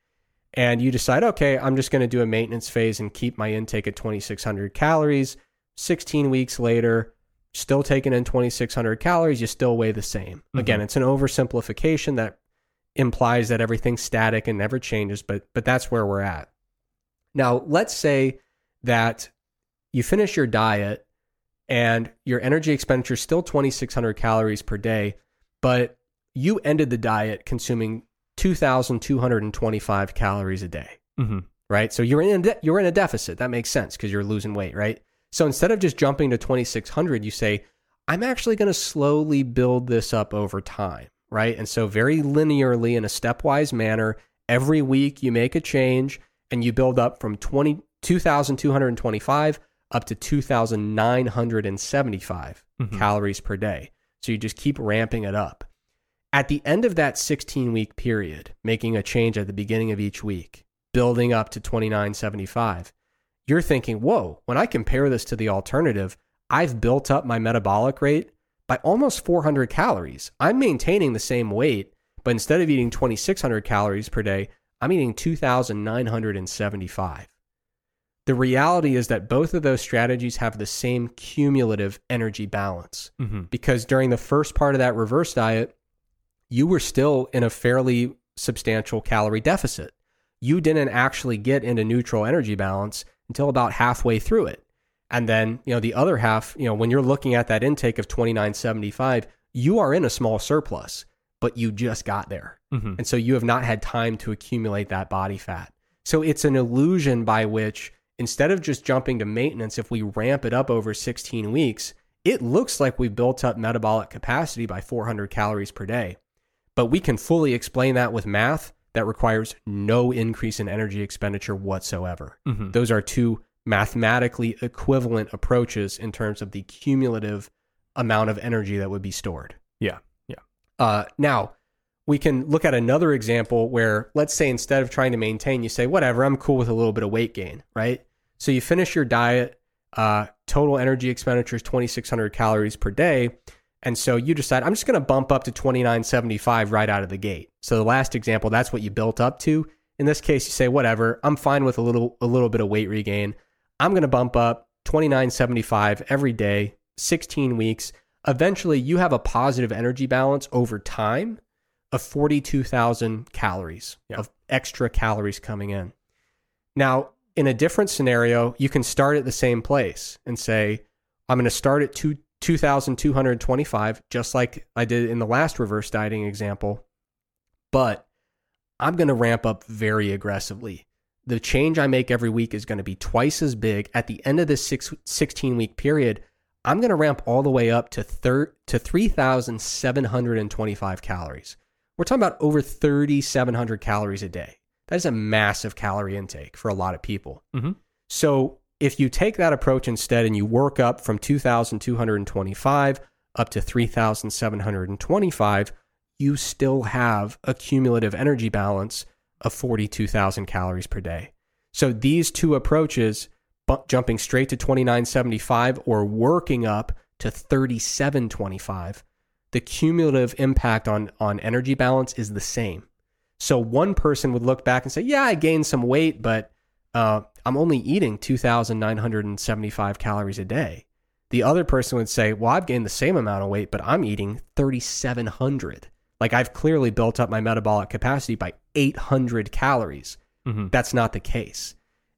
And you decide, okay, I'm just going to do a maintenance phase and keep my intake at 2,600 calories. 16 weeks later, still taking in 2,600 calories, you still weigh the same. Mm-hmm. Again, it's an oversimplification that implies that everything's static and never changes, but but that's where we're at. Now, let's say that you finish your diet and your energy expenditure is still 2600 calories per day, but you ended the diet consuming 2225 calories a day, Mhm. right? So you're in a de- you're in a deficit. That makes sense because you're losing weight, right? So instead of just jumping to 2600, you say I'm actually going to slowly build this up over time, right? And so very linearly in a stepwise manner, every week you make a change and you build up from 20 2225 up to 2975 Mhm. calories per day. So you just keep ramping it up. At the end of that 16 week period, making a change at the beginning of each week, building up to 2975, you're thinking, whoa, when I compare this to the alternative, I've built up my metabolic rate by almost 400 calories. I'm maintaining the same weight, but instead of eating 2,600 calories per day, I'm eating 2,975. The reality is that both of those strategies have the same cumulative energy balance Mhm. because during the first part of that reverse diet, you were still in a fairly substantial calorie deficit. You didn't actually get into neutral energy balance until about halfway through it. And then, you know, the other half, you know, when you're looking at that intake of 2975, you are in a small surplus, but you just got there. Mm-hmm. And so you have not had time to accumulate that body fat. So it's an illusion by which instead of just jumping to maintenance, if we ramp it up over 16 weeks, it looks like we've built up metabolic capacity by 400 calories per day. But we can fully explain that with math that requires no increase in energy expenditure whatsoever. Mhm. Those are two mathematically equivalent approaches in terms of the cumulative amount of energy that would be stored. Yeah. Yeah. Uh, now, we can look at another example where, let's say, instead of trying to maintain, you say, whatever, I'm cool with a little bit of weight gain, right? So you finish your diet, uh, total energy expenditure is 2,600 calories per day. And so you decide, I'm just going to bump up to 2975 right out of the gate. So the last example, that's what you built up to. In this case, you say, whatever, I'm fine with a little, a little bit of weight regain. I'm going to bump up 2975 every day, 16 weeks. Eventually, you have a positive energy balance over time of 42,000 calories Yeah. of extra calories coming in. Now, in a different scenario, you can start at the same place and say, I'm going to start at two, 2,225, just like I did in the last reverse dieting example, but I'm going to ramp up very aggressively. The change I make every week is going to be twice as big. At the end of this six, 16 week period, I'm going to ramp all the way up to, thir- to 3,725 calories. We're talking about over 3,700 calories a day. That is a massive calorie intake for a lot of people. Mhm. So if you take that approach instead and you work up from 2,225 up to 3,725, you still have a cumulative energy balance of 42,000 calories per day. So these two approaches, jumping straight to 2975 or working up to 3725, the cumulative impact on on energy balance is the same. So one person would look back and say, "Yeah, I gained some weight, but uh, I'm only eating 2,975 calories a day." The other person would say, "Well, I've gained the same amount of weight, but I'm eating 3,700. Like I've clearly built up my metabolic capacity by 800 calories." Mhm. That's not the case.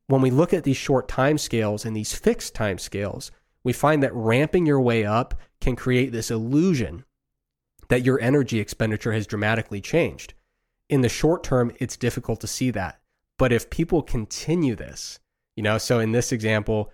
When we look at these short time scales and these fixed time scales, we find that ramping your way up can create this illusion that your energy expenditure has dramatically changed. In the short term, it's difficult to see that. But if people continue this, you know, so in this example,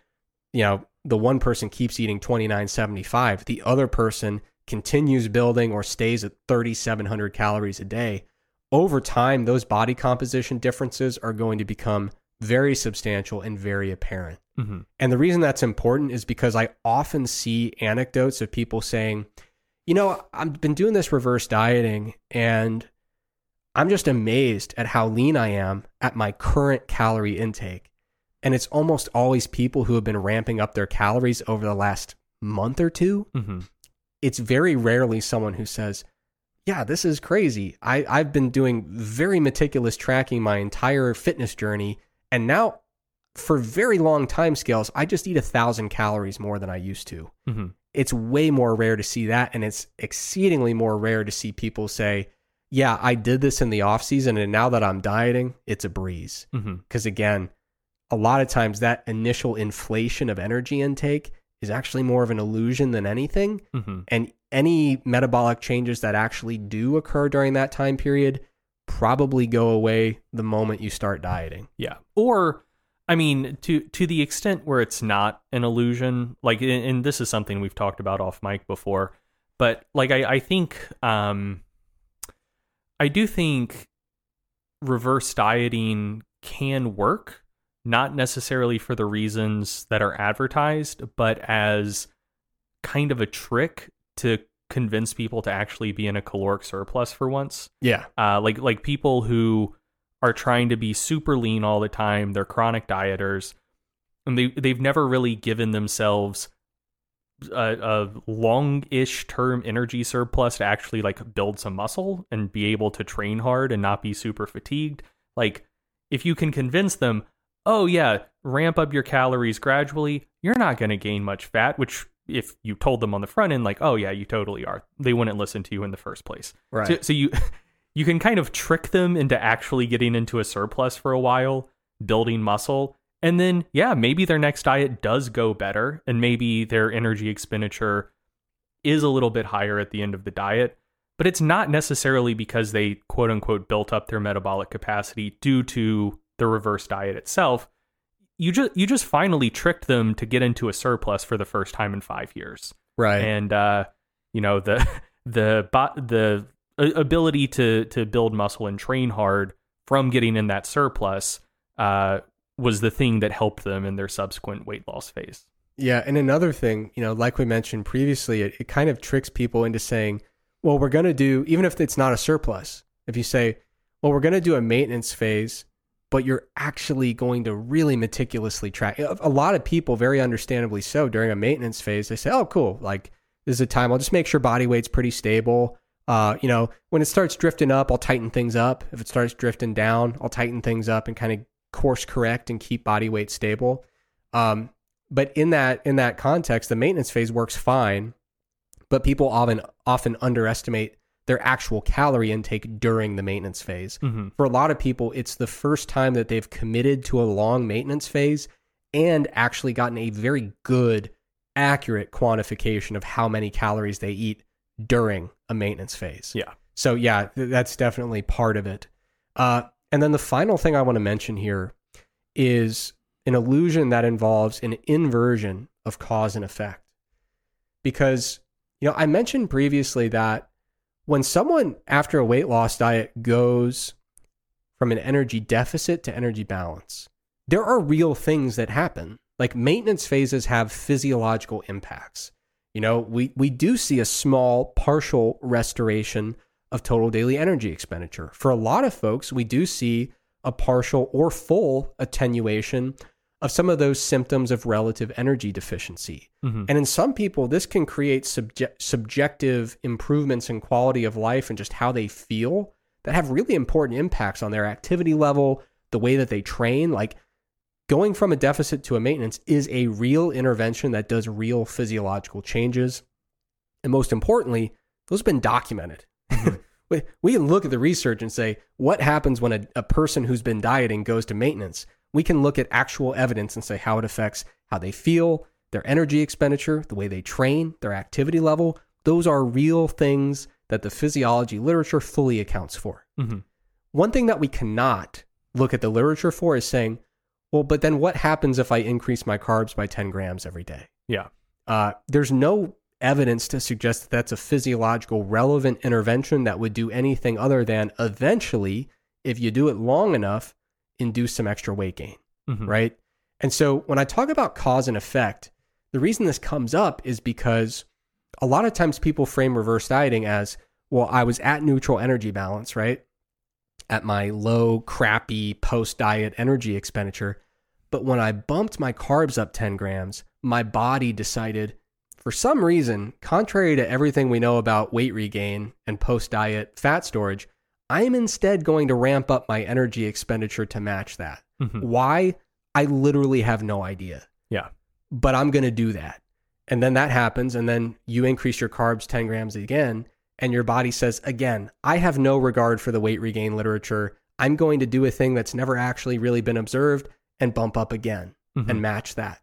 you know, the one person keeps eating 2975, the other person continues building or stays at 3700 calories a day, over time those body composition differences are going to become very substantial and very apparent. Mhm. And the reason that's important is because I often see anecdotes of people saying, you know, I've been doing this reverse dieting and I'm just amazed at how lean I am at my current calorie intake. And it's almost always people who have been ramping up their calories over the last month or two. Mhm. It's very rarely someone who says, yeah, this is crazy. I, I've been doing very meticulous tracking my entire fitness journey. And now, for very long time scales, I just eat a thousand calories more than I used to. Mhm. It's way more rare to see that. And it's exceedingly more rare to see people say, yeah, I did this in the off season. And now that I'm dieting, it's a breeze. Because again, a lot of times that initial inflation of energy intake is actually more of an illusion than anything. Mhm. And any metabolic changes that actually do occur during that time period probably go away the moment you start dieting. Yeah. Or I mean, to to the extent where it's not an illusion, like and- and this is something we've talked about off mic before, but like I, I think um I do think reverse dieting can work, not necessarily for the reasons that are advertised, but as kind of a trick to convince people to actually be in a caloric surplus for once Yeah. uh, like like people who are trying to be super lean all the time. They're chronic dieters, and they they've never really given themselves a, a long-ish term energy surplus to actually like build some muscle and be able to train hard and not be super fatigued. Like if you can convince them, oh yeah, ramp up your calories gradually, you're not going to gain much fat. Which if you told them on the front end, like, oh yeah, you totally are, they wouldn't listen to you in the first place. Right. So, so you you can kind of trick them into actually getting into a surplus for a while, building muscle, And then, yeah, maybe their next diet does go better and maybe their energy expenditure is a little bit higher at the end of the diet. But it's not necessarily because they quote unquote built up their metabolic capacity due to the reverse diet itself. You just you just finally tricked them to get into a surplus for the first time in five years, Right. and uh, you know the the the ability to to build muscle and train hard from getting in that surplus uh, was the thing that helped them in their subsequent weight loss phase. Yeah, and another thing, you know, like we mentioned previously, it, it kind of tricks people into saying, well, we're going to do, even if it's not a surplus, if you say, well, we're going to do a maintenance phase, but you're actually going to really meticulously track. A lot of people, very understandably so, during a maintenance phase, they say, oh, cool, like this is a time, I'll just make sure body weight's pretty stable. Uh, you know, when it starts drifting up, I'll tighten things up. If it starts drifting down, I'll tighten things up and kind of course correct and keep body weight stable. Um, but in that in that context, the maintenance phase works fine, but people often often underestimate their actual calorie intake during the maintenance phase. Mm-hmm. For a lot of people, it's the first time that they've committed to a long maintenance phase and actually gotten a very good, accurate quantification of how many calories they eat during a maintenance phase. Yeah. So yeah, th- that's definitely part of it. Uh, and then the final thing I want to mention here is an illusion that involves an inversion of cause and effect. Because, you know, I mentioned previously that when someone after a weight loss diet goes from an energy deficit to energy balance, there are real things that happen. Like maintenance phases have physiological impacts. You know, we, we do see a small partial restoration of total daily energy expenditure. For a lot of folks, we do see a partial or full attenuation of some of those symptoms of relative energy deficiency. Mhm. And in some people, this can create subje- subjective improvements in quality of life and just how they feel that have really important impacts on their activity level, the way that they train. Like going from a deficit to a maintenance is a real intervention that does real physiological changes. And most importantly, those have been documented. we, we can look at the research and say, what happens when a, a person who's been dieting goes to maintenance? We can look at actual evidence and say how it affects how they feel, their energy expenditure, the way they train, their activity level. Those are real things that the physiology literature fully accounts for. Mhm. One thing that we cannot look at the literature for is saying, well, but then what happens if I increase my carbs by 10 grams every day? Yeah. Uh, there's no evidence to suggest that that's a physiological relevant intervention that would do anything other than eventually, if you do it long enough, induce some extra weight gain, Mhm. right? And so when I talk about cause and effect, the reason this comes up is because a lot of times people frame reverse dieting as, well, I was at neutral energy balance, right? At my low, crappy post diet energy expenditure. But when I bumped my carbs up 10 grams, my body decided, for some reason, contrary to everything we know about weight regain and post diet fat storage, I am instead going to ramp up my energy expenditure to match that. Mhm. Why? I literally have no idea, Yeah. but I'm going to do that. And then that happens, and then you increase your carbs 10 grams again, and your body says, again, I have no regard for the weight regain literature. I'm going to do a thing that's never actually really been observed and bump up again Mhm. and match that.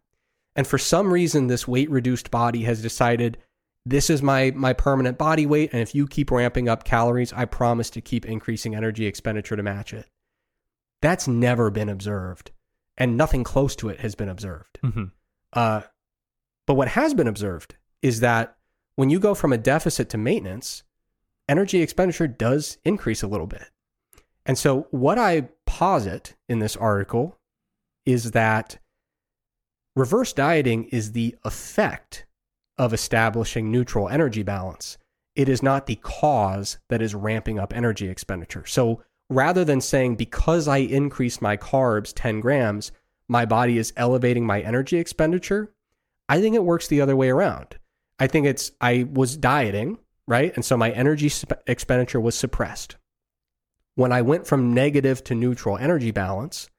And for some reason, this weight reduced body has decided this is my my permanent body weight, and if you keep ramping up calories, I promise to keep increasing energy expenditure to match it. That's never been observed, and nothing close to it has been observed. Mhm. Uh, but what has been observed is that when you go from a deficit to maintenance, energy expenditure does increase a little bit. And so, what I posit in this article is that reverse dieting is the effect of establishing neutral energy balance. It is not the cause that is ramping up energy expenditure. So, rather than saying, because I increased my carbs 10 grams, my body is elevating my energy expenditure, I think it works the other way around. I think it's, I was dieting, right? And so my energy sp- expenditure was suppressed. When I went from negative to neutral energy balance,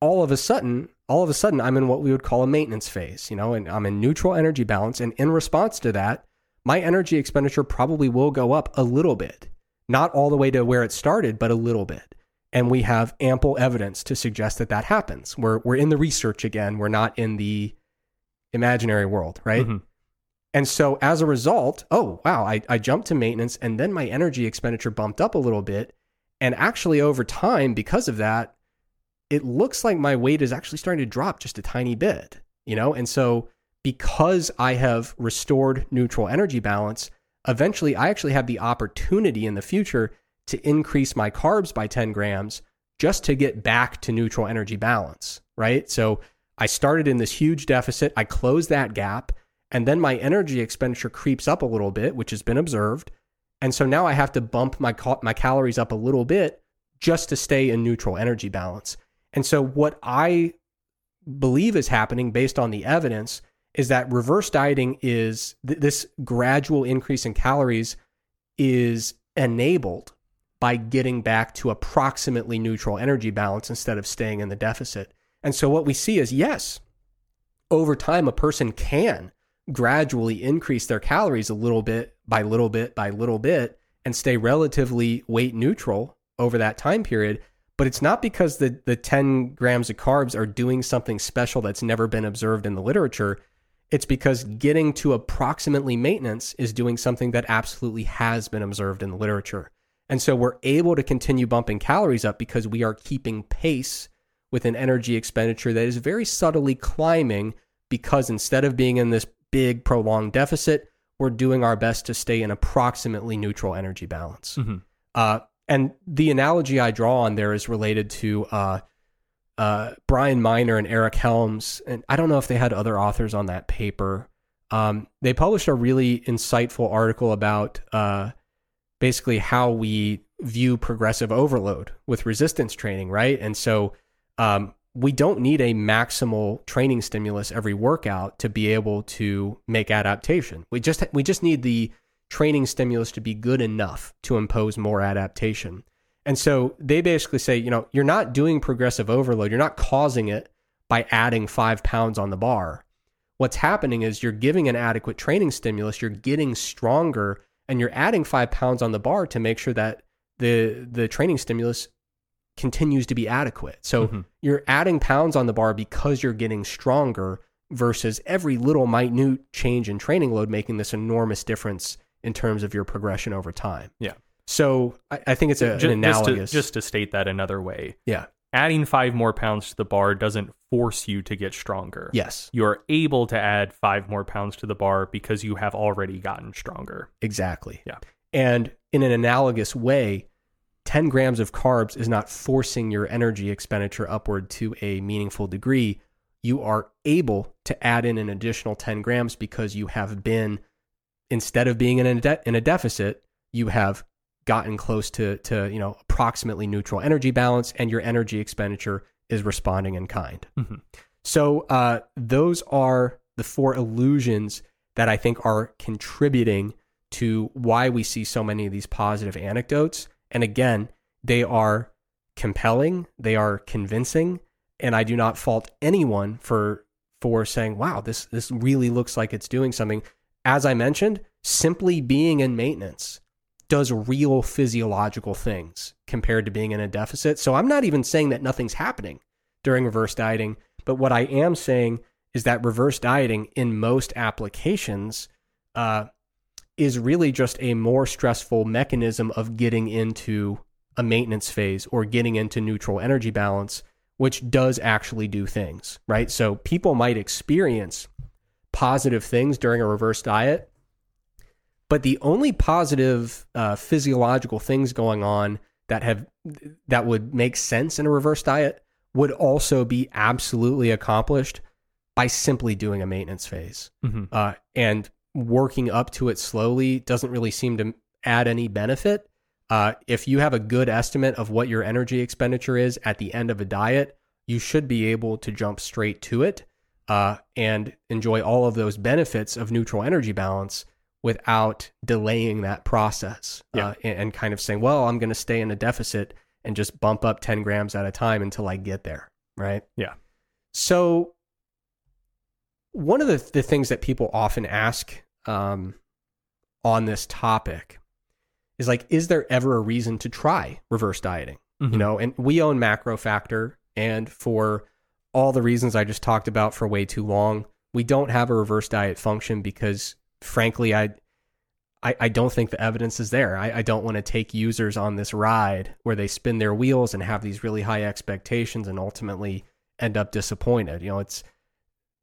all of a sudden, all of a sudden, I'm in what we would call a maintenance phase, you know, and I'm in neutral energy balance. And in response to that, my energy expenditure probably will go up a little bit, not all the way to where it started, but a little bit. And we have ample evidence to suggest that that happens. We're, we're in the research again. We're not in the imaginary world, right? Mhm. And so as a result, oh, wow, I, I jumped to maintenance and then my energy expenditure bumped up a little bit. And actually, over time, because of that, it looks like my weight is actually starting to drop just a tiny bit, you know? And so because I have restored neutral energy balance, eventually I actually have the opportunity in the future to increase my carbs by 10 grams just to get back to neutral energy balance, right? So I started in this huge deficit, I closed that gap, and then my energy expenditure creeps up a little bit, which has been observed. And so now I have to bump my cal- my calories up a little bit just to stay in neutral energy balance. And so what I believe is happening based on the evidence is that reverse dieting is th- this gradual increase in calories is enabled by getting back to approximately neutral energy balance instead of staying in the deficit. And so what we see is yes, over time a person can gradually increase their calories a little bit by little bit by little bit and stay relatively weight neutral over that time period. But it's not because the, the 10 grams of carbs are doing something special that's never been observed in the literature. It's because getting to approximately maintenance is doing something that absolutely has been observed in the literature. And so we're able to continue bumping calories up because we are keeping pace with an energy expenditure that is very subtly climbing because instead of being in this big prolonged deficit, we're doing our best to stay in approximately neutral energy balance. Mhm. Uh, and the analogy I draw on there is related to uh, uh, Brian Miner and Eric Helms. And I don't know if they had other authors on that paper. Um, they published a really insightful article about uh, basically how we view progressive overload with resistance training, right? And so um, we don't need a maximal training stimulus every workout to be able to make adaptation. We just we just need the training stimulus to be good enough to impose more adaptation. And so they basically say, you know, you're not doing progressive overload. You're not causing it by adding five pounds on the bar. What's happening is you're giving an adequate training stimulus, you're getting stronger, and you're adding five pounds on the bar to make sure that the the training stimulus continues to be adequate. So Mhm. you're adding pounds on the bar because you're getting stronger versus every little minute change in training load making this enormous difference in terms of your progression over time. Yeah. So I, I think it's a, Ju- an just, to, analogous. just to state that another way, yeah. adding five more pounds to the bar doesn't force you to get stronger. Yes. You're able to add five more pounds to the bar because you have already gotten stronger. Exactly. Yeah. And in an analogous way, 10 grams of carbs is not forcing your energy expenditure upward to a meaningful degree. You are able to add in an additional 10 grams because you have been, instead of being in a, de- in a deficit, you have gotten close to, to, you know, approximately neutral energy balance and your energy expenditure is responding in kind. Mhm. So uh, those are the four illusions that I think are contributing to why we see so many of these positive anecdotes. And again, they are compelling, they are convincing, and I do not fault anyone for for saying, "Wow, this this really looks like it's doing something." As I mentioned, simply being in maintenance does real physiological things compared to being in a deficit. So I'm not even saying that nothing's happening during reverse dieting, but what I am saying is that reverse dieting in most applications uh, is really just a more stressful mechanism of getting into a maintenance phase or getting into neutral energy balance, which does actually do things, right? So people might experience positive things during a reverse diet, but the only positive uh, physiological things going on that have that would make sense in a reverse diet would also be absolutely accomplished by simply doing a maintenance phase Mhm. uh, and working up to it slowly doesn't really seem to add any benefit. Uh, if you have a good estimate of what your energy expenditure is at the end of a diet, you should be able to jump straight to it uh, and enjoy all of those benefits of neutral energy balance without delaying that process Yeah. uh, and, and kind of saying, well, I'm going to stay in a deficit and just bump up 10 grams at a time until I get there. Right. Yeah. So, one of the, the things that people often ask um, on this topic is like, is there ever a reason to try reverse dieting? Mhm. you know, and we own MacroFactor, and for all the reasons I just talked about for way too long, we don't have a reverse diet function because, frankly, I. I, I don't think the evidence is there. I, I don't want to take users on this ride where they spin their wheels and have these really high expectations and ultimately end up disappointed. You know, it's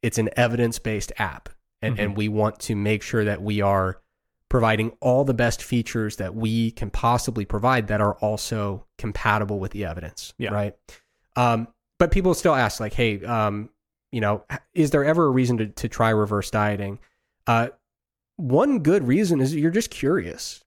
it's an evidence based app, and Mhm. and we want to make sure that we are providing all the best features that we can possibly provide that are also compatible with the evidence. Yeah. Right. Um, but people still ask, like, hey, um, you know, is there ever a reason to, to try reverse dieting? Uh, one good reason is you're just curious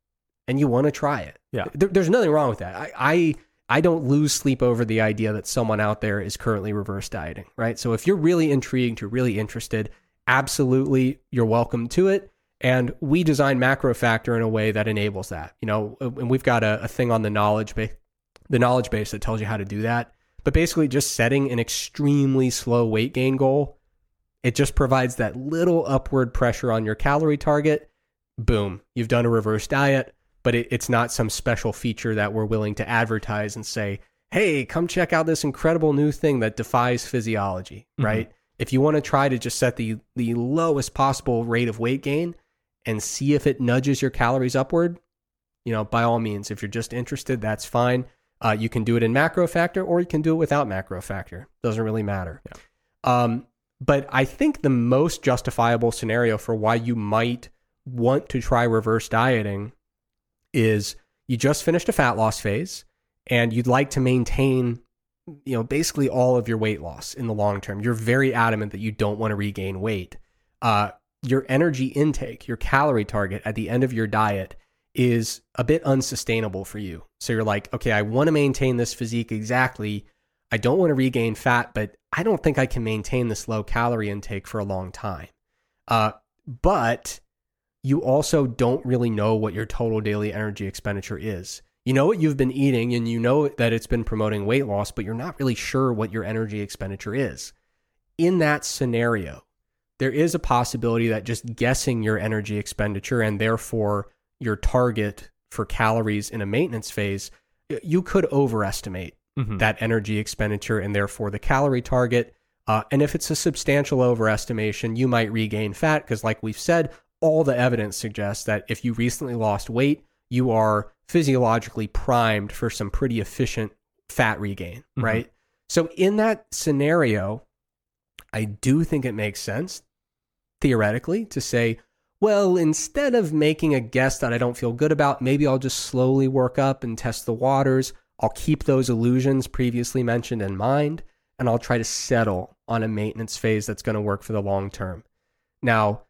and you want to try it. Yeah. There, there's nothing wrong with that. I, I I don't lose sleep over the idea that someone out there is currently reverse dieting, right? So if you're really intrigued, you're really interested, absolutely you're welcome to it. And we design MacroFactor in a way that enables that. You know, and we've got a, a thing on the knowledge base, the knowledge base that tells you how to do that. But basically, just setting an extremely slow weight gain goal, it just provides that little upward pressure on your calorie target. Boom, you've done a reverse diet, but it, it's not some special feature that we're willing to advertise and say, hey, come check out this incredible new thing that defies physiology, Mhm. right? If you want to try to just set the, the lowest possible rate of weight gain and see if it nudges your calories upward, you know, by all means, if you're just interested, that's fine. Uh, you can do it in MacroFactor or you can do it without MacroFactor. Doesn't really matter. Um, but I think the most justifiable scenario for why you might want to try reverse dieting is you just finished a fat loss phase and you'd like to maintain you know basically all of your weight loss in the long term you're very adamant that you don't want to regain weight uh, your energy intake your calorie target at the end of your diet is a bit unsustainable for you so you're like okay i want to maintain this physique exactly i don't want to regain fat but i don't think i can maintain this low calorie intake for a long time uh, but you also don't really know what your total daily energy expenditure is. You know what you've been eating and you know that it's been promoting weight loss, but you're not really sure what your energy expenditure is. In that scenario, there is a possibility that just guessing your energy expenditure and therefore your target for calories in a maintenance phase, you could overestimate Mhm. that energy expenditure and therefore the calorie target. Uh, and if it's a substantial overestimation, you might regain fat because, like we've said, all the evidence suggests that if you recently lost weight, you are physiologically primed for some pretty efficient fat regain, Mhm. right? So, in that scenario, I do think it makes sense theoretically to say, well, instead of making a guess that I don't feel good about, maybe I'll just slowly work up and test the waters. I'll keep those illusions previously mentioned in mind, and I'll try to settle on a maintenance phase that's going to work for the long term. Now,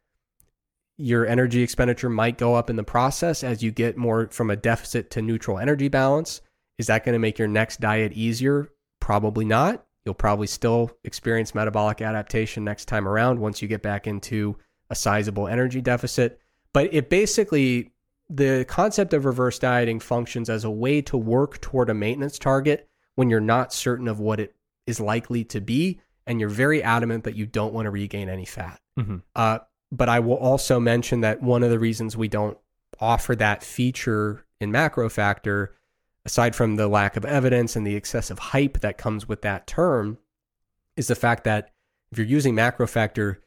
your energy expenditure might go up in the process as you get more from a deficit to neutral energy balance. Is that going to make your next diet easier? Probably not. You'll probably still experience metabolic adaptation next time around once you get back into a sizable energy deficit. But it basically, the concept of reverse dieting functions as a way to work toward a maintenance target when you're not certain of what it is likely to be and you're very adamant that you don't want to regain any fat. Mhm. Uh, but I will also mention that one of the reasons we don't offer that feature in MacroFactor, aside from the lack of evidence and the excessive hype that comes with that term, is the fact that if you're using MacroFactor,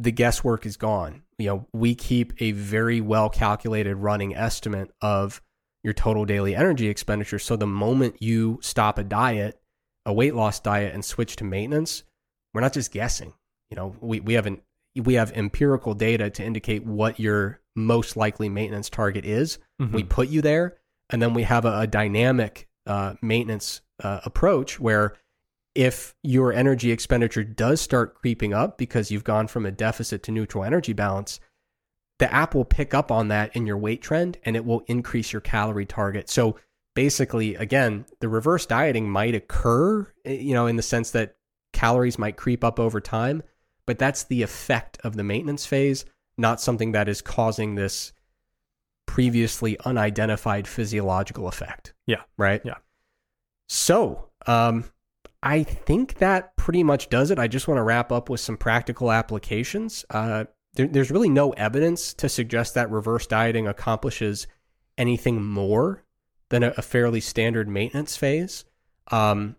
the guesswork is gone. You know, we keep a very well calculated running estimate of your total daily energy expenditure. So the moment you stop a diet, a weight loss diet, and switch to maintenance, we're not just guessing. You know, we, we haven't we have empirical data to indicate what your most likely maintenance target is. Mhm. We put you there, and then we have a, a dynamic uh, maintenance uh, approach where if your energy expenditure does start creeping up because you've gone from a deficit to neutral energy balance, the app will pick up on that in your weight trend and it will increase your calorie target. So basically, again, the reverse dieting might occur, eh, you know, in the sense that calories might creep up over time, but that's the effect of the maintenance phase, not something that is causing this previously unidentified physiological effect. Yeah. Right? Yeah. So, um, I think that pretty much does it. I just want to wrap up with some practical applications. Uh, there, there's really no evidence to suggest that reverse dieting accomplishes anything more than a, a fairly standard maintenance phase. Um,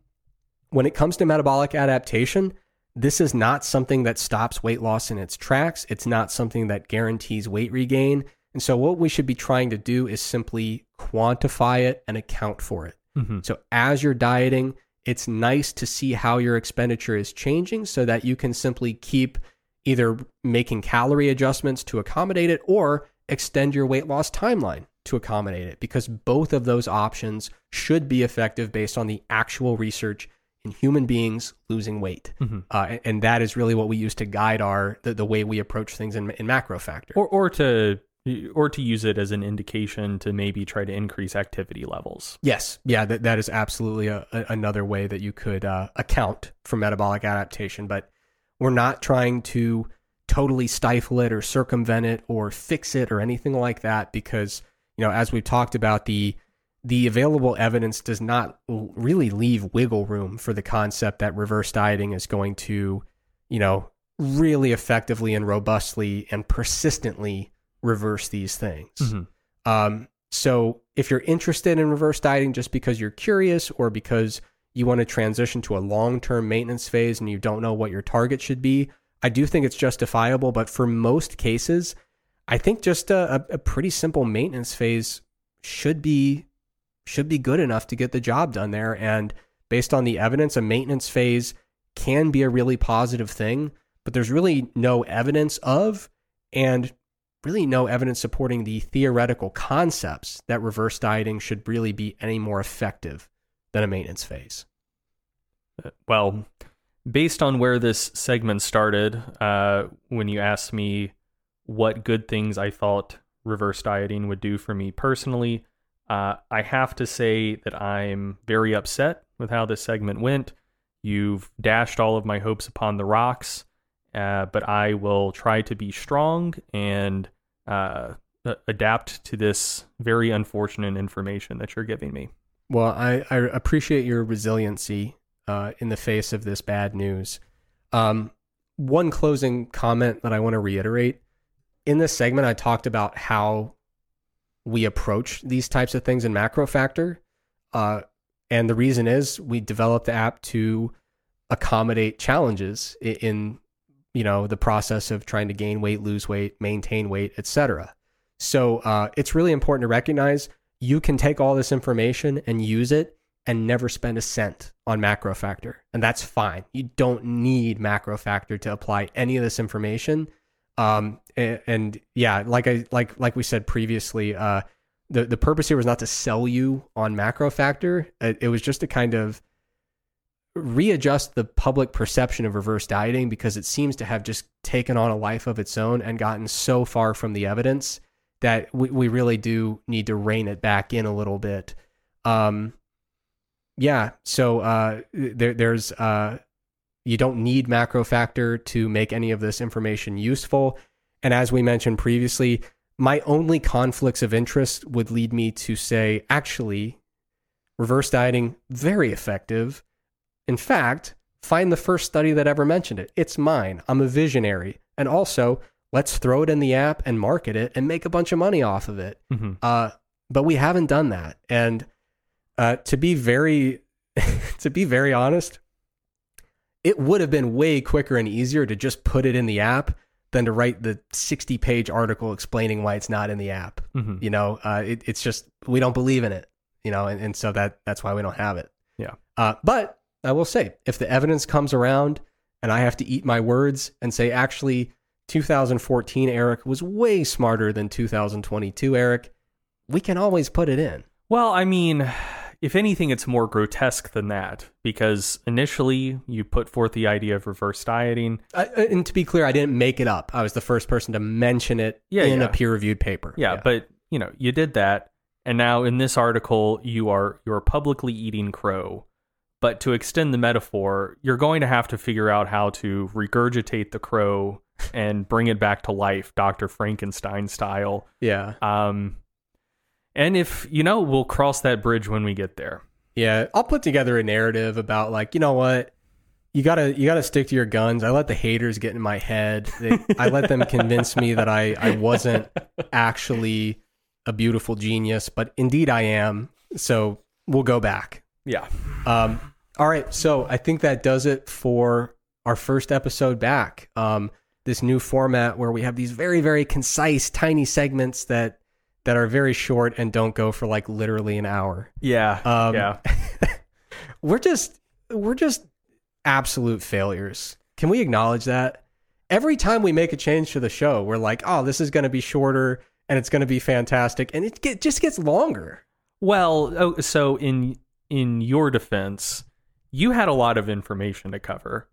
when it comes to metabolic adaptation, this is not something that stops weight loss in its tracks. It's not something that guarantees weight regain. And so, what we should be trying to do is simply quantify it and account for it. Mm-hmm. So, as you're dieting, it's nice to see how your expenditure is changing so that you can simply keep either making calorie adjustments to accommodate it or extend your weight loss timeline to accommodate it because both of those options should be effective based on the actual research in human beings losing weight. Mm-hmm. Uh, and that is really what we use to guide our the, the way we approach things in, in MacroFactor. Or, or to or to use it as an indication to maybe try to increase activity levels. Yes, yeah, that, that is absolutely a, a, another way that you could uh, account for metabolic adaptation. But we're not trying to totally stifle it or circumvent it or fix it or anything like that because you know as we've talked about the the available evidence does not really leave wiggle room for the concept that reverse dieting is going to you know really effectively and robustly and persistently reverse these things. Mm-hmm. Um, so if you're interested in reverse dieting just because you're curious or because you want to transition to a long-term maintenance phase and you don't know what your target should be, I do think it's justifiable. But for most cases, I think just a, a pretty simple maintenance phase should be should be good enough to get the job done there. And based on the evidence, a maintenance phase can be a really positive thing, but there's really no evidence of and really no evidence supporting the theoretical concepts that reverse dieting should really be any more effective than a maintenance phase. Well, based on where this segment started, uh, when you asked me what good things I thought reverse dieting would do for me personally, uh, I have to say that I'm very upset with how this segment went. You've dashed all of my hopes upon the rocks, uh, but I will try to be strong and uh, adapt to this very unfortunate information that you're giving me. Well, I, I appreciate your resiliency uh, in the face of this bad news. Um, one closing comment that I want to reiterate in this segment, I talked about how we approach these types of things in MacroFactor. Uh, and the reason is we developed the app to accommodate challenges in, in you know the process of trying to gain weight, lose weight, maintain weight, etc. So uh, it's really important to recognize you can take all this information and use it and never spend a cent on MacroFactor and that's fine. You don't need MacroFactor to apply any of this information. Um and, and yeah like i like like we said previously uh the the purpose here was not to sell you on MacroFactor. It, it was just to kind of readjust the public perception of reverse dieting because it seems to have just taken on a life of its own and gotten so far from the evidence that we, we really do need to rein it back in a little bit. Um yeah so uh there there's uh you don't need MacroFactor to make any of this information useful. And as we mentioned previously my only conflicts of interest would lead me to say actually reverse dieting very effective in fact find the first study that ever mentioned it it's mine i'm a visionary and also let's throw it in the app and market it and make a bunch of money off of it Mm-hmm. uh, but we haven't done that. And uh, to be very, to be very honest, it would have been way quicker and easier to just put it in the app than to write the sixty-page article explaining why it's not in the app. Mm-hmm. You know, uh, it, it's just we don't believe in it. You know, and, and so that that's why we don't have it. Yeah. Uh, but I will say, if the evidence comes around and I have to eat my words and say, actually, 2014 Eric was way smarter than 2022 Eric, we can always put it in. Well, I mean, if anything, it's more grotesque than that because initially you put forth the idea of reverse dieting. Uh, and to be clear, I didn't make it up. I was the first person to mention it Yeah, in yeah. a peer-reviewed paper. Yeah, Yeah, but you know, you did that, and now in this article, you are you're publicly eating crow. But to extend the metaphor, you're going to have to figure out how to regurgitate the crow and bring it back to life, Doctor Frankenstein style. yeah, Um, and if you know, we'll cross that bridge when we get there. yeah. I'll put together a narrative about like, you know what, you gotta you gotta stick to your guns. I let the haters get in my head. They, I let them convince me that I I wasn't actually a beautiful genius, but indeed I am. So we'll go back. Yeah. Um, all right. So I think that does it for our first episode back. Um, this new format where we have these very, very concise, tiny segments that that are very short and don't go for like literally an hour. Yeah. Um, yeah. we're just we're just absolute failures. Can we acknowledge that? Every time we make a change to the show, we're like, "Oh, this is going to be shorter and it's going to be fantastic," and it get, just gets longer. Well, oh, so in in your defense, you had a lot of information to cover.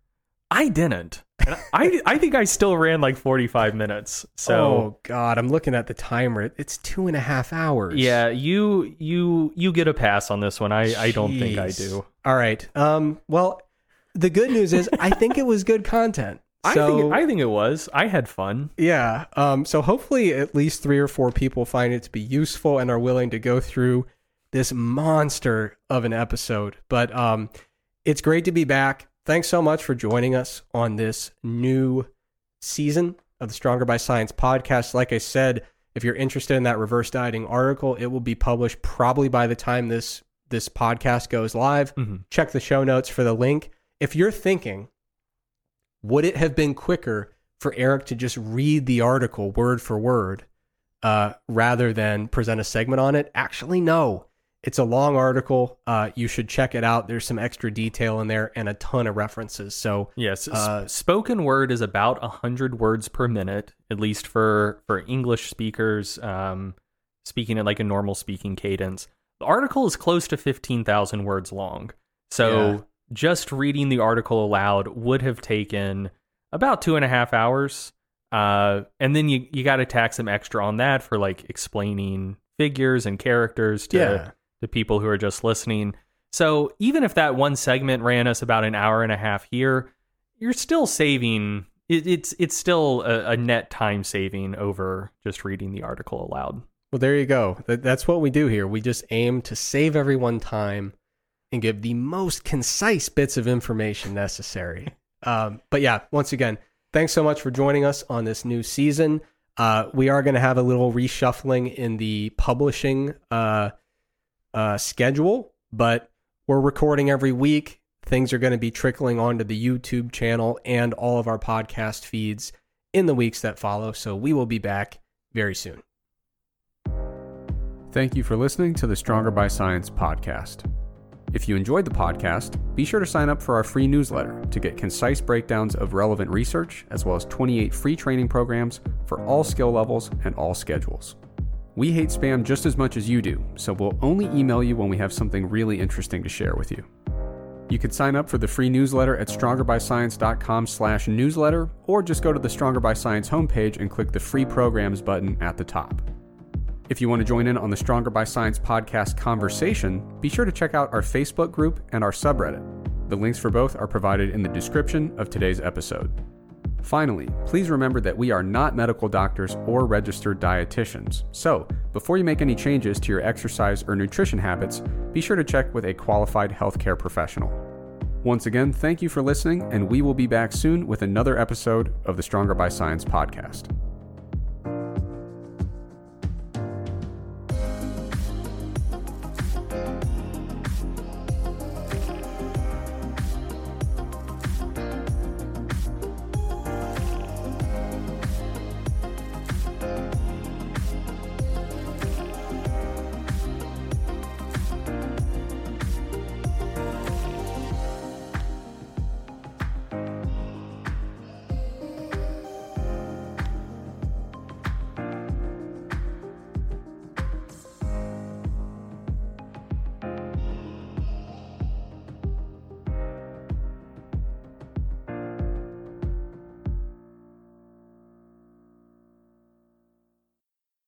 I didn't. And I I think I still ran like forty five minutes. So oh God, I'm looking at the timer. It's two and a half hours. yeah, you you you get a pass on this one. I I don't think I do. All right. Um. Well, the good news is I think it was good content. I So think I think it was. I had fun. yeah. Um. So hopefully, at least three or four people find it to be useful and are willing to go through this monster of an episode. But um, it's great to be back. Thanks so much for joining us on this new season of the Stronger by Science podcast. Like I said, if you're interested in that reverse dieting article, it will be published probably by the time this this podcast goes live. Mhm. Check the show notes for the link. If you're thinking, would it have been quicker for Eric to just read the article word for word uh, rather than present a segment on it? Actually, no. It's a long article. Uh, you should check it out. There's some extra detail in there and a ton of references. So Yes, Uh, spoken word is about hundred words per minute, at least for for English speakers um, speaking at like a normal speaking cadence. The article is close to fifteen thousand words long, so Yeah. just reading the article aloud would have taken about two and a half hours. Uh, and then you you got to tack some extra on that for like explaining figures and characters to yeah, the people who are just listening. So even if that one segment ran us about an hour and a half here, you're still saving. It, it's it's still a, a net time saving over just reading the article aloud. Well, there you go. That, that's what we do here. We just aim to save everyone time and give the most concise bits of information necessary. um, but yeah, once again, thanks so much for joining us on this new season. Uh, we are going to have a little reshuffling in the publishing uh, uh, schedule, but we're recording every week. Things are going to be trickling onto the YouTube channel and all of our podcast feeds in the weeks that follow. So we will be back very soon. Thank you for listening to the Stronger by Science podcast. If you enjoyed the podcast, be sure to sign up for our free newsletter to get concise breakdowns of relevant research, as well as 28 free training programs for all skill levels and all schedules. We hate spam just as much as you do, so we'll only email you when we have something really interesting to share with you. You can sign up for the free newsletter at strongerbyscience.com slash newsletter, or just go to the Stronger by Science homepage and click the free programs button at the top. If you want to join in on the Stronger by Science podcast conversation, be sure to check out our Facebook group and our subreddit. The links for both are provided in the description of today's episode. Finally, please remember that we are not medical doctors or registered dietitians. So, before you make any changes to your exercise or nutrition habits, be sure to check with a qualified healthcare professional. Once again, thank you for listening, and we will be back soon with another episode of the Stronger by Science podcast.